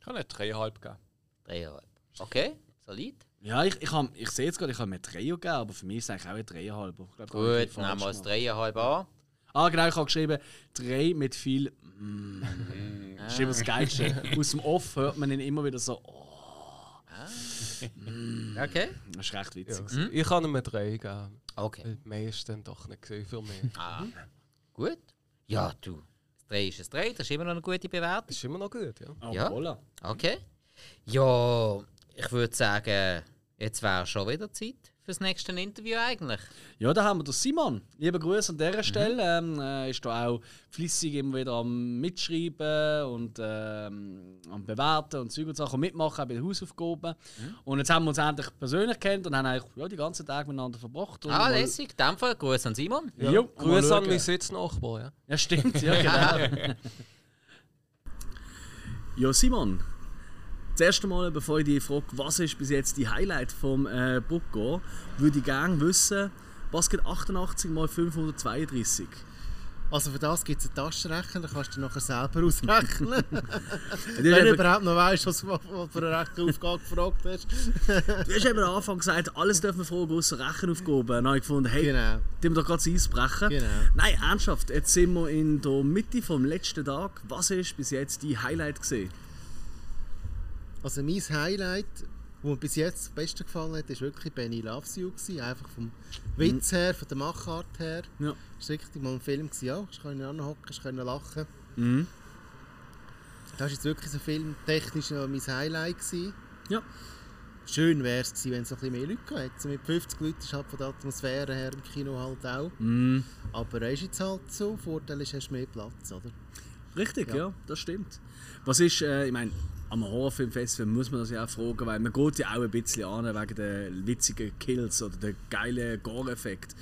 Ich habe eine 3,5 gegeben. Dreieinhalb. Okay, solid. Ja, ich, ich, hab- ich sehe jetzt gerade, ich habe mir Dreier gegeben, aber für mich ist es eigentlich auch ein Dreieinhalb. Ich glaub, da hab ich Gut, haben wir gemacht. dreieinhalb an. Ah, genau, ich habe geschrieben, drei mit viel. Mm. <laughs> Das ist immer das Geilste. <laughs> Aus dem Off hört man ihn immer wieder so. Oh, Okay. das ist recht witzig. Ja. Ich kann ihm eine 3 geben. Okay. Weil mehr ist dann doch nicht gewesen für mich. Ah. Gut. Ja, du. Das 3 ist ein 3, das ist immer noch eine gute Bewertung. Das ist immer noch gut, ja. Oh, Ja. voilà. Okay. Ja, ich würde sagen, jetzt wäre schon wieder Zeit fürs nächste Interview eigentlich? Ja, da haben wir den Simon. Liebe Grüße an dieser Stelle. Ähm, äh, ist da auch flüssig immer wieder am Mitschreiben und ähm, am Bewerten und Zeug und Sachen mitmachen, auch bei den Hausaufgaben. Und jetzt haben wir uns endlich persönlich kennt und haben eigentlich ja, die ganzen Tage miteinander verbracht. Und Ah, mal- lässig. In dem Fall Gruß an Simon. Ja, ja, Grüße an meinen Sitznachbar. Ja. Ja, stimmt, ja, genau. <laughs> ja, Simon. Das erste Mal, bevor ich dich frage, was ist bis jetzt die Highlight vom äh, Brucko, würde ich gerne wissen, was gibt 88 mal 532? Also für das gibt es einen Taschenrechner, dann kannst du nachher selber ausrechnen. <laughs> <laughs> Wenn du überhaupt noch weißt, was, du für eine Rechenaufgabe gefragt hast. Du hast eben am Anfang gesagt, alles dürfen wir fragen, außer Rechenaufgaben. Dann habe ich gefunden, hey, Genau. die wir doch gerade das Eis brechen. Genau. Nein, ernsthaft, jetzt sind wir in der Mitte vom letzten Tag. Was ist bis jetzt die Highlight gesehen? Also mein Highlight, wo mir bis jetzt am besten gefallen hat, war wirklich Benny Loves You. Gewesen. Einfach vom Witz her, von der Machart her. Ja. Es war richtig mal ein Film, gewesen, ja. Ich konnte anhocken, ich konnte lachen. Mhm. Das war jetzt wirklich so filmtechnisch mein Highlight. Gewesen. Ja. Schön wäre es gewesen, wenn es noch ein bisschen mehr Leute gehabt hätte. So Mit 50 Leuten ist halt von der Atmosphäre her im Kino halt auch. Mhm. Aber er ist jetzt halt so. Vorteil ist, hast du mehr Platz, oder? Richtig, ja. Ja. das stimmt. Was ist, äh, ich meine, am Horrorfilmfestival muss man das ja auch fragen, weil man geht ja auch ein bisschen an wegen der witzigen Kills oder der geilen Gore-Effekt.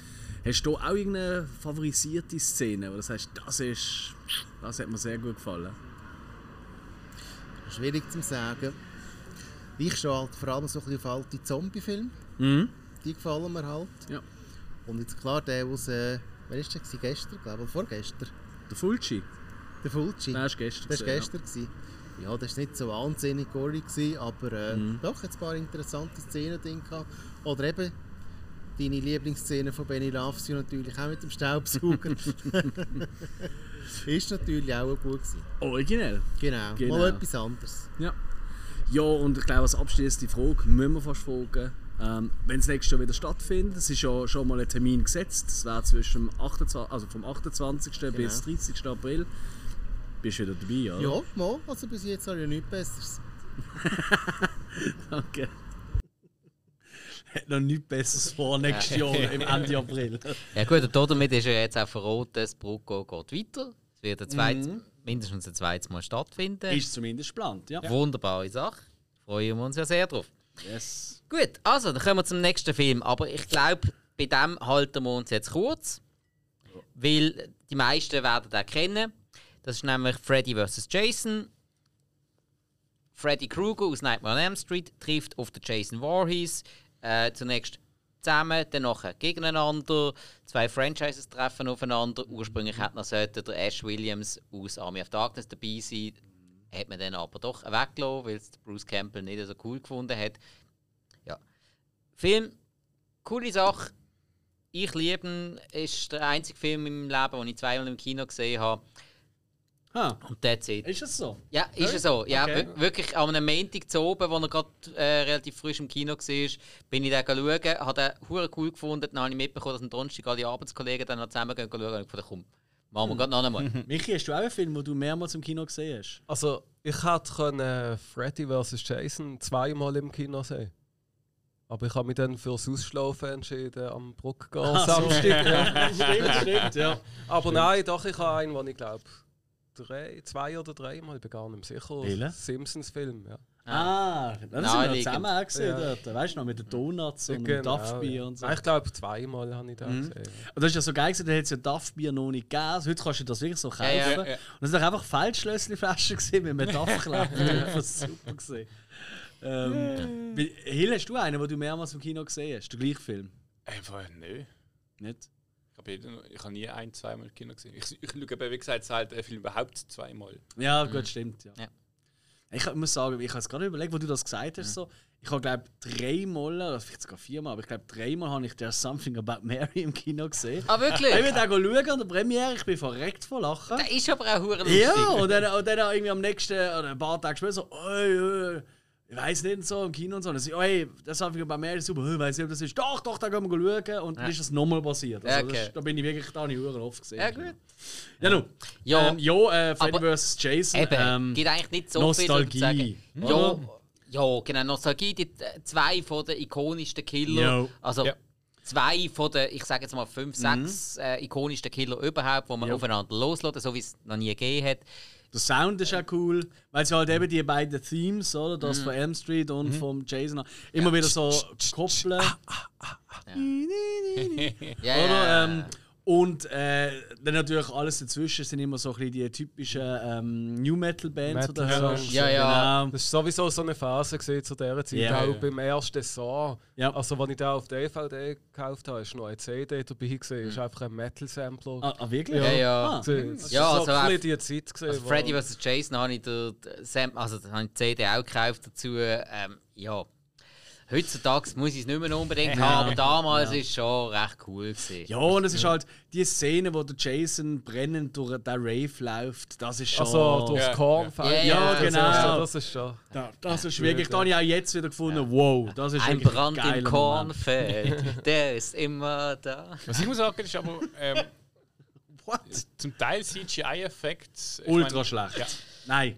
Hast du auch irgendeine favorisierte Szene, wo du sagst, das ist, das hat mir sehr gut gefallen? Schwierig zu sagen. Ich stehe halt vor allem so ein bisschen auf alte Zombie-Filme. Mhm. Die gefallen mir halt. Ja. Und jetzt klar, der aus, äh, wer ist der gestern, glaube ich, oder vorgestern? Der Fulci, Der Fulci. der ist gestern. Das war gewesen, gestern. gewesen. Ja, das war nicht so wahnsinnig gory, gewesen, aber äh, Mhm. doch, hat ein paar interessante Szenen drin gehabt. Oder eben deine Lieblingsszene von Benny Loves You natürlich auch mit dem Staubsauger. <laughs> ist natürlich auch gut gewesen. Originell. Genau, Genau. mal etwas anderes. Ja. Ja, und ich glaube, als abschließende Frage müssen wir fast fragen, ähm, wenn es nächstes Jahr wieder stattfindet, es ist ja schon mal ein Termin gesetzt, das wäre zwischen dem 28, also vom 28. bis 30. April. Bist du wieder dabei, oder? Ja, mal, also bis jetzt habe ich ja nichts Besseres. <laughs> Danke. Hat noch nichts Besseres vor nächstes Jahr im Ende April. Ja gut, und damit ist ja jetzt auch verraten, das Brucko geht weiter. Es wird ein zweites, mindestens ein zweites Mal stattfinden. Ist zumindest geplant, ja. Wunderbare Sache. Freuen wir uns ja sehr drauf. Yes. Gut, also dann kommen wir zum nächsten Film. Aber ich glaube, bei dem halten wir uns jetzt kurz. Weil die meisten werden den kennen. Das ist nämlich Freddy vs. Jason. Freddy Krueger aus Nightmare on Elm Street trifft auf den Jason Voorhees. Äh, zunächst zusammen, dann nachher gegeneinander. Zwei Franchises treffen aufeinander. Ursprünglich hat noch sollte der Ash Williams aus Army of Darkness dabei sein. Hat man dann aber doch weggelassen, weil es Bruce Campbell nicht so cool gefunden hat. Ja. Film, coole Sache. Ich liebe ihn. Ist der einzige Film in meinem Leben, den ich zweimal im Kino gesehen habe. Ah, Und that's it. ist es so? Ja, ist es so. Ja, Okay. wir- wirklich an einem Montag zu oben, wo er gerade äh, relativ frisch im Kino war, bin ich da schauen, habe den hure cool gefunden. Dann habe ich mitbekommen, dass am Donnerstag alle Arbeitskollegen dann noch zusammen gehen schauen und ich dachte, komm, machen wir gerade noch einmal. <laughs> Michi, hast du auch einen Film, den du mehrmals im Kino gesehen hast? Also, ich hätte Freddy vs. Jason zweimal im Kino sehen. Aber ich habe mich dann fürs Ausschlafen entschieden am Bruckgau Ah, so. Samstag. ja. <laughs> stimmt, stimmt, ja. Aber nein, doch, ich habe einen, den ich glaube, drei, zwei oder dreimal, ich bin gar nicht mehr sicher. Welchen? Simpsons-Film, ja. Ah, dann sind wir noch Naheliegend. zusammen auch gesehen Ja. dort. Weißt du noch, mit den Donuts und dem Genau, Duffbier ja. und so. Nein, Ich glaube, zweimal habe ich Mhm. den gesehen. Und das ist ja so geil, gewesen, da hat es ja Duffbier noch nicht gegeben. Also heute kannst du das wirklich so kaufen. Ja, ja, ja. Und es waren einfach Feldschlösschen-Flaschen mit einem Duff-Kleber. <laughs> das war super. Gewesen. Ähm, wie- Hill, hast du einen, den du mehrmals im Kino gesehen hast? Der gleiche Film? Einfach, nö. Nicht? Ich ich habe nie ein, zweimal im Kino gesehen. Ich, ich schaue eben, wie gesagt, halt den Film überhaupt zweimal. Ja, gut, stimmt. Ja. Ja. Ich muss sagen, ich habe es gerade überlegt, wo du das gesagt hast. So. Ich habe, glaube dreimal, oder vielleicht sogar viermal, aber ich glaube, dreimal habe ich There's Something About Mary im Kino gesehen. Ah, Ich wirklich? bin da schauen an der Premiere, ich bin verreckt vor Lachen. Der ist aber auch lustig. Ja, und dann, und dann irgendwie am nächsten, oder ein paar Tage später so, oi, oi, ich weiß nicht und so, im Kino und so. Und dann so, oi, das Something About Mary ist super, ich weiß nicht, ob das ist. Doch, doch, da gehen wir schauen. Und dann ist es nochmal passiert. Also, Okay. das, da bin ich wirklich, da habe ich hure oft gesehen. Ja, gut. Ja, nun. Ja. ähm, ja äh, Freddy vs. Jason. Eben, ähm, gibt eigentlich nicht so viel darüber zu Nostalgie. sagen. Ja, Ja, genau, Nostalgie, die äh, zwei von den ikonischsten Killer. Jo. Also Ja. zwei von den, ich sage jetzt mal fünf, sechs äh, ikonischsten Killer überhaupt, wo man aufeinander loslassen, so wie es noch nie gegeben hat. Der Sound ist auch cool, weil sie halt eben die beiden Themes, oder? Das von Elm Street und vom Jason, immer wieder so koppeln. Ja, Oder? ja. Ähm, und äh, dann natürlich alles dazwischen sind immer so ein bisschen die typischen ähm, New Metal Bands, die du Metal hörst. Songs. Ja, ja. Genau. Das war sowieso so eine Phase gewesen zu dieser Zeit, Ja, auch ja. beim ersten Song. Ja. Also, als ich den auf DVD gekauft habe, ist noch eine CD dabei gewesen. Ist einfach ein Metal-Sampler. Ah, ah, wirklich? Ja, ja. Ah. Das ist Ja, so also ein auch- bisschen die Zeit gewesen, Also Freddy vs. Jason habe ich Sam, also da habe ich die CD auch gekauft dazu. Ähm, ja. Heutzutage muss ich es nicht mehr unbedingt haben, aber damals war es schon recht cool. Gewesen. Ja, und es ist halt die Szene, wo der Jason brennend durch den Rave läuft. Das ist schon. Also durchs Ja. Kornfeld. Ja, ja, das genau. ist schon- Das ist schon. Da- das ist wirklich. Da habe ich auch jetzt wieder gefunden, wow, das ist Ein Brand im. Kornfeld, <laughs> der ist immer da. Was ich muss sagen, ist aber ähm, What? zum Teil CGI-Effekt. Ultra meine, schlecht. Ja, Nein.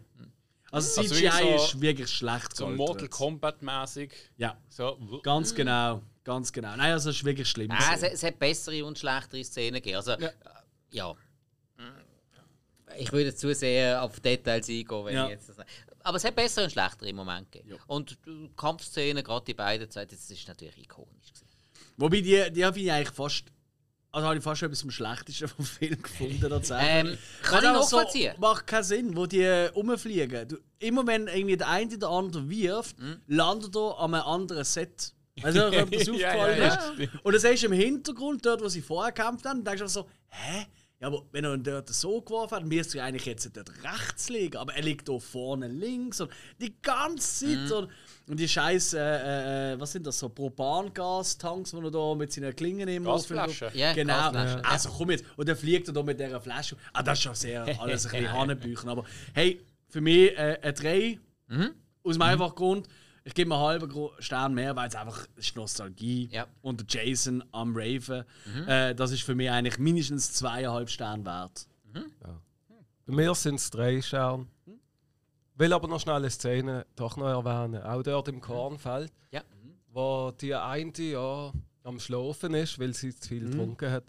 Also Also CGI wirklich so- ist wirklich schlecht. so gealtert. Mortal Kombat-mäßig. Ja, So, ganz genau. Ganz genau. Nein, also es ist wirklich schlimm. Ah, es, es hat bessere und schlechtere Szenen gegeben. Also, ja. ja. Ich würde zu sehr auf Details eingehen, wenn Ja. ich jetzt das Aber es hat bessere und schlechtere im Moment gegeben. Und die Kampfszenen, gerade die beiden Zeiten, das ist natürlich ikonisch. Gewesen. Wobei die, die habe ich eigentlich fast. Also habe ich fast etwas am schlechtesten vom Film gefunden. Ähm, kann Weil ich auch so- nachvollziehen. Macht keinen Sinn, wo die rumfliegen. Du, immer wenn irgendwie der eine der andere wirft, Hm? landet er an einem anderen Set. Also, ob das Ja, aufgefallen ja, ja, ist. stimmt. Und das siehst du im Hintergrund, dort, wo sie vorher gekämpft haben, denkst du so, hä? Ja, aber wenn er ihn dort so geworfen hat, müsste er eigentlich jetzt dort rechts liegen. Aber er liegt da vorne links und die ganze Mhm. Zeit. Und, und die scheiß, äh, äh, was sind das, so Propangas-Tanks, die er da mit seinen Klingen immer Gasflaschen. Ja, Genau. Gasflaschen. Also komm jetzt. Und dann fliegt er da mit dieser Flasche. Ah, das ist schon sehr <laughs> alles ein bisschen <laughs> Hanebüchen. Aber hey, für mich äh, ein 3. Mhm. Aus dem einfachen Grund, ich gebe mir einen halben Stern mehr, weil es einfach ist Nostalgie. Ja. Und Jason am Raven, Mhm. äh, das ist für mich eigentlich mindestens zweieinhalb Sterne wert. Bei mir sind es drei Sterne. Will aber noch schnell eine Szene doch noch erwähnen. Auch dort im Kornfeld, Ja. wo die eine ja am Schlafen ist, weil sie zu viel getrunken hat.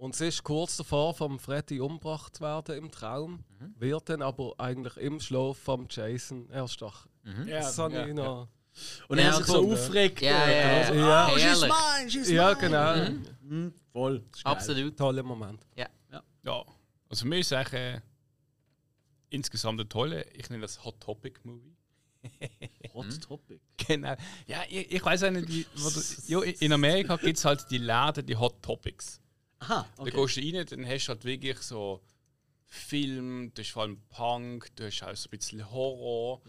Und sie ist kurz davor, vom Freddy umgebracht zu werden im Traum, wird dann aber eigentlich im Schlaf vom Jason erstochen. Ja, Das habe ja, ich noch. Und Ja, er sich so aufregt. Ja, ja, ja. Also, Ja. Oh, she's mine, she's Ja, genau. Voll. Das ist geil. Absolut. Toller Moment. Ja, also für mich ist es eigentlich äh, insgesamt ein toller, ich nenne das Hot Topic Movie. <laughs> Hot Topic. <laughs> Genau. Ja, ich, ich weiß auch nicht, wie, wo du, jo, in Amerika gibt es halt die Läden, die Hot Topics. Aha, Da okay. gehst du rein, dann hast du halt wirklich so Film, du hast vor allem Punk, du hast auch so ein bisschen Horror.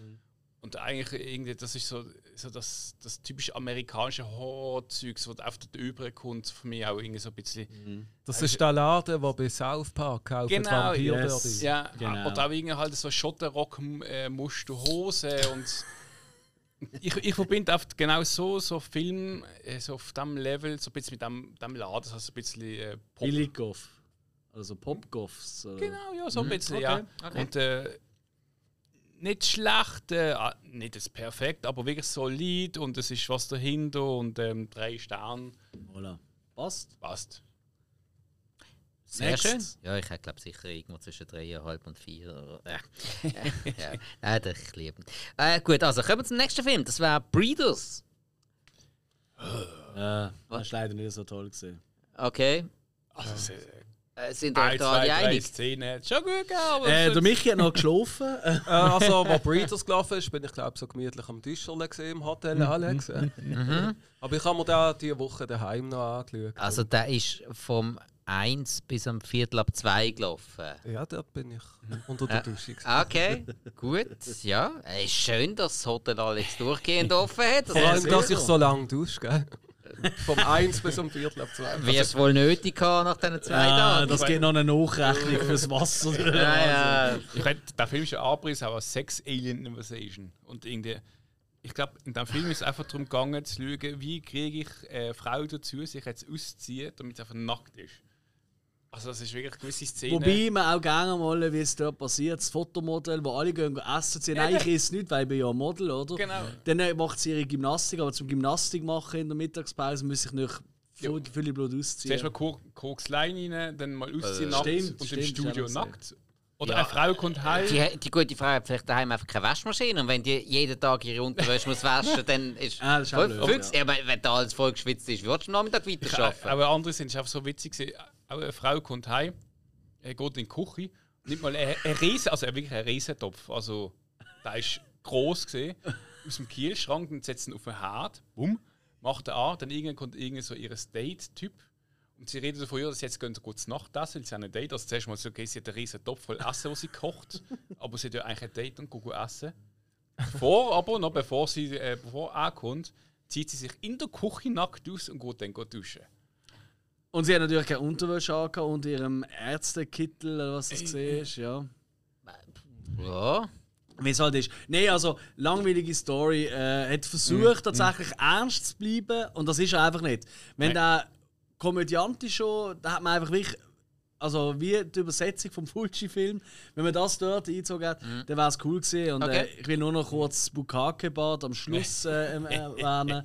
Und eigentlich irgendwie, das ist so, so das, das typische amerikanische Horror-Zeugs, das auf dort überkommt, für mich auch irgendwie so ein bisschen. Das ist der Laden, der bei South Park kauft Genau, Vampir yes. Ja, Genau. und auch irgendwie halt so Schotterrock-Muster Hose und. Ich, ich verbinde oft genau so, so Film, äh, so auf diesem Level, so ein bisschen mit dem, dem Laden, so ein bisschen äh, Pop. Billigoff. Also Popgoffs. oder? Genau, ja, so ein bisschen, okay, ja. okay. Und äh, nicht schlecht, äh, ah, nicht das perfekt, aber wirklich solid und es ist was dahinter und ähm, drei Sterne Voilà. Passt. passt. Sehr Next. schön. Ja, ich glaube sicher irgendwo zwischen 3,5 und 4. Oder, äh, äh, <laughs> ja. Nein, das ich liebe äh, Gut, also kommen wir zum nächsten Film. Das wäre Breeders. Äh, das ist leider nicht so toll gesehen. Okay. Also, äh, Äh, sind euch da alle einig? Szenen, hat schon gut gegeben, aber Äh, der Michi hat noch geschlafen. Äh, <laughs> Äh, also, wo Breeders gelaufen ist, bin ich glaube so gemütlich am Tischlerle gesehen im Hotel Alex. äh. Aber ich habe mir da diese Woche daheim noch angeschaut. Also, der ist vom 1 bis am Viertel ab 2 gelaufen. ja, dort bin ich unter der Dusche. gewesen. Okay, <laughs> gut. Ja, es ist schön, dass das Hotel Alex durchgehend offen hat. Vor allem, dass ich so lange dusche, gell? <laughs> Vom 1 bis um Viertel ab 2. wird es wohl nötig haben nach diesen zwei ah, Tagen. das geht noch eine Nachrechnung fürs Wasser. <laughs> ja, ja. Ich meine, der Film ist ein Abriss, aber Sex Alien Invasion. Und irgendwie, ich glaube, in dem Film ist es einfach darum gegangen, zu schauen, wie kriege ich eine Frau dazu, sich jetzt auszuziehen, damit sie einfach nackt ist. Also das ist wirklich eine gewisse Szene. Wobei man auch gerne mal, wie es dort passiert, das Fotomodell, wo alle gehen essen, sie nein, ich esse nicht, weil ich bin ja Model, oder? Genau. Dann äh, macht sie ihre Gymnastik, aber zum Gymnastik machen in der Mittagspause muss ich nicht voll, viel Blut ausziehen. Zuerst mal Ko- Koks Line rein, dann mal ausziehen nackt Stimmt, und stimmt, im Studio nackt. Oder eine Frau kommt heim. Die, die gute Frau hat vielleicht daheim einfach keine Waschmaschine und wenn die jeden Tag ihre Unterwäsche muss waschen, <laughs> dann ist Ah, das ist auch voll blöd, ja. Ja, wenn da alles voll geschwitzt ist, würdest du am Nachmittag weiterarbeiten. Aber andere sind es einfach so witzig. gewesen. Auch eine Frau kommt heim, er geht in die Küche, nicht mal ein, ein Riesen, also wirklich ein Riesentopf. Also der ist groß gesehen, aus dem Kielschrank, dann setzt ihn auf den Herd, bumm, macht er an, dann irgendwann kommt irgend so ihr Date-Typ. Und sie reden davon, ja, dass sie jetzt gehen kurz Nacht essen, weil sie haben ein Date. Also zuerst mal so, okay, sie hat einen riesen Topf voll Essen, das sie kocht, <laughs> aber sie hat ja eigentlich ein Date und geht essen. Vor, aber noch bevor sie äh, bevor ankommt, zieht sie sich in der Küche nackt aus und geht dann duschen. Und sie hat natürlich keine Unterwäsche angehabt und ihrem Ärztekittel, oder was das gesehen ist, ja. ja. Wie es halt ist. Nein, also langweilige Story. Äh, hat versucht tatsächlich ernst zu bleiben und das ist er einfach nicht. Wenn Nein. der Komödiant ist schon, da hat man einfach wirklich. Also wie die Übersetzung vom Fulci-Film, wenn man das dort eingezogen hat, dann wäre es cool gewesen. Und Okay. äh, ich will nur noch kurz das Bukake-Bad am Schluss äh, ähm, <laughs> erwähnen.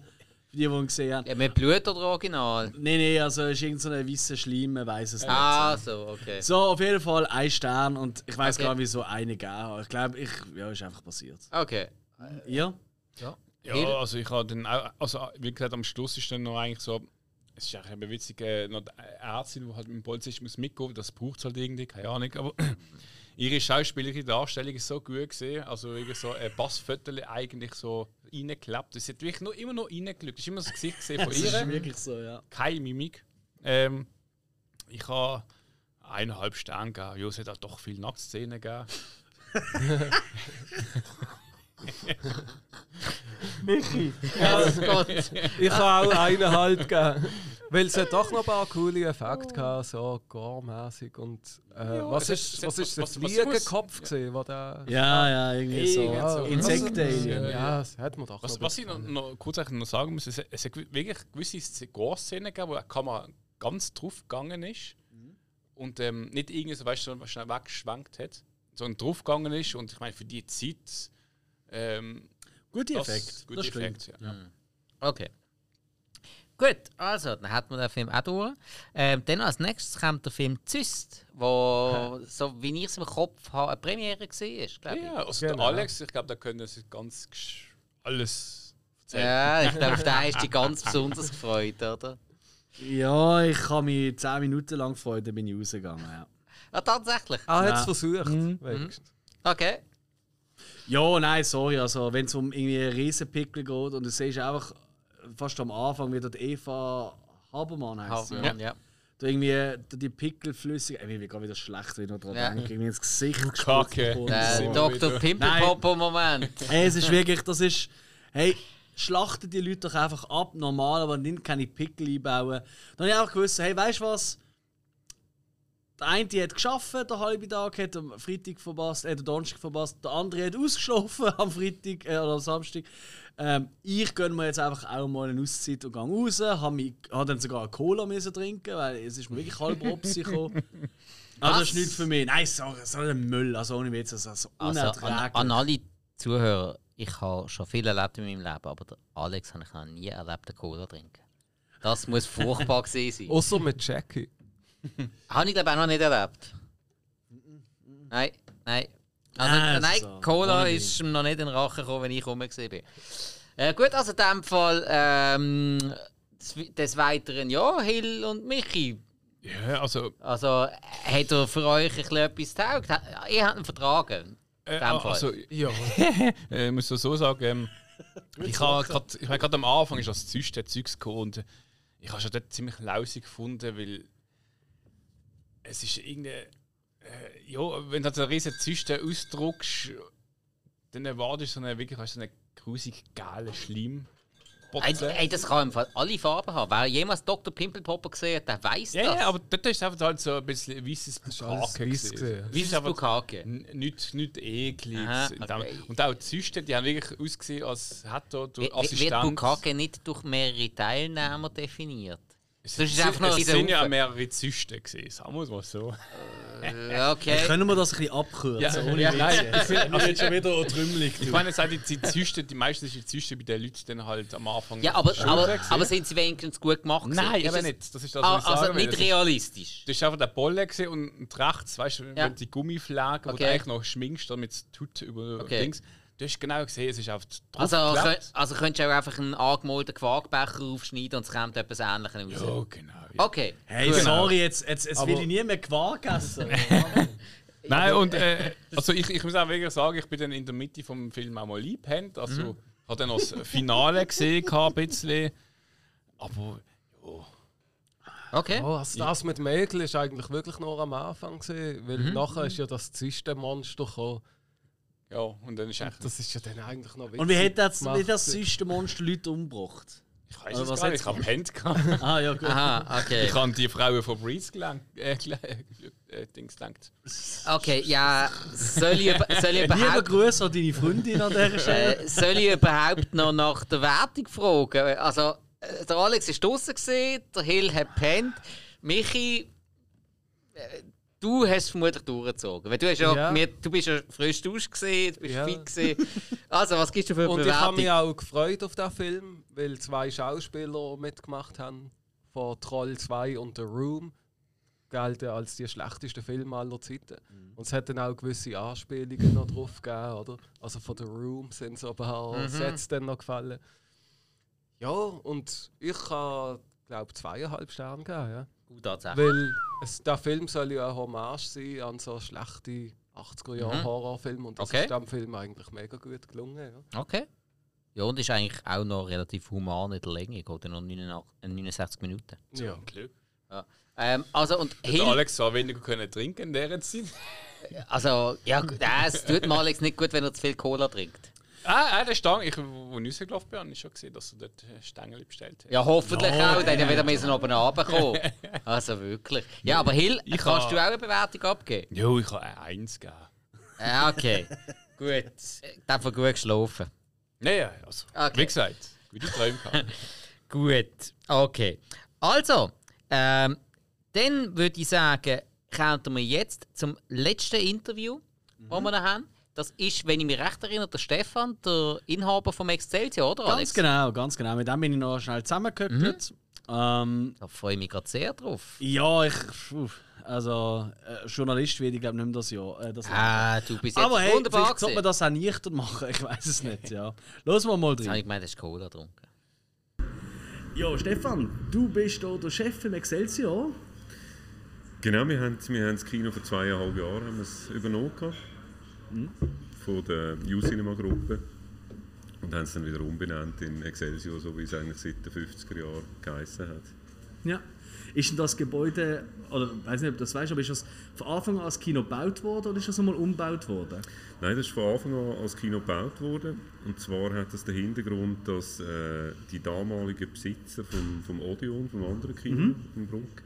Die, die ihn gesehen haben. ja. Mit Blut oder Original? Nein, nein, also es ist irgendein so weißer Schleim, man weiß es nicht. Ah, so, okay. So, auf jeden Fall ein Stern und ich weiß Okay. gar nicht, wieso eine gegeben Ich glaube, ich, ja, ist einfach passiert. Okay. Ja? Ja, Hill? also ich habe dann auch, also wie gesagt, am Schluss ist dann noch eigentlich so, es ist eigentlich eben witzig, äh, noch die Ärztin, die halt mit dem Polizist muss mitgehen, das braucht es halt irgendwie, keine Ahnung, aber ihre schauspielerische Darstellung ist so gut gesehen, also irgendwie so ein Bassviertel eigentlich so reingeklappt, sie hat wirklich nur, immer noch reingelückt, es ist immer das Gesicht gesehen von <laughs> Das ist ihr, wirklich so, ja. keine Mimik. Ähm, ich habe eineinhalb Sterne gegeben, ja, es hat auch doch viele Nacktszenen gegeben. <laughs> <laughs> Ich habe auch eineinhalb gegeben. Weil es hat doch noch ein paar coole Effekte gehabt, so gore-mäßig und äh, was, ist, was ist was- was Fliegenkopf gesehen, wo der Ja, ja, irgendwie so. Irgend so. Insekten. ja, Ja. ja, das hat man doch Was, noch was ich noch, noch kurz noch sagen muss, es, es hat wirklich gewisse Gore-Szenen gegeben, wo die Kamera ganz drauf gegangen ist und ähm, nicht irgendwie so, weißt du, so schnell weggeschwenkt hat, sondern drauf gegangen ist und ich meine, für die Zeit. Ähm, Gute das- Effekt. gute das stimmt. Effekte, ja. Okay. Gut, also, dann hat man den Film auch durch. Ähm, dann als nächstes kommt der Film Zyst, wo, <laughs> so wie ich es im Kopf habe, eine Premiere war, glaube ich. Ja, also Genau. der Alex, ich glaube, da können sie ganz alles erzählen. Ja, ich glaube, auf <laughs> den hast du dich ganz besonders gefreut, oder? Ja, ich habe mich 10 Minuten lang gefreut, dann bin ich rausgegangen. Ja, Ah, tatsächlich? Ah, hat Ja. es versucht. wenigstens. Okay. Ja nein, sorry. Also, wenn es um irgendwie einen Riesenpickel geht und du siehst einfach fast am Anfang wieder die Eva Habermann heißt sie. Hauptmann, ja. Da irgendwie die Pickel flüssig. Ich bin gerade wieder schlecht, wenn ich noch dran Ja. denke. Irgendwie ins Gesicht Kacke. Der Immer Dr. Hey, es ist wirklich, das ist. Hey, schlachten die Leute doch einfach ab, normal, aber nicht keine Pickel einbauen. Dann habe ich auch gewusst, hey, weißt du was? Der eine hat geschafft, der halbe Tag, hat am Freitag verpasst, äh, den Donnerstag verpasst. Der andere hat ausgeschlafen am Freitag äh, oder am Samstag. Ähm, ich gönne mir jetzt einfach auch mal eine Auszeit und gehe raus. Habe mich- habe dann sogar eine Cola müssen trinken, weil es ist mir wirklich halb Opsi gekommen. <laughs> Also das ist nichts für mich. Nein, so, so ein Müll. Also ohne Witz, also so Also, an, unerträglich. an alle Zuhörer, ich habe schon viel erlebt in meinem Leben, aber der Alex habe ich noch nie erlebt, einen Cola trinken. Das muss furchtbar <laughs> gewesen sein. Außer mit Jackie. <laughs> Habe ich glaube auch noch nicht erlebt. Nein, nein. Also, Ah, nein, so. Cola Ohne ist noch nicht in den Rachen gekommen, wenn ich rum war. Äh, gut, also in dem Fall ähm, des, des Weiteren, ja, Hill und Michi. Ja, also, Also, hat er für euch ein bisschen etwas getaugt? Ihr habt ihn vertragen. äh, dem Fall. also ja, <laughs> äh, ich muss so so sagen, ähm, ich habe gerade ich mein, grad am Anfang ist das Züste Zeugs gekommen und äh, ich habe schon dort ziemlich lausig gefunden, weil es ist irgendwie, äh, ja, wenn du so eine riesen Zyste ausdruckst, dann erwartest du so eine wirklich so eine grusig geile Schleim. Ey, ey, das kann im Fall alle Farben haben. Wer jemals Dr. Pimpelpopper gesehen hat, der weiß Ja, das. ja, aber dort ist es einfach halt so ein bisschen weißes Bukake. Weißes Bukake. n- Nicht, eklig. Aha, Und okay. auch- Und auch die Züste, die haben wirklich ausgesehen, als hätte Wie- durch wie- Wird. Bukake nicht durch mehrere Teilnehmer definiert? Das ist einfach noch es sind ja mehrere Züchte gesehen, sagen wir es mal so. Ja, okay. Können wir das ein bisschen abkürzen? ohne ja, nein, jetzt? ich Wir sind schon wieder trümmelig. Ich meine, jetzt auch die, die Züchte, die meisten sind die Züchte bei den Leuten dann halt am Anfang. Ja, aber, aber, aber sind sie wenigstens gut gemacht? Nein, Ist aber es- nicht. Das ist das, Ah, was ich also nicht Das ist- realistisch. Das ist einfach der Bolle gesehen und rechts, weißt du, Ja. die Gummiflagge, wo Okay. du eigentlich noch schminkst, damit es tut über Okay. Dings. Du hast genau gesehen, es ist auf die Also, also könntest du auch einfach einen angemalten Quarkbecher aufschneiden und es kommt etwas Ähnliches raus. Ja, genau. Ja. Okay. Hey, gut. sorry, jetzt, jetzt, jetzt will ich nie mehr Quark essen. <laughs> Nein, und äh, also ich, ich muss auch wirklich sagen, ich bin dann in der Mitte vom Film auch mal liebhend. Also, Mhm. ich habe dann noch das Finale gesehen, ein bisschen. Aber Okay. Oh, also das mit Mädel ist eigentlich wirklich nur am Anfang gesehen, weil nachher ist ja das Zystenmonster gekommen. Ja, und dann ist eigentlich. Das ist ja dann eigentlich noch Und wie hat das, wie das gewesen. Systemmonster Leute umgebracht? Ich weiß es was gar nicht, ich habe Hände gehabt. <laughs> Ah, ja, gut. Aha, <laughs> okay. Ich habe die Frauen von Breeze gelenkt. Äh, äh, Dings gelenkt. Okay, ja. Soll ich, soll ich Lieber überhaupt. Grüße an deine Freundin an dieser Stelle. Äh, soll ich überhaupt noch nach der Wertung fragen? Also, äh, der Alex ist draußen gesehen, der Hill hat pennt. Michi, äh, du hast vermutlich durchgezogen. Weil du, hast ja, Ja. mir- du bist ja frisch dusch gesehen, du bist Ja. fit gesehen. Also, was gibst du für eine <laughs> Und ich habe Bewertung? mich auch gefreut auf den Film, weil zwei Schauspieler mitgemacht haben von Troll 2 und The Room. Gelten als die schlechtesten Filme aller Zeiten. Und es hat dann auch gewisse Anspielungen noch drauf gegeben, oder? Also von The Room sind so ein paar Sätze dann noch gefallen. Ja, und ich habe, glaube zweieinhalb Sterne gegeben, ja. Uh, tatsächlich. Weil es, der Film soll ja eine Hommage sein an so schlechte 80er-Jahre-Horrorfilme und das Okay. ist dem Film eigentlich mega gut gelungen. Ja. Okay. Ja, und ist eigentlich auch noch relativ human in der Länge, geht ja noch 69, äh, 69 Minuten. Ja. Glück. Ähm, also, und Hill, Alex soll weniger können trinken in dieser Zeit. also, ja, gut, äh, es tut Alex nicht gut, wenn er zu viel Cola trinkt. Ah, ah, der Stang, ich, wo ich rausgelaufen bin, habe ich schon gesehen, dass er dort äh, Stängel bestellt hat. Ja, hoffentlich auch, dann ja wieder müssen oben runterkommen. <laughs> Also wirklich. Ja, aber Hill, Ich kannst ha- du auch eine Bewertung abgeben? Jo, ich habe eine Eins gegeben. Ja, okay. <laughs> gut. Dafür gut geschlafen. Nein, also, Okay. wie gesagt, gute Träume gehabt. <laughs> Gut. Okay. Also, ähm, dann würde ich sagen, kommen wir jetzt zum letzten Interview, das wir noch haben. Das ist, wenn ich mich recht erinnere, der Stefan, der Inhaber vom Excelsior, oder Ganz Alex? genau, ganz genau. Mit dem bin ich noch schnell zusammengehört. Ähm, Da freue ich mich gerade sehr drauf. ja, ich. uff, also, äh, Journalist werde ich glaube nicht mehr das Jahr. Äh, das. Ah, du bist jetzt Aber hey, wunderbar vielleicht sollte man das auch nicht machen. Ich weiß es nicht, ja. Los mal mal drin. ich gemeint, das ist Cola getrunken. Ja, Stefan, du bist hier der Chef im Excelsior. Genau, wir haben, wir haben das Kino vor zweieinhalb Jahren haben wir es übernommen gehabt, von der U-Cinema-Gruppe und haben es dann wieder umbenannt in Excelsior, so wie es eigentlich seit den 50er Jahren geheissen hat. Ja. Ist denn das Gebäude, oder ich weiß nicht, ob du das weißt, aber ist das von Anfang an als Kino gebaut worden oder ist das nochmal umgebaut worden? Nein, das ist von Anfang an als Kino gebaut worden. Und zwar hat das den Hintergrund, dass äh, die damaligen Besitzer vom, vom Odeon, vom anderen Kino im Bruck,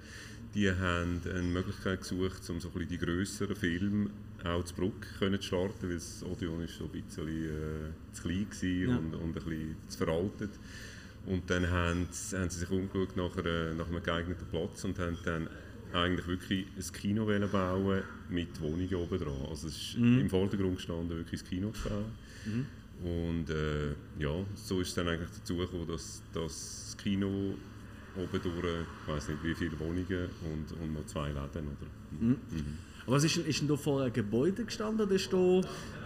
die haben eine Möglichkeit gesucht, um so ein bisschen die grösseren Filme auch zu Bruck können starten, weil das Odeon ist so ein bisschen äh, zu klein Ja. und, und ein bisschen zu veraltet. Und dann haben, sie- haben sie sich umgeschaut nach, einer, nach einem geeigneten Platz und haben dann eigentlich wirklich ein Kino bauen mit Wohnungen oben dran. Also es ist im Vordergrund gestanden, wirklich das Kino zu bauen. Und äh, ja, so ist es dann eigentlich dazu gekommen, dass, dass das Kino oben durch, ich weiß nicht wie viele Wohnungen und, und noch zwei Läden. Oder? Aber was ist denn, ist denn da vor einem Gebäude gestanden oder ist da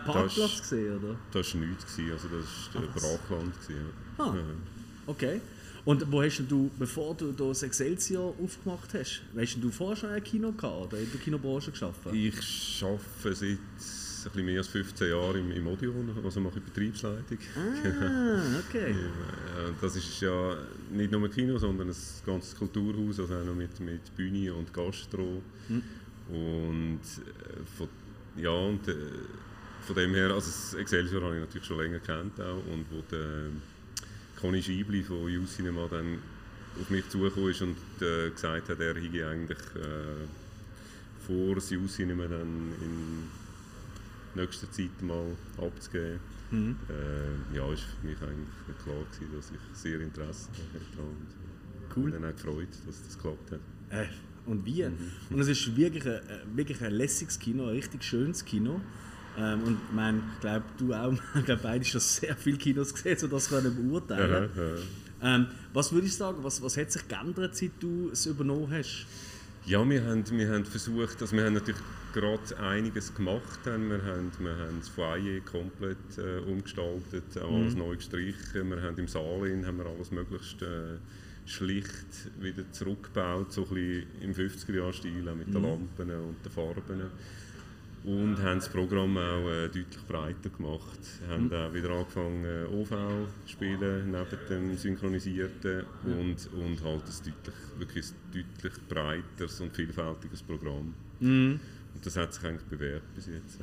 Parkplatz Das- gesehen, oder? Das war nichts, gewesen, also das war äh, Brachland. Gewesen. Ah. Okay. Und wo hast du, bevor du da das Excelsior aufgemacht hast, hast du vorher schon ein Kino gehabt oder in der Kinobranche geschafft? Ich arbeite seit ein bisschen mehr als 15 Jahren im, im Odeon, also mache ich Betriebsleitung. Ah, <laughs> okay. Ja, das ist ja nicht nur ein Kino, sondern ein ganzes Kulturhaus, also auch noch mit, mit Bühne und Gastro. Und äh, von, ja, und, äh, von dem her, also das Excelsior habe ich natürlich schon länger kennt auch und wo der Conny Schiebli von U-Cinema dann auf mich zugekommen ist und äh, gesagt hat, er hätte eigentlich äh, vor, das U-Cinema dann in nächster Zeit mal abzugeben. Äh, ja, ist für mich eigentlich klar gewesen, dass ich sehr Interesse daran habe. cool. Und dann auch gefreut, dass das geklappt hat. Und wie? Und es ist wirklich ein, äh, wirklich ein lässiges Kino, ein richtig schönes Kino. Ähm, und ich meine, ich glaube, du auch, <laughs> ich glaube, beide schon sehr viele Kinos gesehen, so das können beurteilen. Ja, ja. Ähm, was würde ich sagen, was, was hat sich geändert, seit du es übernommen hast? Ja, wir haben, wir haben versucht, also wir haben natürlich gerade einiges gemacht. Haben. Wir, haben, wir haben das Foyer komplett äh, umgestaltet, auch Mhm. alles neu gestrichen. Wir haben im Saal in, haben wir alles möglichst äh, schlicht wieder zurückgebaut, so ein bisschen im 50er-Jahr-Stil, auch mit Mhm. den Lampen und den Farben. Und haben das Programm auch äh, deutlich breiter gemacht. Haben auch wieder angefangen OV zu spielen, neben dem Synchronisierten. Und, und halt ein deutlich, wirklich ein deutlich breiteres und vielfältiges Programm. Und das hat sich eigentlich bewährt bis jetzt.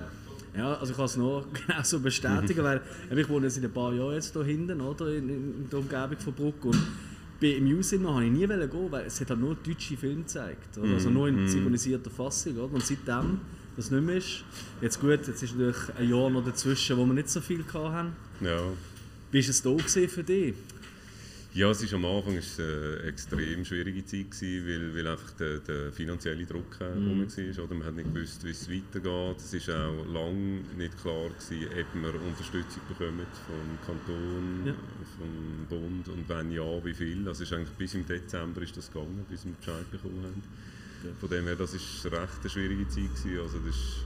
Ja, also ich kann es nur <laughs> genau so bestätigen, weil <laughs> ich wohne seit ein paar Jahren jetzt hier hinten, oder, in, in der Umgebung von Bruck und bei im U-Cinema habe ich nie gehen, weil es hat halt nur deutsche Filme gezeigt, oder? also nur in synchronisierter Fassung, oder? und seitdem das nicht mehr ist, jetzt gut, jetzt ist natürlich ein Jahr noch dazwischen, wo wir nicht so viel hatten. Ja. Wie war es da für dich? Ja, es ist am Anfang ist eine extrem schwierige Zeit, gewesen, weil, weil einfach der, der finanzielle Druck äh, rum war. Oder? Man hat nicht gewusst, wie es weitergeht. Es war auch lange nicht klar, gewesen, ob wir Unterstützung bekommen vom Kanton, Ja. vom Bund und wenn ja, wie viel. Also ist eigentlich bis im Dezember ist das gegangen, bis wir Bescheid bekommen haben. Von dem her, das war recht eine schwierige Zeit. Gewesen. Also das ist,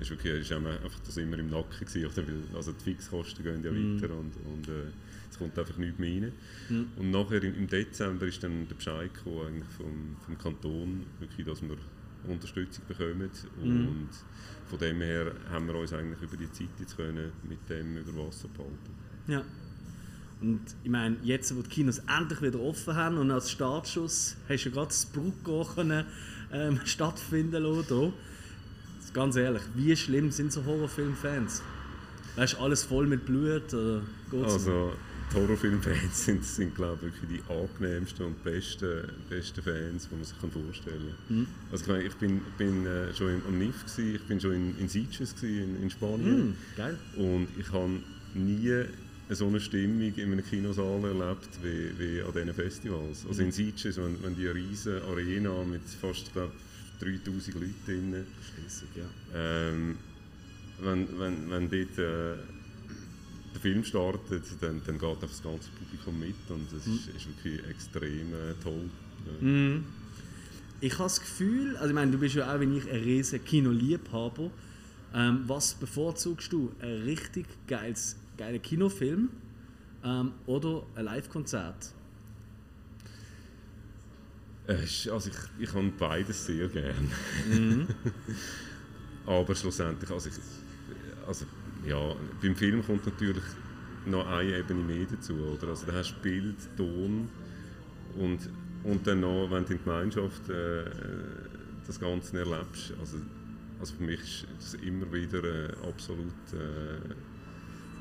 ist wirklich, ist einfach das immer im Nacken gewesen, also die Fixkosten gehen ja weiter und, und äh, es kommt einfach nichts mehr rein. Und nachher im, im Dezember ist dann der Bescheid gekommen, eigentlich vom, vom Kanton, wirklich, dass wir Unterstützung bekommen. Und von dem her haben wir uns eigentlich über die Zeit jetzt können mit dem über Wasser behalten. Ja. Und ich meine, jetzt, wo die Kinos endlich wieder offen haben und als Startschuss hast du ja gerade das können, ähm, <laughs> stattfinden lassen. hier. Ganz ehrlich, wie schlimm sind so Horrorfilmfans? Weißt du, alles voll mit Blut? Oder geht's Also Horrorfilmfans sind, sind glaube ich, wirklich die angenehmsten und besten, besten Fans, die man sich vorstellen kann. Also ich, meine, ich bin, bin äh, schon in, am NIF, gewesen, ich bin schon in, in Sitges gewesen, in, in Spanien Hm, geil. und ich habe nie so eine Stimmung in einem Kinosaal erlebt wie, wie an diesen Festivals. Also in Sitges, wenn, wenn die riesige Arena mit fast glaub, 3000 Leuten drin Riesig, ja. ähm, wenn, wenn, wenn dort äh, der Film startet, dann, dann geht das ganze Publikum mit und es ist, ist wirklich extrem äh, toll. Ja. Ich habe das Gefühl, also ich meine, du bist ja auch wie ich ein riesen Kinoliebhaber. Ähm, was bevorzugst du? Ein richtig geiles, geiler Kinofilm ähm, oder ein Live-Konzert? Äh, Also ich, ich habe beides sehr gern. <laughs> Aber schlussendlich, also, ich, also ja, beim Film kommt natürlich noch eine Ebene mehr dazu. Oder? Also da hast du Bild, Ton und, und dann noch, wenn du in Gemeinschaft äh, das Ganze erlebst. Also, also für mich ist das immer wieder ein absolut äh,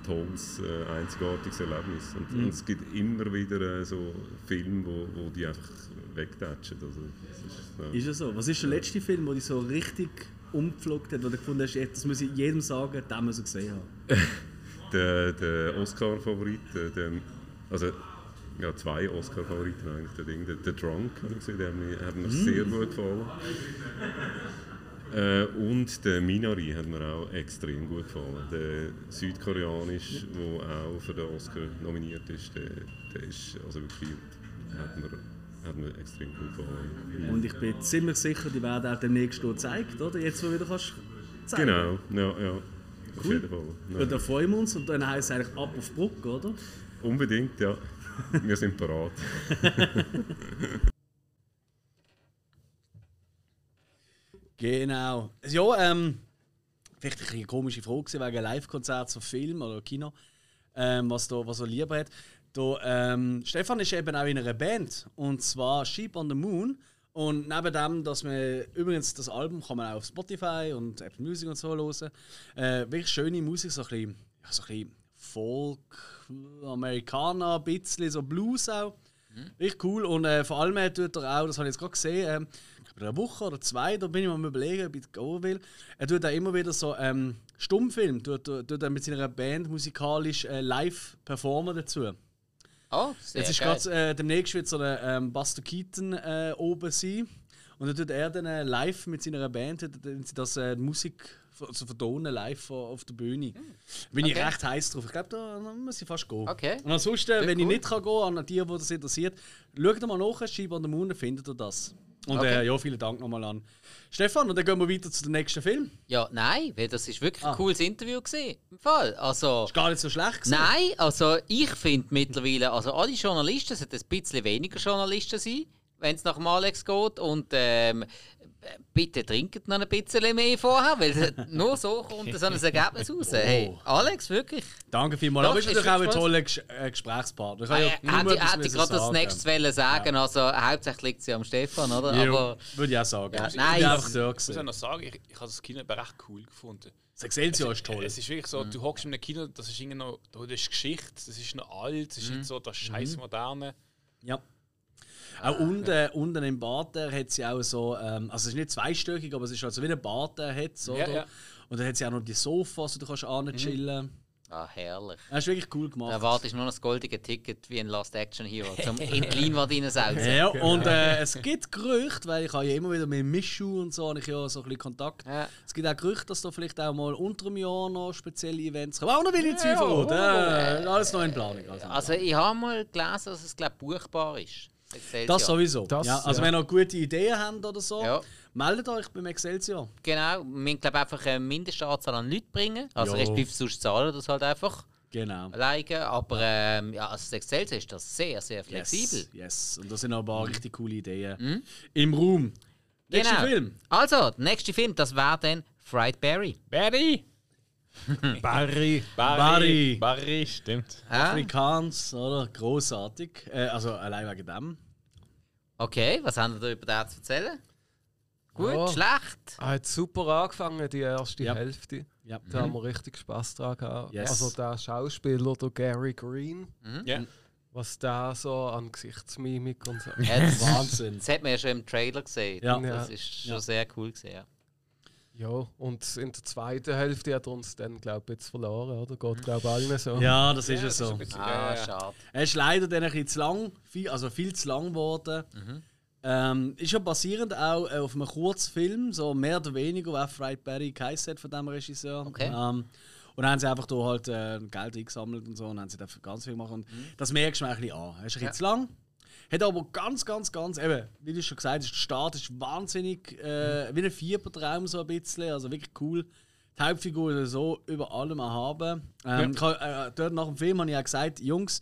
tolles, äh, einzigartiges Erlebnis. Und, und es gibt immer wieder äh, so Filme, wo, wo die einfach wegtatschen. Also, das ist. Ist ja so. Was ist der letzte Film, der dich so richtig umgeflogen hat, wo du gefunden hast, das muss ich jedem sagen, den muss ich gesehen haben? <laughs> der, der Oscar-Favorit, äh, also ja, zwei Oscar-Favoriten eigentlich, der Ding, der, der Drunk, habe ich gesehen, der hat mir, hat mir sehr gut gefallen. Äh, und der Minari hat mir auch extrem gut gefallen. Der südkoreanisch, der auch für den Oscar nominiert ist, der, der ist also wirklich, hat mir, hat mir extrem gut gefallen. Und ich bin ziemlich sicher, die werden auch demnächst gezeigt, oder? Jetzt, wo du wieder kannst zeigen. Genau, ja, ja. Auf Cool. jeden Fall. Ja. Und da freuen wir uns und dann heisst es eigentlich ab auf Bruck, oder? Unbedingt, ja. Wir sind parat. <laughs> Genau. Ja, ähm, vielleicht eine komische Frage wegen Live-Konzert zum Film oder Kino, ähm, was, da, was er lieber hat. Da, ähm, Stefan ist eben auch in einer Band und zwar Sheep on the Moon. Und neben dem, dass man übrigens das Album kann man auch auf Spotify und Apple Music und so hören. Äh, wirklich schöne Musik, so ein bisschen, ja, so ein bisschen Folk, Amerikaner, ein bisschen so Blues auch. Richtig cool. Und äh, vor allem äh, tut er auch, das habe ich jetzt gerade gesehen, glaube, eine Woche oder zwei, da bin ich mal am überlegen, ob ich gehen will. Er tut auch immer wieder so ähm, Stummfilm, tut, tut er mit seiner Band musikalisch äh, live performen dazu. Oh, sehr Jetzt ist geil. gerade äh, demnächst wird so ein ähm, Buster Keaton äh, oben sein. Und dann tut er dann äh, live mit seiner Band das äh, Musik also vertonen live auf der Bühne. Bin ich Okay. recht heiß drauf. Ich glaube, da muss ich fast gehen. Okay. Und ansonsten, wenn ich cool. nicht kann gehen an die, die das interessiert, schaut mal nach, Scheibe an der Moon, findet ihr das. Und Okay. äh, ja, vielen Dank nochmal an Stefan. Und dann gehen wir weiter zu dem nächsten Film. Ja, nein, weil das ist wirklich ein Ah. cooles Interview gewesen. Im Fall. Also, Ist gar nicht so schlecht gewesen. nein, also ich finde mittlerweile, also alle Journalisten sollten ein bisschen weniger Journalisten sein, wenn es nach dem Alex geht. Und ähm, bitte trinkt noch ein bisschen mehr vorher, weil nur so kommt so ein Ergebnis raus. <laughs> Hey, Alex, wirklich. Danke vielmals. Aber ist natürlich auch ein toller Ges äh, Gesprächspartner. Ich kann Äh, ja nur hätte hätte ich gerade das nächste wollen sagen, also hauptsächlich liegt sie am Stefan, oder? Ja, Aber würde ich auch sagen. Ja, ich nein. bin einfach Ich muss noch sagen, ich, ich habe das Kino aber recht cool gefunden. Das Excelsior ist toll. Es ist wirklich so, du hockst in einem Kino, das ist irgendwie noch, das ist Geschichte, das ist noch alt, das ist nicht so das scheiß moderne. Ja. Auch unten, unten im Bad der hat sie auch so, ähm, also es ist nicht zweistöckig, aber es ist also wie ein Bad der hat, so, Ja, oder? ja. Und dann hat sie auch noch die Sofas, wo du kannst an chillen. ah, herrlich. Das ist wirklich cool Da gemacht. erwartest du nur noch das goldige Ticket wie in Last Action Hero, zum <laughs> in die Leinwand reinsaugen. Ja, und äh, es gibt Gerüchte, weil ich habe ja immer wieder mit Mischu und so, habe ich ja so ein bisschen Kontakt. Ja. Es gibt auch Gerüchte, dass da vielleicht auch mal unter dem Jahr noch spezielle Events kommen. Auch noch will ich zu viel verraten. Äh, alles noch in Planung. Also. Also ich habe mal gelesen, dass es glaube buchbar ist. Excelsior. Das sowieso. Das, ja, also ja. wenn ihr gute Ideen habt oder so, Ja. meldet euch beim Excelsior. Genau, wir müssen glaube einfach eine Mindestanzahl an Leuten bringen. Also Ja. respektive sonst zahlen das halt einfach Genau. alleine. Aber ähm, ja, als das Excelsior ist das sehr, sehr flexibel. Yes, yes. Und da sind noch ein paar richtig coole Ideen im Raum. Nächster Genau. Film. Also, der nächste Film, das wäre dann Fried Berry. Barry! <laughs> Barry. Barry. Barry, stimmt. Afrikaans, oder? Großartig. Äh, also allein wegen dem. okay, was haben wir da über den zu erzählen? Gut, Ja. schlecht. Er hat super angefangen, die erste Ja. Hälfte. Ja. Da haben wir richtig Spaß dran gehabt. Yes. Also der Schauspieler, der Gary Green, Ja. was der so an Gesichtsmimik und so. Ja, das, <laughs> Wahnsinn. das hat man ja schon im Trailer gesehen. Ja. Das Ja. ist schon Ja. sehr cool gesehen. Ja. Ja, und in der zweiten Hälfte hat er uns dann, glaube ich, jetzt verloren, oder? Geht, glaube ich, allen so. Ja, das ist Ja, es so. bisschen- Ah, ja, ja. schade. Er ist leider dann ein bisschen zu lang, viel, also viel zu lang geworden. Ähm, ist ja basierend auch äh, auf einem Kurzfilm, so mehr oder weniger, was Fried Barry geheißen hat von dem Regisseur. Okay. Ähm, und dann haben sie einfach da halt äh, Geld eingesammelt und so und haben sie dafür ganz viel gemacht. Und das merkst du mir ein bisschen an. Er ist ein bisschen zu lang. Hat aber ganz, ganz, ganz, eben, wie du schon gesagt hast, der Start ist wahnsinnig, äh, wie ein Fiebertraum so ein bisschen, also wirklich cool. Die Hauptfigur so über allem erhaben. Ähm, ich hab, äh, dort nach dem Film habe ich auch gesagt, Jungs,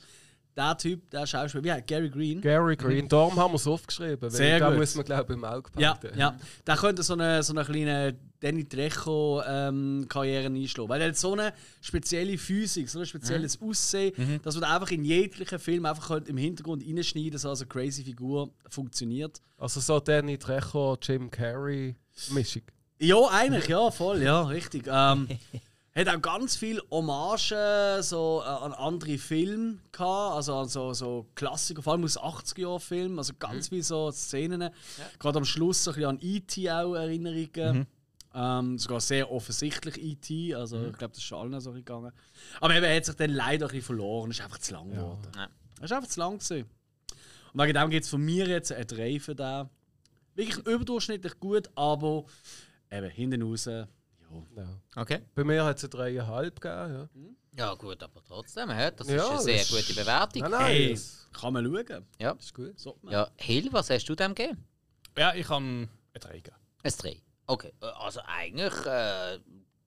der Typ, der Schauspieler, wie heißt Gary Green? Gary Green, darum haben wir es aufgeschrieben, weil Sehr da gut. muss man, glaube ich, im Auge Ja, behalten. ja. Der könnte so eine, so eine kleine Danny Trejo-Karriere einschlagen. Weil er hat so eine spezielle Physik, so ein spezielles Aussehen, dass man einfach in jeglichen Film einfach könnte im Hintergrund reinschneiden so als eine crazy Figur funktioniert. Also so Danny Trejo, Jim Carrey Mischung. Ja, eigentlich, ja, voll, ja, richtig. Ähm, <laughs> hat auch ganz viel Hommagen so, äh, an andere Filme gehabt, also an so, so Klassiker, vor allem aus 80er-Jahren-Filmen, also ganz viele so Szenen. Gerade am Schluss so ein bisschen an E.T. auch Erinnerungen. Ähm, sogar sehr offensichtlich E.T., also ich glaube, das ist schon allen so gegangen. Aber eben, er hat sich dann leider ein bisschen verloren, ist einfach zu lang geworden. Ja. Er ist einfach zu lang gewesen. Und wegen dem gibt es von mir jetzt ein 3 für den. Wirklich überdurchschnittlich gut, aber eben hinten raus, ja. Ja. Okay. Bei mir hat es eine dreieinhalb gegeben. Ja, gut, aber trotzdem, hä? das ist Ja, eine sehr ist- gute Bewertung. Ja. Nein, nein, Hey, das kann man schauen. Ja. ist gut. So, ja, Hill, was hast du dem gegeben? Ja, ich habe einen Träger. Ein 3. Okay, äh, also eigentlich äh,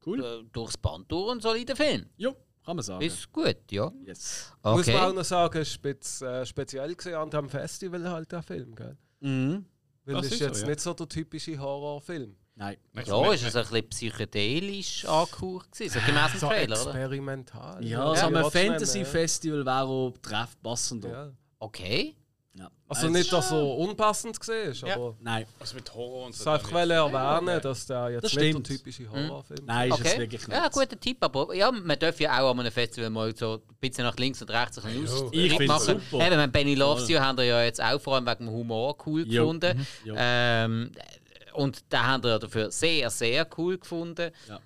Cool. äh, durchs Band durch ein solider Film. Jo, kann man sagen. Ist gut, ja. Yes. Muss man auch Okay. noch sagen, es war spez, äh, speziell gesehen an dem Festival halt der Film, gell? Mhm. Weil Das das ist ist so, jetzt ja. nicht so der typische Horrorfilm. Nein. Ja, ist es ein bisschen psychedelisch angehaucht gewesen, so gemäß dem So Trailer, oder? experimental. Ja, Ja, so ein Fantasy-Festival wäre auch treffpassender. Ja. Okay. Ja. Also nicht, dass er unpassend war, aber Nein, Was mit Horror und ich so. wollte einfach erwähnen, dass der jetzt Das nicht der stimmt. typische Horrorfilm nein, ist es Okay. wirklich nicht. Ja, guter Tipp, aber ja, man darf ja auch an einem Festival mal so ein bisschen nach links und rechts ein bisschen Ich Ausritt find's machen. super. Eben, wenn Benny Loves You haben wir ja jetzt auch vor allem wegen dem Humor cool Jo. gefunden. Jo. Ähm, und da haben wir ja dafür sehr, sehr cool gefunden. Ja.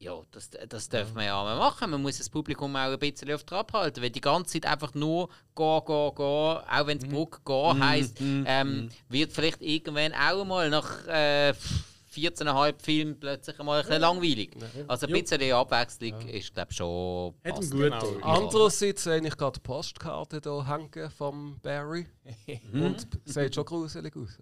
Ja, das, das darf man ja auch mal machen. Man muss das Publikum auch ein bisschen auf Trab halten. Weil die ganze Zeit einfach nur gehen, gehen, gehen, auch wenn die Brücke gehen heisst, ähm, wird vielleicht irgendwann auch mal nach äh, 14,5 Filmen plötzlich mal ein bisschen langweilig. Also ein bisschen die Abwechslung ist, glaube ich, schon. Hat ihm passt. gut Genau. Andererseits sehe ich gerade die Postkarte hier hängen vom Barry. Und sieht schon gruselig aus.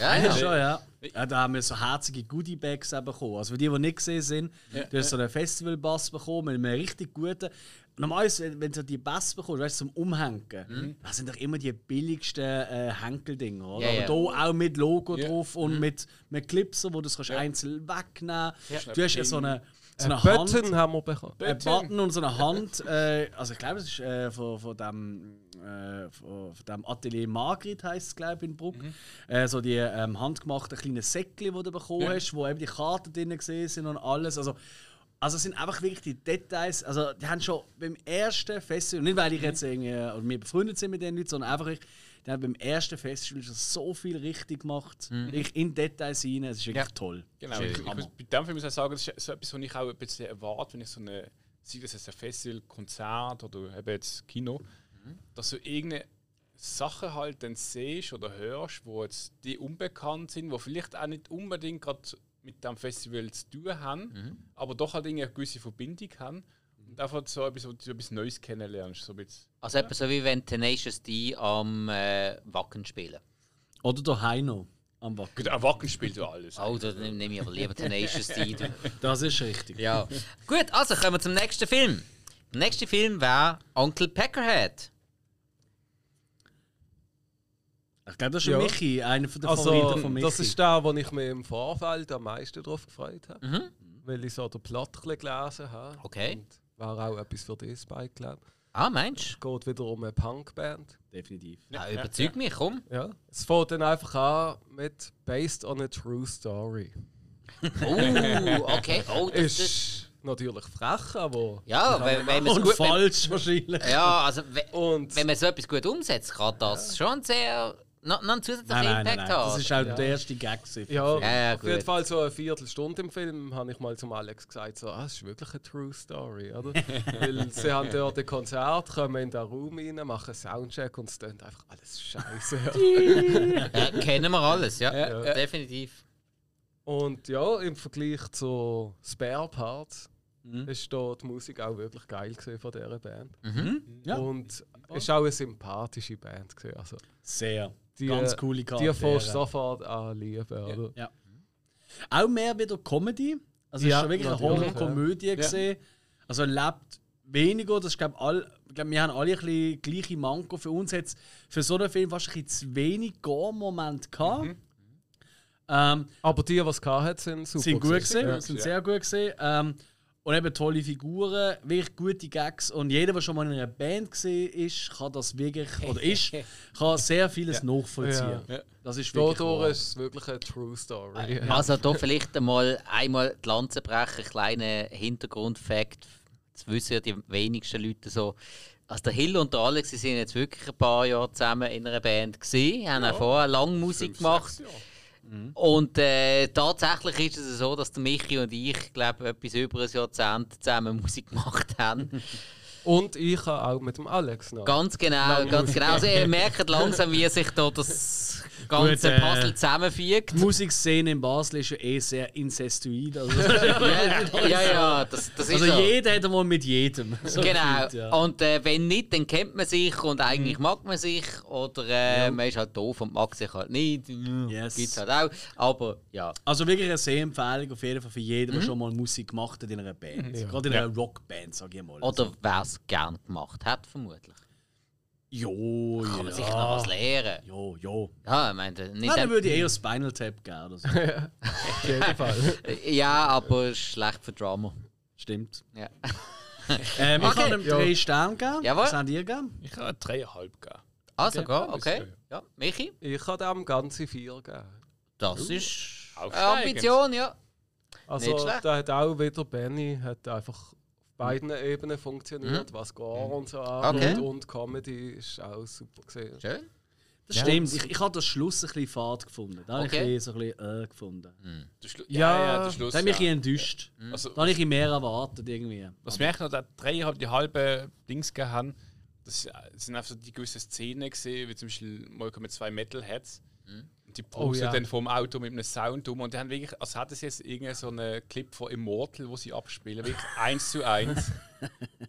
Ja, Ja, ja. schon, ja. ja. Da haben wir so herzige Goodie-Bags bekommen. Also für die, die nicht gesehen sind, du hast so einen Festival-Bass bekommen mit einem richtig guten. Normalerweise, wenn wenn du die Bass bekommst, weißt du, zum Umhängen, das sind doch immer die billigsten äh, Henkeldinger, oder? Ja, ja. Aber hier auch mit Logo Ja. drauf und mit, mit Clipser, wo du das kannst einzeln wegnehmen kannst. Du hast ja so eine, so Ein eine Hand. Button haben wir bekommen. Ein Button und so eine Hand. Äh, also ich glaube, es ist äh, von, von dem äh, von, von dem Atelier Margrit heisst es glaube ich in Bruck. Äh, so die ähm, handgemachten kleinen Säckchen, die du bekommen hast, wo eben die Karten drin gesehen sind und alles. Also also es sind einfach wirklich die Details. Also die haben schon beim ersten Festival, nicht weil ich jetzt irgendwie oder wir befreundet sind mit den Leuten, sondern einfach ich, die haben beim ersten Festival schon so viel richtig gemacht, wirklich in Details rein. Es ist wirklich Ja. toll. Genau. Ich, ich muss, bei dem Film muss ich sagen, das ist so etwas, was ich auch ein bisschen erwarte, wenn ich so eine, sei das jetzt ein Festival, Konzert oder eben jetzt Kino, dass du irgendeine Sache halt dann siehst oder hörst, wo jetzt die unbekannt sind, wo vielleicht auch nicht unbedingt gerade mit dem Festival zu tun haben, aber doch halt irgendwie eine gewisse Verbindung haben und einfach so etwas, wo du etwas Neues kennenlernst. So ein bisschen. Also etwa so wie wenn Tenacious D am äh, Wacken spielen. Oder der Heino am Wacken. Gut, ein Wacken spielt ja alles. Oh, da nehme ich aber lieber Tenacious D. du. <laughs> Das ist richtig. Ja. Gut, also kommen wir zum nächsten Film. Der nächste Film wäre Onkel Peckerhead. Ich glaube, das ist Ja. Michi, einer von den Favoriten Also, von Michi. das ist der, wo ich mich im Vorfeld am meisten drauf gefreut habe. Mhm. Weil ich so den bisschen gelesen habe. Okay. Und war auch etwas für dich bei, glaube ich. Ah, meinst Es geht wieder um eine Punkband. Definitiv. du? Ah, überzeug mich, komm. Ja. Es fängt dann einfach an mit Based on a True Story. <laughs> Oh, okay. Oh, das, das, Ist natürlich frech, aber. ja, wenn, wenn man es Und gut... Wenn, falsch wahrscheinlich. ja, also wenn, Und wenn man so etwas gut umsetzt, kann das schon sehr... Noch, noch einen zusätzlichen Nein, nein, nein, Impact nein. haben. Das ist auch der erste Gag. ja, Ja, ja, auf jeden. Fall so eine Viertelstunde im Film habe ich mal zum Alex gesagt, so, ah, das ist wirklich eine True Story, oder? <laughs> Weil sie haben dort ein Konzert, kommen in den Raum rein, machen Soundcheck und es klingt einfach alles scheiße. <laughs> Ja, kennen wir alles, ja. Ja, ja. Definitiv. Und ja, im Vergleich zu Spare Parts Mhm. ist da die Musik auch wirklich geil gewesen von dieser Band. Ja. Und ist auch eine sympathische Band gewesen. Also Sehr. Die, Ganz coole Die Charaktere. fährst du sofort an lieben, oder? Ja. Auch mehr wieder Comedy. Also Ja, es ist schon wirklich eine Horrorkomödie gesehen. Also lebt weniger. Das ist, glaube all, glaub, wir haben alle ein bisschen gleiche Manko. Für uns hat es für so einen Film fast ein bisschen zu wenig Gore-Moment gehabt. Mhm. Ähm, Aber die, die es gehabt sind, super. sind gut gesehen, Ja. sind sehr gut gesehen. Ähm, und eben tolle Figuren, wirklich gute Gags. Und jeder, der schon mal in einer Band gesehen ist, kann das wirklich, <laughs> oder ist, kann sehr vieles nachvollziehen. Ja. Das ist wirklich wahr. ist wirklich eine True Story. Also da vielleicht einmal einmal die Lanze brechen, kleiner Hintergrundfakt. Das wissen ja die wenigsten Leute so. Also der Hill und der Alex sie sind jetzt wirklich ein paar Jahre zusammen in einer Band gesehen, haben auch vorher lange Musik Fünf, gemacht. sechs Jahre. Und äh, tatsächlich ist es so, dass der Michi und ich, glaube etwas über ein Jahrzehnt zusammen <laughs> Musik gemacht haben. Und ich habe auch mit dem Alex noch. ganz genau, ganz genau. Also ihr merkt langsam, wie sich da das <laughs> ganze Gut, äh, Puzzle zusammenfügt. Die Musikszene in Basel ist ja eh sehr incestuid. Also, ja, <laughs> ja, ja, das, das ist also so. jeder hat einmal mit jedem. So Genau. gefühlt, ja. Und äh, wenn nicht, dann kennt man sich und eigentlich mag man sich. Oder äh, man ist halt doof und mag sich halt nicht. Yes. Gibt's halt auch. Aber ja. Also wirklich eine Sehempfehlung auf jeden Fall für jeden, der schon mal Musik gemacht hat in einer Band. Gerade in einer Rockband, sage ich mal. Oder wer es gern gemacht hat, vermutlich. Jo, Kann man ja. sicher noch was lernen. Jo, jo. Ja, ich meine, nicht Nein, dann würde ich eher Spinal Tap geben oder so. <laughs> Auf jeden <laughs> Fall. Ja, aber schlecht für Drama. Stimmt. Ja. Ähm, ich Okay. kann ihm drei Sterne geben. Jawohl. Was habt ihr gegeben? Ich habe dreieinhalb gegeben. Ah, sogar, Okay. Ja, Michi, Ich habe dem ganze vier gegeben. das ist eine Aufsteigend. Ambition, ja. Also, Nicht schlecht. da hat auch wieder Benny hat einfach beiden Ebenen funktioniert, was Gore und so angeht. Okay. Und Comedy ist auch super gesehen. Schön. Das stimmt. Ich, ich habe das Schluss ein bisschen fad gefunden. Da habe Okay. ich so ein bisschen äh, gefunden. Der Schlu- Ja, ja, ja, der Das Schluss. hat mich ein ja. bisschen enttäuscht. Also, Da habe ich mehr erwartet irgendwie. was wir eigentlich noch da drei halb die halbe Dings gehabt haben, das sind einfach so die gewissen Szenen gesehen, wie zum Beispiel mal kommen zwei Metalheads. Und die Oh, posen ja. dann vom Auto mit einem Sound um und die haben wirklich, als hätten sie jetzt irgendeinen so einen Clip von Immortal, wo sie abspielen, wirklich <laughs> eins zu eins.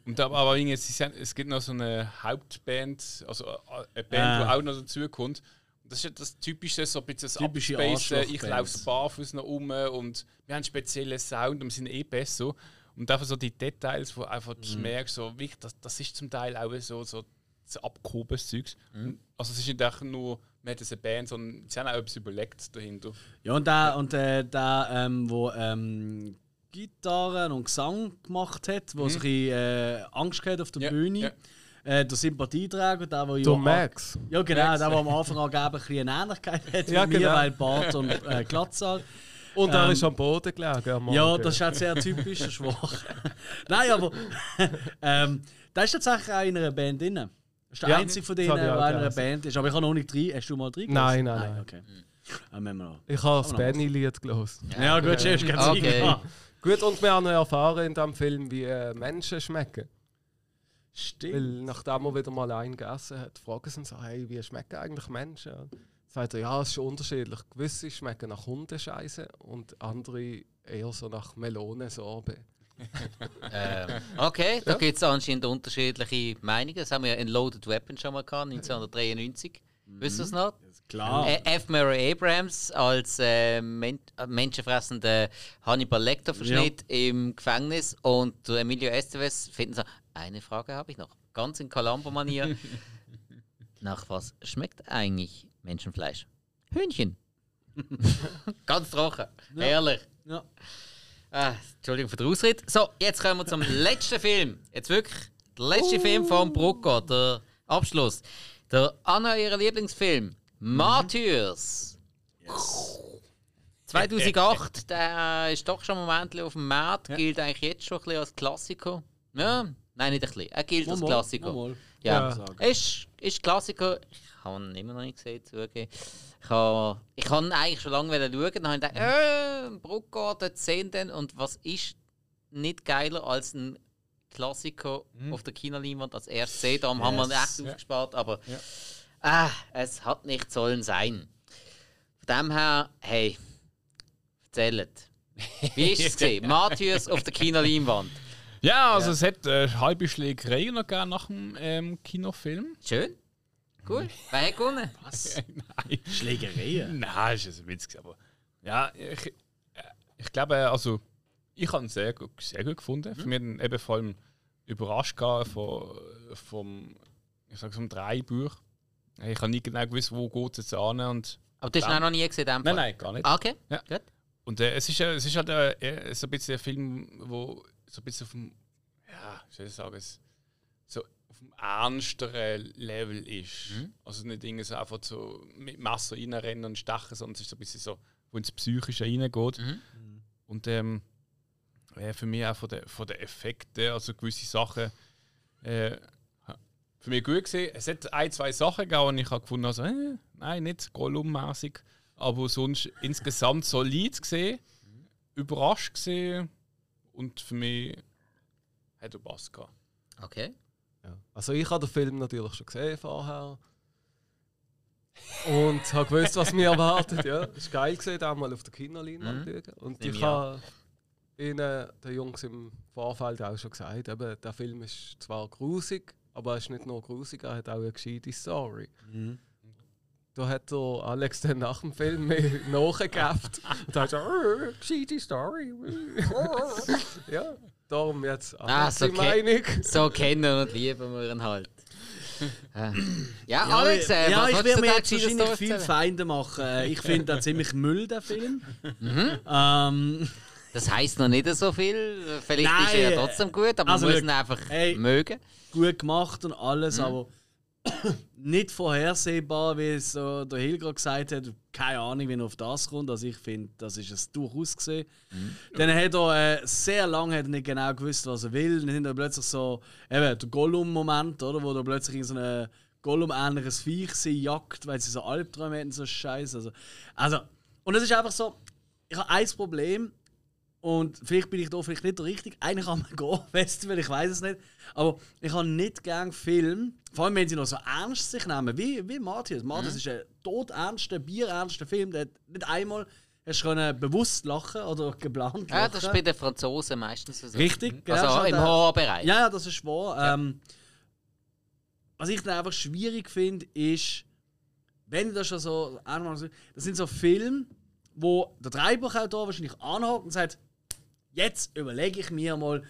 und aber, aber irgendwie, sind, es gibt noch so eine Hauptband, also äh, eine Band, Ah. die auch noch dazukommt. Und das ist ja das Typische, so ein bisschen das Typische Abspacen, ich laufe barfuß noch um und wir haben einen speziellen Sound und wir sind eh besser. Und einfach so die Details, wo einfach du merkst, so, wirklich, das, das ist zum Teil auch so, so, so abgehobenes Zeugs. Und- Also es ist nicht einfach nur, wir haben eine Band, sondern sie haben auch etwas überlegt dahinter. Ja, und der, und der, der ähm, wo ähm, Gitarren und Gesang gemacht hat, wo sich äh, Angst hat auf der Ja, Bühne. ja. Äh, der Sympathieträger, der, der ja. Der Max. Ja, genau, der, der am Anfang angeblich ein bisschen eine Ähnlichkeit hat <laughs> Ja, mit mir, genau. weil Bart und äh, Glatze. <laughs> Und er Ähm, ist am Boden gelegen. am Ja, das ist auch sehr typisch, der Schwach. <laughs> Nein, aber ähm, der ist tatsächlich auch in einer Band drin. Das ist der Ja, einzige von denen, der in einer gelesen. Band ist. Aber ich habe noch nicht drei. Hast du mal drei Nein, nein, nein. Okay. Ah, müssen wir noch. Ich habe das noch Benny-Lied gelesen. Ja, gut, schon ist ganz Okay. Gut, und wir haben noch erfahren in diesem Film, wie äh, Menschen schmecken. Stimmt. Weil nachdem er wieder mal einen gegessen hat, fragen sie ihn so, hey, wie schmecken eigentlich Menschen? Und sagt er, ja, es ist schon unterschiedlich. Gewisse schmecken nach Hundescheiße und andere eher so nach Melonensorbe. Ähm, okay, da gibt es anscheinend unterschiedliche Meinungen. Das haben wir ja in Loaded Weapon schon mal gehabt, 1993. Wisst ihr es noch? Klar. Äh, F. Murray Abrams als äh, Men äh, menschenfressender Hannibal Lecter-Verschnitt im Gefängnis und Emilio Estevez finden so, eine Frage habe ich noch, ganz in Columbo-Manier. <laughs> Nach was schmeckt eigentlich Menschenfleisch? Hühnchen. <laughs> <laughs> ganz trocken, herrlich. Ja. Ah, Entschuldigung für den Ausritt. So, jetzt kommen wir zum letzten Film. Jetzt wirklich der letzte Film von Brucko, der Abschluss. Der Anna, ihr Lieblingsfilm, Martyrs. 2008, <laughs> der ist doch schon ein Moment auf dem Markt, gilt eigentlich jetzt schon ein bisschen als Klassiker. Ja, nein, nicht ein bisschen, er gilt als Klassiker. mal, mal. Ja, Ja. Ist, ist Klassiker. Ich habe ihn immer noch nicht gesehen, zugeben. Ich habe ich ihn eigentlich schon lange wollen schauen. Dann habe ich gedacht, äh, Bruckgart, dort sehen den. Und was ist nicht geiler als ein Klassiker auf der Kinoleinwand als erstes sehen? Darum haben wir ihn echt aufgespart. Aber ah, es hat nicht sollen sein. Von dem her, hey, erzählt. Wie ist es <laughs> gesehen? Martyrs auf der Kinoleinwand. Ja, also es hat äh, halbe Schlägerei noch gegeben nach dem ähm, Kinofilm. Schön. Cool. <laughs> Wer hat gewonnen? <laughs> Nein. Schlägereien. Nein, ist ein Witz. Aber ja, ich, äh, ich glaube, also ich habe ihn sehr gut, sehr gut gefunden. Für mich eben vor allem überrascht von, vom, ich sage vom Dreibuch. Ich habe nie genau gewusst, wo geht es jetzt an und Aber du hast ihn auch noch nie gesehen, Nein, nein, gar nicht. Ah, Okay, Ja. gut. Und äh, es, ist, äh, es ist halt äh, äh, so ein bisschen ein Film, wo so ein bisschen auf dem, ja, wie soll ich sagen, so auf dem ernsteren Level ist. Also nicht irgendwie so einfach so mit Messer reinrennen und stechen, sondern es ist so ein bisschen so, wo ins Psychische reingeht. Und ähm, äh, für mich auch von den von den Effekten, also gewisse Sachen, äh, für mich gut gesehen. Es hat ein, zwei Sachen gegeben, und ich habe gefunden, also, äh, nein, nicht Gollum-mäßig, aber sonst insgesamt solid gesehen, überrascht gesehen und für mich hat er Spass gehabt. Okay. Ja. Also ich habe den Film natürlich schon gesehen vorher. Und habe gewusst, was mich erwartet. Ja. Es war geil, gesehen, da mal auf der Kinoleinwand Mhm. schauen. Und ich habe ihnen, den Jungs im Vorfeld auch schon gesagt, eben, der Film ist zwar grusig, aber er ist nicht nur grusig, er hat auch eine gescheite Story. Da hat der Alex dann nach dem Film mir <laughs> nachgegäfft und hat so, «Äh, gescheite Story. <laughs> ja, darum jetzt Ah, Alex so. Meinung. So kennen und lieben wir ihn halt. Äh. <laughs> ja, Ja, Alex, äh, ja was ich werde mir da jetzt wahrscheinlich Story viel erzählen? Feinde machen. Äh, Ich finde den ziemlich Müll, der Film. Mhm. Ähm, Das heisst noch nicht so viel. Vielleicht Nein, ist er ja trotzdem gut, aber also man muss ihn einfach ey. mögen. gut gemacht und alles, Mhm. aber nicht vorhersehbar, wie es so der Hill gerade gesagt hat. Keine Ahnung, wie er auf das kommt. Also ich finde, das ist es durchaus gesehen. Mhm. Dann hat er äh, sehr lange hat er nicht genau gewusst, was er will. Dann hat er plötzlich so eben der Gollum-Moment, oder, wo er plötzlich in so eine Gollum-ähnliches Viech sie jagt, weil sie so Albträume hätten, so Scheiße. Also, also, und es ist einfach so, ich habe ein Problem und vielleicht bin ich da vielleicht nicht der Richtige. Eigentlich kann man <laughs> gehen, Festival, ich weiß es nicht. Aber ich habe nicht gern Film, vor allem wenn sie noch so ernst sich nehmen, wie, wie Matthias. Matthias ist ein todernster, bierernster Film, der nicht einmal hast du können bewusst lachen oder geplant lachen. Ja, das ist bei den Franzosen meistens so. Richtig, genau. Also schon im Horrorbereich. Ja, ja, das ist wahr. Ähm, was ich dann einfach schwierig finde, ist, wenn das schon so, das sind so Filme, wo der Drehbuchautor wahrscheinlich anhakt und sagt, jetzt überlege ich mir mal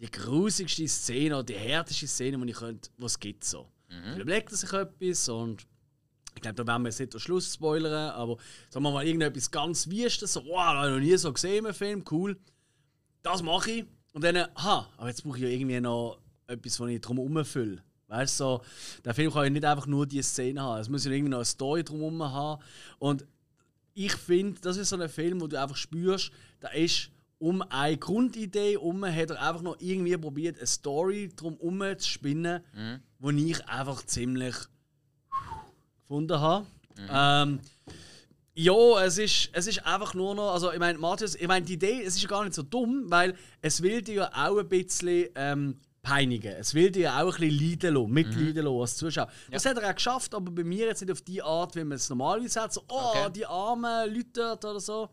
die grusigste Szene oder die härteste Szene, die ich könnte, was gibt so. Mhm. Überlegt er sich etwas und ich glaube, da werden wir jetzt nicht den Schluss spoilern, aber sagen wir mal irgendetwas ganz Wüstes, so, wow, habe ich noch nie so gesehen im Film, cool. Das mache ich. Und dann, aha, aber jetzt brauche ich ja irgendwie noch etwas, was ich drum herumfülle. Weißt du, so, der Film kann ja nicht einfach nur diese Szene haben. Es muss ja irgendwie noch eine Story drumherum haben. Und ich finde, das ist so ein Film, wo du einfach spürst, da ist um eine Grundidee um hat er einfach noch irgendwie probiert, eine Story drum zu spinnen, wo ich einfach ziemlich gefunden habe. Ähm, ja, es ist, es ist einfach nur noch, also ich meine, Matthias, ich meine, die Idee, es ist ja gar nicht so dumm, weil es will dir ja auch ein bisschen ähm, peinigen. Es will dir ja auch ein bisschen leiden lassen, mitleiden lassen als Zuschauer. Das hat er auch geschafft, aber bei mir jetzt nicht auf die Art, wie man es normalerweise hat, so, oh, Okay. die armen Leute dort oder so.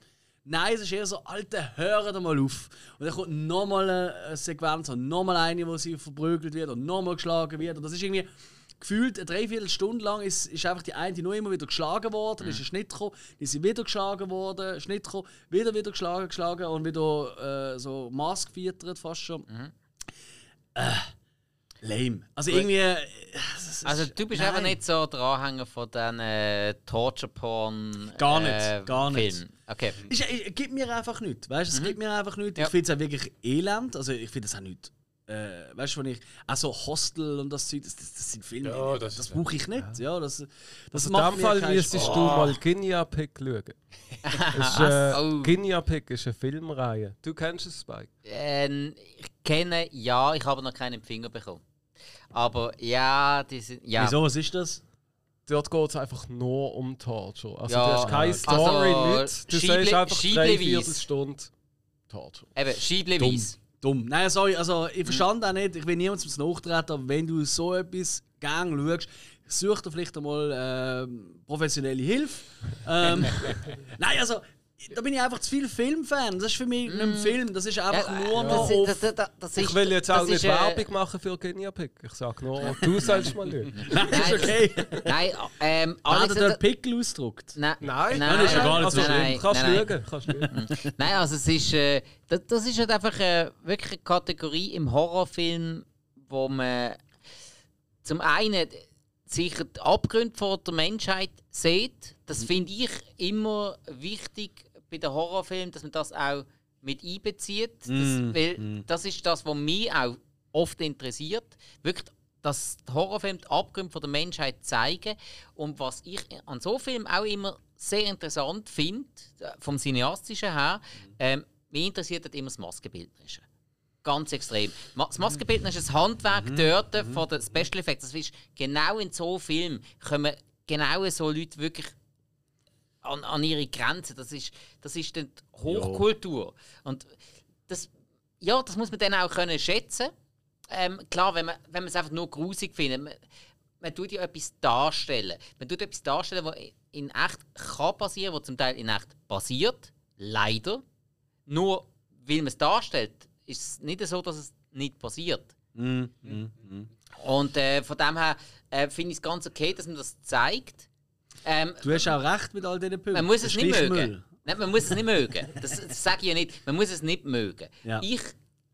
Nein, es ist eher so, Alter, hör doch mal auf. Und dann kommt nochmal eine Sequenz und nochmal eine, wo sie verprügelt wird und nochmal geschlagen wird. Und das ist irgendwie gefühlt eine Dreiviertelstunde lang ist, ist einfach die eine nur immer wieder geschlagen worden, Mhm. ist ein Schnitt gekommen, die sind wieder geschlagen worden, Schnitt gekommen, wieder wieder geschlagen, geschlagen und wieder äh, so maßgeviertert fast schon. Mhm. Äh, lame. Also irgendwie... äh, es Also du bist nein. einfach nicht so der Anhänger von diesen äh, Torture-Porn Gar nicht, äh, gar nicht. Filmen. Okay. Ist, es gibt mir einfach nichts. Weißt du, es gibt mir einfach nichts. Mhm. Ja. Ich finde es auch wirklich elend. Also ich finde es auch nicht. Äh, weißt du, wenn ich. Also Hostel und das Zeug, das, das, das sind Filme. Ja, das das ist- brauche ich nicht. Ja, das, das Also in macht dem mir Fall müsstest du mal Guinea Pig schauen. <laughs> Das ist, äh, Oh. Guinea Pig ist eine Filmreihe. Du kennst es, Spike? Ähm, ich kenne, ja, ich habe noch keinen Finger bekommen. Aber ja, die sind. Ja. Wieso, was ist das? Dort geht es einfach nur um Torture. Also Ja, du hast keine also, Story, nichts. Du Schieble- siehst einfach Schieble- drei Weiss. Viertelstunde Torture. Eben, Scheibleweise. Dumm. Nein, sorry, also ich verstand auch nicht, ich will niemandem zum Nachtreten, aber wenn du so etwas gern schaust, such dir vielleicht einmal ähm, professionelle Hilfe. Ähm, <laughs> nein, also da bin ich einfach zu viel Filmfan. Das ist für mich nicht ein Film, das ist einfach Ja, nur das, noch auf... das, das, das ist, Ich will jetzt auch nicht äh, Werbung machen für Guinea Pig. Ich sag nur, du sollst mal schauen. <laughs> Nein, ist okay. Nein, ähm, Hat Alex, er dort Pickel ausgedruckt? Nein, Nein, nein, das ist ja gar nicht so also, nein, Kannst nein, schauen. Kannst schauen. <laughs> Nein, also es ist, äh, das, das ist halt einfach äh, wirklich eine Kategorie im Horrorfilm, wo man zum einen sicher die Abgründe von der Menschheit sieht. Das finde ich immer wichtig bei den Horrorfilmen, dass man das auch mit einbezieht. Das, weil das ist das, was mich auch oft interessiert. Wirklich, dass Horrorfilme die Abgründe der Menschheit zeigen. Und was ich an so Filmen auch immer sehr interessant finde, äh, vom Cineastischen her, ähm, mich interessiert halt immer das Maskenbildnerische. Ganz extrem. Das Maskenbildnerische ist das Handwerk dort von den Special Effects. Das ist genau in so Filmen kommen genau so Leute wirklich an, an ihre Grenzen. Das ist, das ist dann die Hochkultur. Und das, ja, das muss man dann auch können schätzen. Ähm, klar, wenn man, wenn man es einfach nur grusig findet, man, man tut ja etwas darstellen. Man tut etwas darstellen, was in echt kann passieren, was zum Teil in echt passiert. Leider. Nur weil man es darstellt, ist es nicht so, dass es nicht passiert. Und äh, von dem her äh, finde ich es ganz okay, dass man das zeigt. Ähm, Du hast auch recht mit all diesen Punkten. man muss es nicht mögen. Nein, man muss es nicht mögen. Das, das sage ich ja nicht. Man muss es nicht mögen. Ja. Ich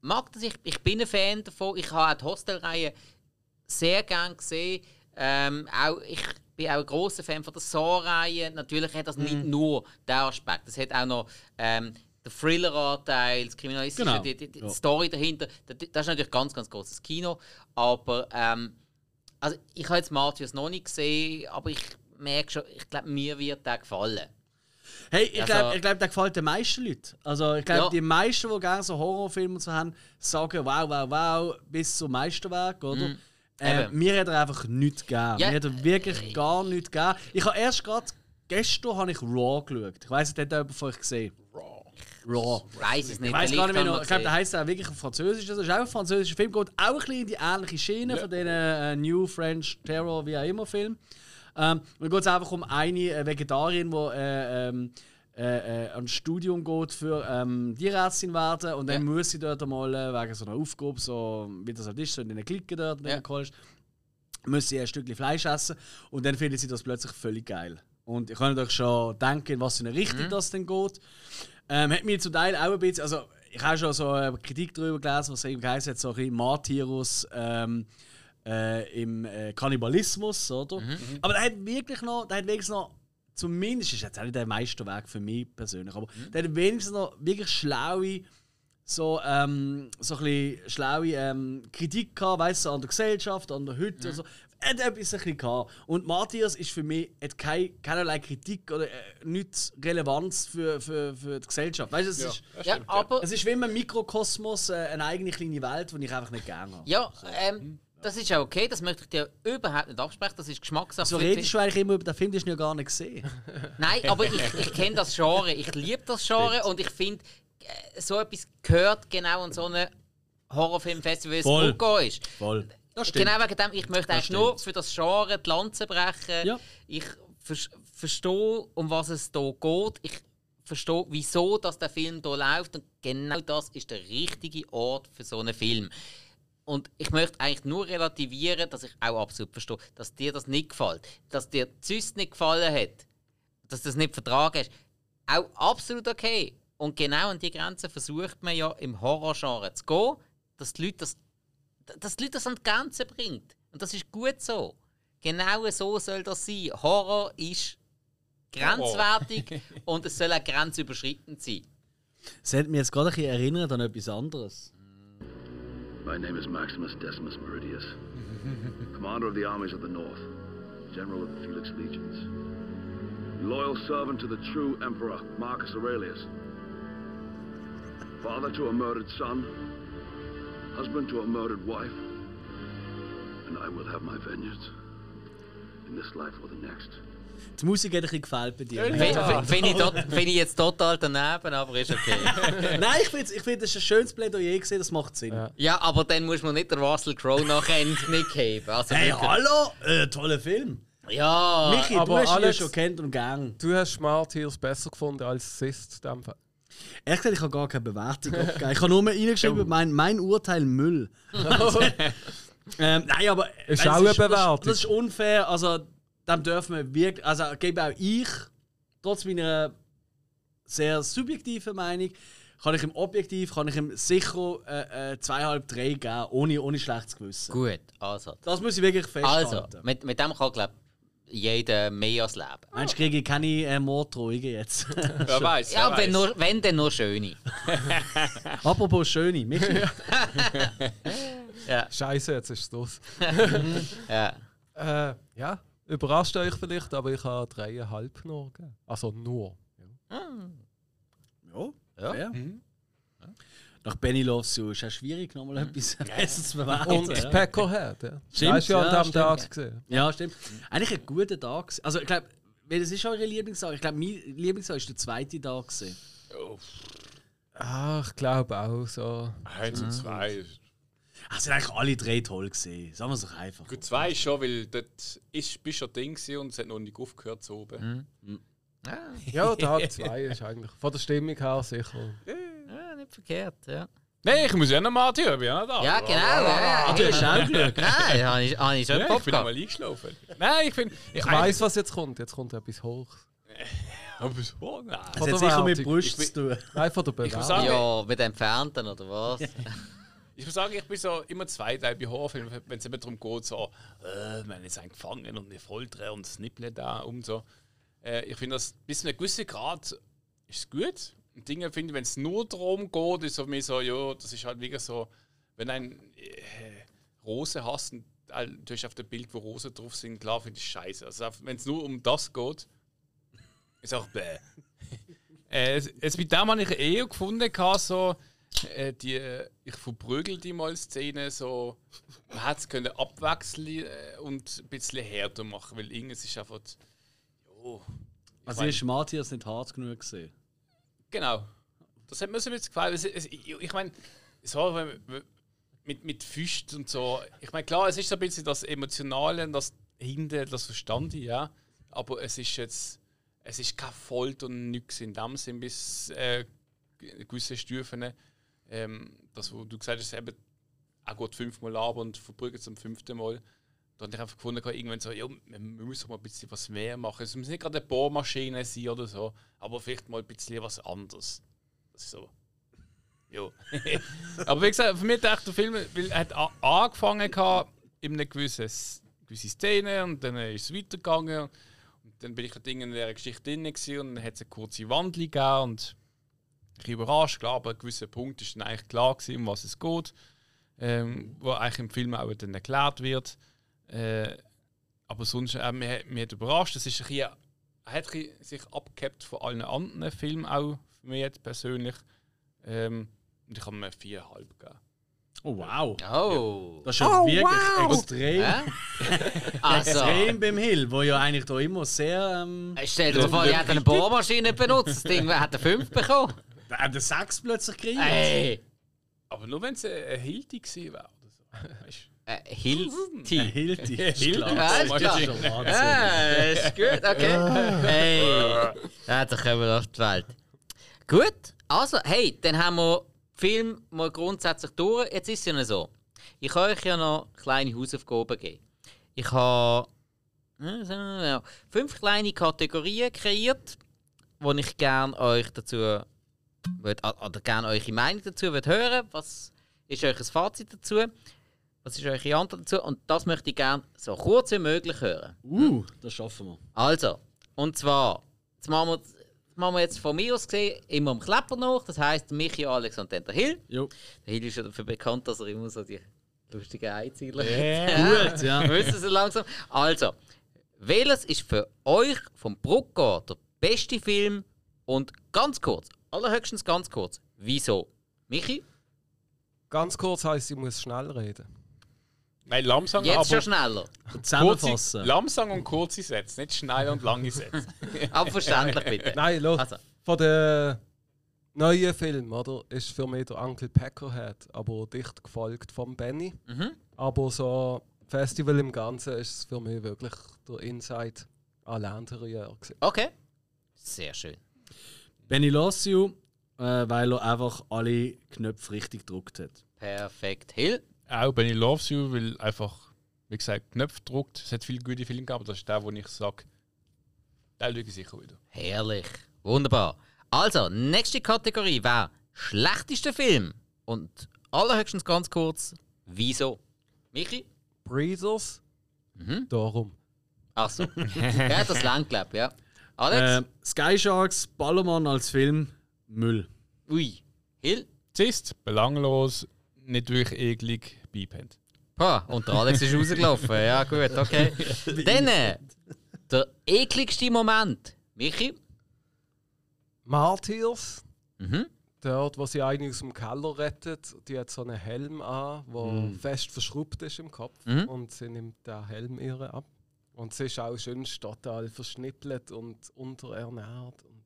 mag das, ich, ich bin ein Fan davon. Ich habe auch die Hostelreihe sehr gern gesehen. Ähm, auch, ich bin auch ein großer Fan von der Saw-Reihe. Natürlich hat das Mhm. nicht nur den Aspekt. Es hat auch noch ähm, den Thriller-Anteil, das Kriminalistische, Genau. die, die, die Ja. Story dahinter. Das, das ist natürlich ganz, ganz großes Kino. Aber ähm, also ich habe jetzt Matthias noch nicht gesehen, aber ich merke schon, ich glaube, mir wird der gefallen. Hey, ich Also- glaube, glaub, der gefällt den meisten Leuten. Also, ich glaube, Ja. die meisten, die gerne so Horrorfilme so haben, sagen wow, wow, wow, bis zum Meisterwerk, oder? Mhm. Äh, mir hat er einfach nichts gegeben. Ja, mir hat er wirklich gar nichts gegeben. Ich habe erst gerade gestern habe ich Raw geschaut. Ich weiß nicht, hat jemand von euch gesehen? Raw. Ich weiß es nicht. Ich weiß gar nicht mehr wir noch. Ich glaube, der heißt auch wirklich Französisch. Das ist auch ein französischer Film, geht auch ein bisschen in die ähnliche Schiene von diesen äh, New French Terror, wie auch immer Film. Ähm, und geht es einfach um eine äh, Vegetarierin, die äh, ähm, äh, äh, ans Studium geht für ähm, Tierärztin werden und dann Ja. muss sie dort einmal äh, wegen so einer Aufgabe, so wie das halt ist, so in den Klicken dort in Ja. den College, muss sie ein Stückchen Fleisch essen und dann findet sie das plötzlich völlig geil. Und ich kann euch schon denken, in was für eine Richtung das dann geht. Ähm, hat mir zum Teil auch ein bisschen, also ich habe schon so eine Kritik darüber gelesen, was eben geheißen hat, so ein bisschen Martyrus ähm, äh, im äh, Kannibalismus, oder? Aber der hat wirklich noch, der hat wenigstens noch, zumindest ist jetzt auch nicht der Meisterwerk für mich persönlich, aber der hat wenigstens noch wirklich schlaue so, ähm, so ein bisschen schlaue ähm, Kritik gehabt, weißt du, an der Gesellschaft, an der Hütte und so. Er hat etwas ein bisschen gehabt. Und Matthias ist für mich hat kei, keinerlei Kritik oder äh, nichts Relevanz für, für, für die Gesellschaft. Weißt du, es, ist, Ja, aber es ist wie ein Mikrokosmos, äh, eine eigene kleine Welt, die ich einfach nicht gerne habe. ja, ähm, das ist ja okay, das möchte ich dir überhaupt nicht absprechen, das ist Geschmackssache. So redest du eigentlich immer über den Film, den hast du ja gar nicht gesehen. <laughs> Nein, aber ich, ich kenne das Genre, ich liebe das Genre und ich finde, äh, so etwas gehört genau an so einem Horrorfilmfestival, wie es Voll. Vulgo ist. Voll. Das stimmt. Genau wegen dem, ich möchte eigentlich stimmt. nur für das Genre die Lanze brechen. Ja. Ich vers- verstehe, um was es hier geht. Ich verstehe, wieso dass der Film hier läuft. Und genau das ist der richtige Ort für so einen Film. Und ich möchte eigentlich nur relativieren, dass ich auch absolut verstehe, dass dir das nicht gefällt. Dass dir Zyst nicht gefallen hat. Dass du das nicht vertragen hast. Auch absolut okay. Und genau an die Grenze versucht man ja im Horrorgenre zu gehen, dass die Leute das dass die Leute das an die Grenze bringt. Und das ist gut so. Genau so soll das sein. Horror ist grenzwertig und es soll auch grenzüberschreitend sein. Das hat mich jetzt gerade ein bisschen erinnert an etwas anderes. My name is Maximus Decimus Meridius, <laughs> commander of the armies of the North, general of the Felix Legions, loyal servant to the true emperor Marcus Aurelius, father to a murdered son, husband to a murdered wife, and I will have my vengeance in this life or the next. Die Musik hat ein bisschen gefällt bei dir. Finde find ich, tot- find ich jetzt total daneben, aber ist okay. <laughs> Nein, ich finde, ich find, das ist ein schönes Plädoyer gesehen, das macht Sinn. ja, aber dann muss man nicht der Russell Crowe nachher den Knick heben. Also Hey, wirklich. hallo! Äh, toller Film. Ja, Michi, du aber hast ihn ja Alex- schon kennt und gern. Du hast Martyrs besser gefunden als Sist. in dem Fall. Ehrlich gesagt, ich habe gar keine Bewertung abgegeben. Ich habe nur mal reingeschrieben, mein, mein Urteil Müll. <laughs> <laughs> ähm, nein, aber. Ist auch das eine Bewertung. Das, das ist unfair. Also, dem dürfen wir wirklich. Also, gebe auch ich, trotz meiner sehr subjektiven Meinung, kann ich ihm objektiv, kann ich ihm sicher äh, äh, zweieinhalb, drei geben, ohne, ohne schlechtes Gewissen. gut. Also, Das muss ich wirklich also festhalten. mit, mit dem kann, glaube jeder mehr als leben. Meinst du, kriege ich keine äh, Morddrohungen jetzt? <laughs> Wer weiß. Ja, wenn, nur, wenn dann nur schöne. <laughs> Apropos Schöne, Michi. <laughs> Scheiße, jetzt ist es los. Ja. Äh, ja, überrascht euch vielleicht, aber ich habe dreieinhalb nur gegeben. Also nur. Ja, Ja. fair. Nach Benny Loves You ist es schwierig, nochmal etwas besser zu bewerten. Und ja. Peckerhead, ja. Stimmt, Hast du ja ja, an dem stimmt. Tag gesehen. Ja, stimmt. Eigentlich ein guter Tag. Also, ich glaube, das ist eure Lieblingstag. Ich glaube, mein Lieblingstag ist der zweite Tag. gewesen. Ah, ich glaube auch so. Eins und zwei. Ach, sind eigentlich alle drei toll gesehen. Sagen wir es doch einfach. Gut, zwei ist schon, weil dort ist, bist du Ding und es hat noch nicht aufgehört so oben. Ja, <laughs> Tag 2 ist eigentlich von der Stimmung her sicher. ja, nicht verkehrt. Ja, Nein, ich muss ja noch mal hören, bin ja noch da. ja genau. Ja, Ah, du hast auch Glück. Nein, <laughs> habe ich, hab ich schon Ja, ich bin gehabt. mal eingeschlafen. Nein, ich finde. Ich weiß, was jetzt kommt. Jetzt kommt etwas <laughs> hoch. Aber so, nein. Das hat sicher mit. Brust Ich zu tun. Nein, von der sagen- Ja, mit Entfernten oder was? Ich muss sagen, ich bin so immer zweiteilig bei Horrorfilmen, wenn es immer darum geht, so, äh, man ist ein und wir foltern und das Nippeln da und so. Äh, ich finde das bis zu einem gewissen Grad ist gut. Dinge finde ich, wenn es nur darum geht, ist so mir so, ja, das ist halt wirklich so, wenn ein äh, Rose hast und hast auf dem Bild, wo Rosen drauf sind, klar finde ich scheiße. Also wenn es nur um das geht, ist auch bäh. <laughs> äh, es, es mit dem habe ich eher gefunden, so, äh, die äh, ich verprügel die mal Szene so man hätte es können abwechseln äh, und ein bisschen härter machen, weil irgendwas ist einfach jo, ich Also ist Matthias nicht hart genug gesehen. Genau. Das hat mir so ein bisschen gefallen. Es, es, ich ich meine, so, mit, mit Füßen und so. Ich meine, klar, es ist so ein bisschen das Emotionale, und das hinten, das verstand ich, ja. Aber es ist jetzt, es ist kein Folter und nichts in dem Sinn bis äh, gewisse Stufen. Ähm, das, wo du gesagt hast, eben, auch gut fünfmal ab und verbrügelt zum fünften Mal. Da habe ich einfach gefunden, irgendwann so, ja, wir müssen mal ein bisschen was mehr machen. Es muss nicht gerade eine Bohrmaschine sein oder so, aber vielleicht mal ein bisschen was anderes. Das ist so. Jo. <laughs> aber wie gesagt, für mich hat echt der Film, weil er hat angefangen gehabt in einer gewissen, gewissen Szene und dann ist es weitergegangen. Und dann bin ich halt in dieser Geschichte drin und dann hat es eine kurze Wandlung gegeben ich bin überrascht, klar, aber an gewissen Punkt ist dann eigentlich klar gewesen, um was es geht. Ähm, wo eigentlich im Film auch dann erklärt wird. Äh, aber sonst, äh, mir, mir hat überrascht, es ist ein bisschen, er hat bisschen sich abgehabt von allen anderen Filmen, auch für mich jetzt persönlich. Ähm, und ich habe mir viereinhalb gegeben. Oh wow. Oh. Das ist ja wirklich extrem, Hä? <laughs> Also, extrem beim Hill, wo ja eigentlich da immer sehr. Ähm, stell dir vor, die hat eine Bohrmaschine benutzt. Das Ding hat eine 5 bekommen. Der hat eine 6 plötzlich gekriegt. Ey! Aber nur wenn es eine, Hilti gewesen wäre. Oder so. Weißt Äh, Der Hilti. Hilti. <laughs> Hilti. Ja, ist. Ah, gut, okay. Hey, ja, dann kommen wir auf die Welt. Gut, also, hey, dann haben wir den Film mal grundsätzlich durch. Jetzt ist es ja noch so. Ich habe euch ja noch kleine Hausaufgaben gegeben. Ich habe äh, fünf kleine Kategorien kreiert, wo ich gerne euch dazu oder gerne eure Meinung dazu würd hören. Was ist ein Fazit dazu? Was ist eure Antwort dazu? Und das möchte ich gerne so kurz wie möglich hören. Uh, das schaffen wir. Also, und zwar, jetzt machen wir, das machen wir jetzt von mir aus gesehen immer am Klepper nach. Das heisst, Michi, Alex und dann der Hill. Jo. Der Hill ist ja dafür bekannt, dass er immer so die lustigen Einzieler Gut, ja. <laughs> Wissen Sie langsam. Also, welches ist für euch vom Brucker der beste Film? Und ganz kurz, allerhöchstens ganz kurz, wieso? Michi? Ganz kurz heisst, ich muss schnell reden. Nein, langsam, Jetzt schon schneller. kurze, Zusammenfassen. langsam und kurze Sätze, nicht schnell und lange Sätze. <laughs> Aber verständlich bitte. Nein, los. Also, Von den neuen Filmen, oder? Ist für mich der Uncle Peckerhead, aber dicht gefolgt von Benny. mhm. Aber so Festival im Ganzen ist es für mich wirklich der Inside à l'intérieur. gewesen. okay. Sehr schön. Benny loves you, äh, weil er einfach alle Knöpfe richtig gedruckt hat. Perfekt. Hill? Auch Benny Loves You, weil einfach, wie gesagt, Knöpfe druckt. Es hat viele gute Filme gegeben, aber das ist der, wo ich sage, den schaue ich sicher wieder. Herrlich. Wunderbar. Also, nächste Kategorie wäre schlechtester Film. Und allerhöchstens ganz kurz, wieso? Michi? Breeders, Mhm. darum. Achso. <laughs> ja, das langt, glaub ja. Alex? Äh, Sky Sharks, Ballermann als Film, Müll. Ui. Hill? Zist, belanglos, nicht wirklich eklig, beipennt. Ha, und der Alex ist <laughs> rausgelaufen. Ja, gut, okay. <laughs> Dann äh, der ekligste Moment. Michi? Martyrs, Mhm. dort, wo sie eine aus dem Keller rettet, die hat so einen Helm an, der fest verschraubt ist im Kopf. Mhm. Und sie nimmt den Helm ihr ab. Und sie ist auch schön total verschnippelt und unterernährt. Und,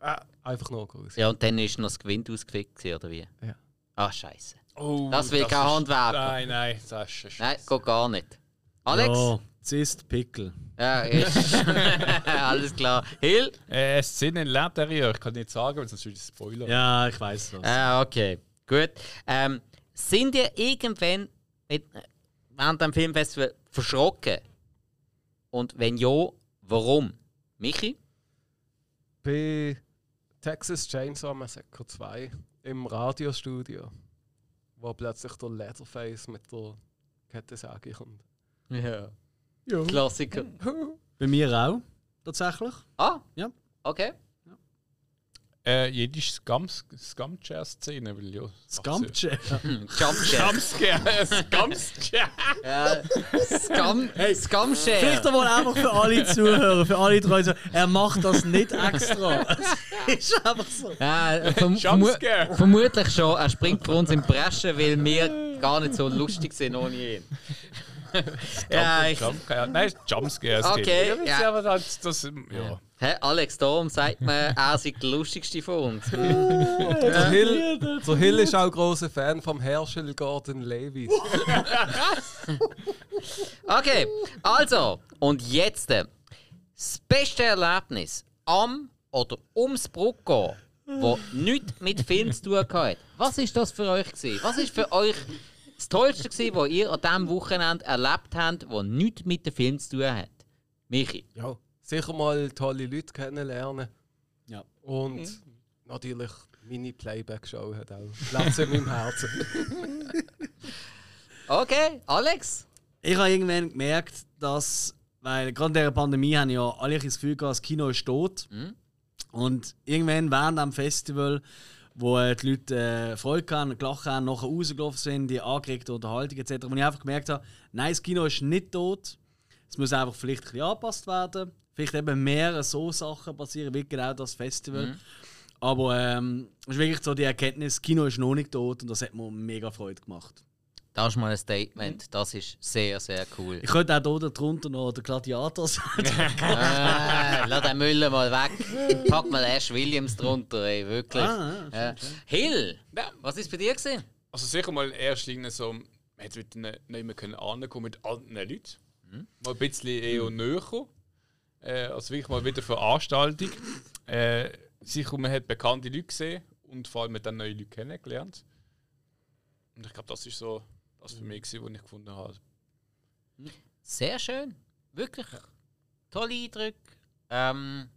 äh, einfach nur groß. Ja, und dann ist noch das Gewinn ausgefickt, oder wie? Ja. Ah, Scheiße. Oh, Das will kein ist- Handwerker. Nein, nein, das ist Nein, geht gar nicht. Alex? Ja, Zist, Pickel. Ja, ist. <laughs> Alles klar. Hill? Äh, es sind ein L'interieur, ich kann nicht sagen, weil sonst würde ich Spoiler. Ja, ich weiß was. Ah, okay. Gut. Ähm, sind ihr irgendwann mit, während dem Filmfestival verschrocken? Und wenn ja, warum? Michi? Bei Texas Chainsaw Massacre 2 im Radiostudio, wo plötzlich der Leatherface mit der Kettensäge kommt. Ja. Klassiker. Bei mir auch, tatsächlich. Ah? Ja. Okay. Äh, jede Scum-Chair-Szene, weil ja. Scumchair. Jumpshare. <laughs> Scumscare! Scumscare! Ja, Scum, Scumshare. Vielleicht einmal einfach für alle Zuhörer, für alle drei so, er macht das nicht extra. <laughs> Es ist einfach so. Ja, verm Jumpscare. vermutlich schon. Er springt für uns in Bresche, weil wir gar nicht so lustig sind ohne ihn. <laughs> ja, ich, Jumpscare. Nein, Jumpscare. Okay, Ja, das, ja. ja. das, das, ja. Hä, Alex, darum sagt man, <laughs> er sei der lustigste von uns. <laughs> Der Hill, der Hill ist auch großer Fan vom Herschel Gordon Levis. Okay, also, und jetzt äh, das beste Erlebnis am oder ums Brucko, wo nichts mit Film zu tun hat. Was ist das für euch gewesen? Was ist für euch das Tollste gewesen, was ihr an diesem Wochenende erlebt habt, wo nichts mit dem Film zu tun hat? Michi? Ja, sicher mal tolle Leute kennenlernen. Ja. Und natürlich meine Playback-Show hat auch Platz in meinem Herzen. <laughs> Okay, Alex? Ich habe irgendwann gemerkt, dass, weil gerade in dieser Pandemie haben ja alle das Gefühl gehabt, das Kino ist tot. Und irgendwann während dem Festival, wo äh, die Leute äh, Freude hatten, gelacht haben, nachher rausgelaufen sind, die angeregte Unterhaltung etc., wo ich einfach gemerkt habe, nein, das Kino ist nicht tot. Es muss einfach vielleicht ein bisschen angepasst werden. Vielleicht eben mehr so Sachen passieren, wie genau das Festival. Aber ähm, es ist wirklich so die Erkenntnis, das Kino ist noch nicht tot und das hat mir mega Freude gemacht. Das ist mal ein Statement. Das ist sehr, sehr cool. Ich könnte auch hier drunter noch den Gladiator sagen. <laughs> äh, lass den Müller mal weg. Pack mal Ash Williams drunter, ey, wirklich. Ah, ja. Hill, was ist bei dir gewesen? Also sicher mal in erster Linie so, man hätte nicht mehr können ankommen mit anderen Leuten. Mal ein bisschen eher näher kommen. Äh, also wirklich mal wieder Veranstaltung. Äh, sicher, man hat bekannte Leute gesehen und vor allem dann neue Leute kennengelernt. Und ich glaube, das ist so das für mich, gewesen, was ich gefunden habe. Sehr schön. Wirklich. Tolle Eindrücke. Ähm,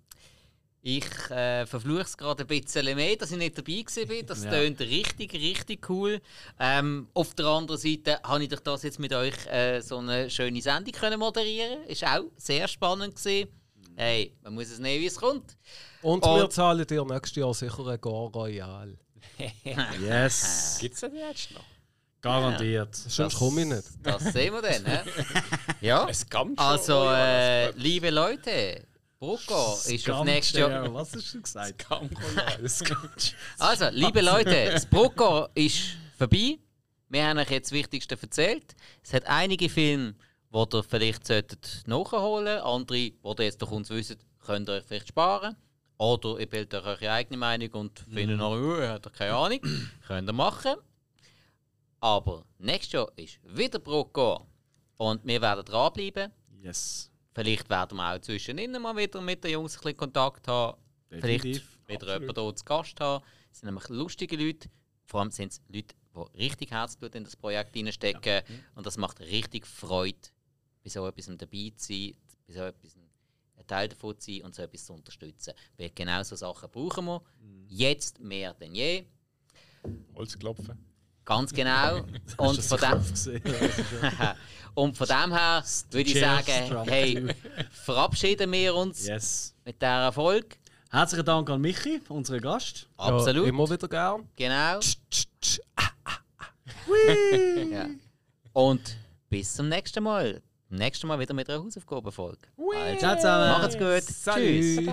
ich äh, verfluche es gerade ein bisschen mehr, dass ich nicht dabei war. Das <laughs> Ja. tönt richtig, richtig cool. Ähm, auf der anderen Seite habe ich durch das jetzt mit euch äh, so eine schöne Sendung können moderieren. Ist auch sehr spannend gewesen. Hey, man muss es nehmen, wie es kommt. Und Und- wir zahlen dir nächstes Jahr sicher ein Gar Royal. <laughs> Yes. Gibt es das jetzt noch? Garantiert. Sonst komme ich nicht. Das sehen wir dann. ne? <laughs> ja. Also, äh, liebe Leute, Brucko ist auf nächstes Jahr. Was hast du gesagt? Also, liebe Leute, das Brucko ist vorbei. Wir haben euch jetzt das Wichtigste erzählt. Es hat einige Filme, die ihr vielleicht solltet nachholen solltet. Andere, die ihr jetzt durch uns wisst, könnt ihr euch vielleicht sparen. Oder ihr bildet euch eure eigene Meinung und findet noch, oh, ihr habt keine Ahnung. <clears throat> könnt ihr machen. Aber nächstes Jahr ist wieder Brucko. Und wir werden dranbleiben. Yes. Vielleicht werden wir auch zwischendrin mal wieder mit den Jungs ein bisschen Kontakt haben. Vielleicht Definitiv. wieder jemanden hier zu Gast haben. Es sind nämlich lustige Leute. Vor allem sind es Leute, die richtig Herzblut in das Projekt hineinstecken. Und das macht richtig Freude, bei so etwas dabei zu sein, bei so etwas ein Teil davon zu sein und so etwas zu unterstützen. Weil genau so Sachen brauchen wir. Jetzt mehr denn je. Holz klopfen. Ganz genau. <laughs> Und von, dem, <laughs> und von dem her würde ich sagen, hey, verabschieden wir uns Yes. mit dieser Erfolg. Herzlichen Dank an Michi, unseren Gast. Absolut. Ja, immer wieder gern. Genau. <laughs> ja. Und bis zum nächsten Mal. Nächstes Mal wieder mit einer Hausaufgabenfolge. Ciao zusammen. macht's gut. Salut. Tschüss.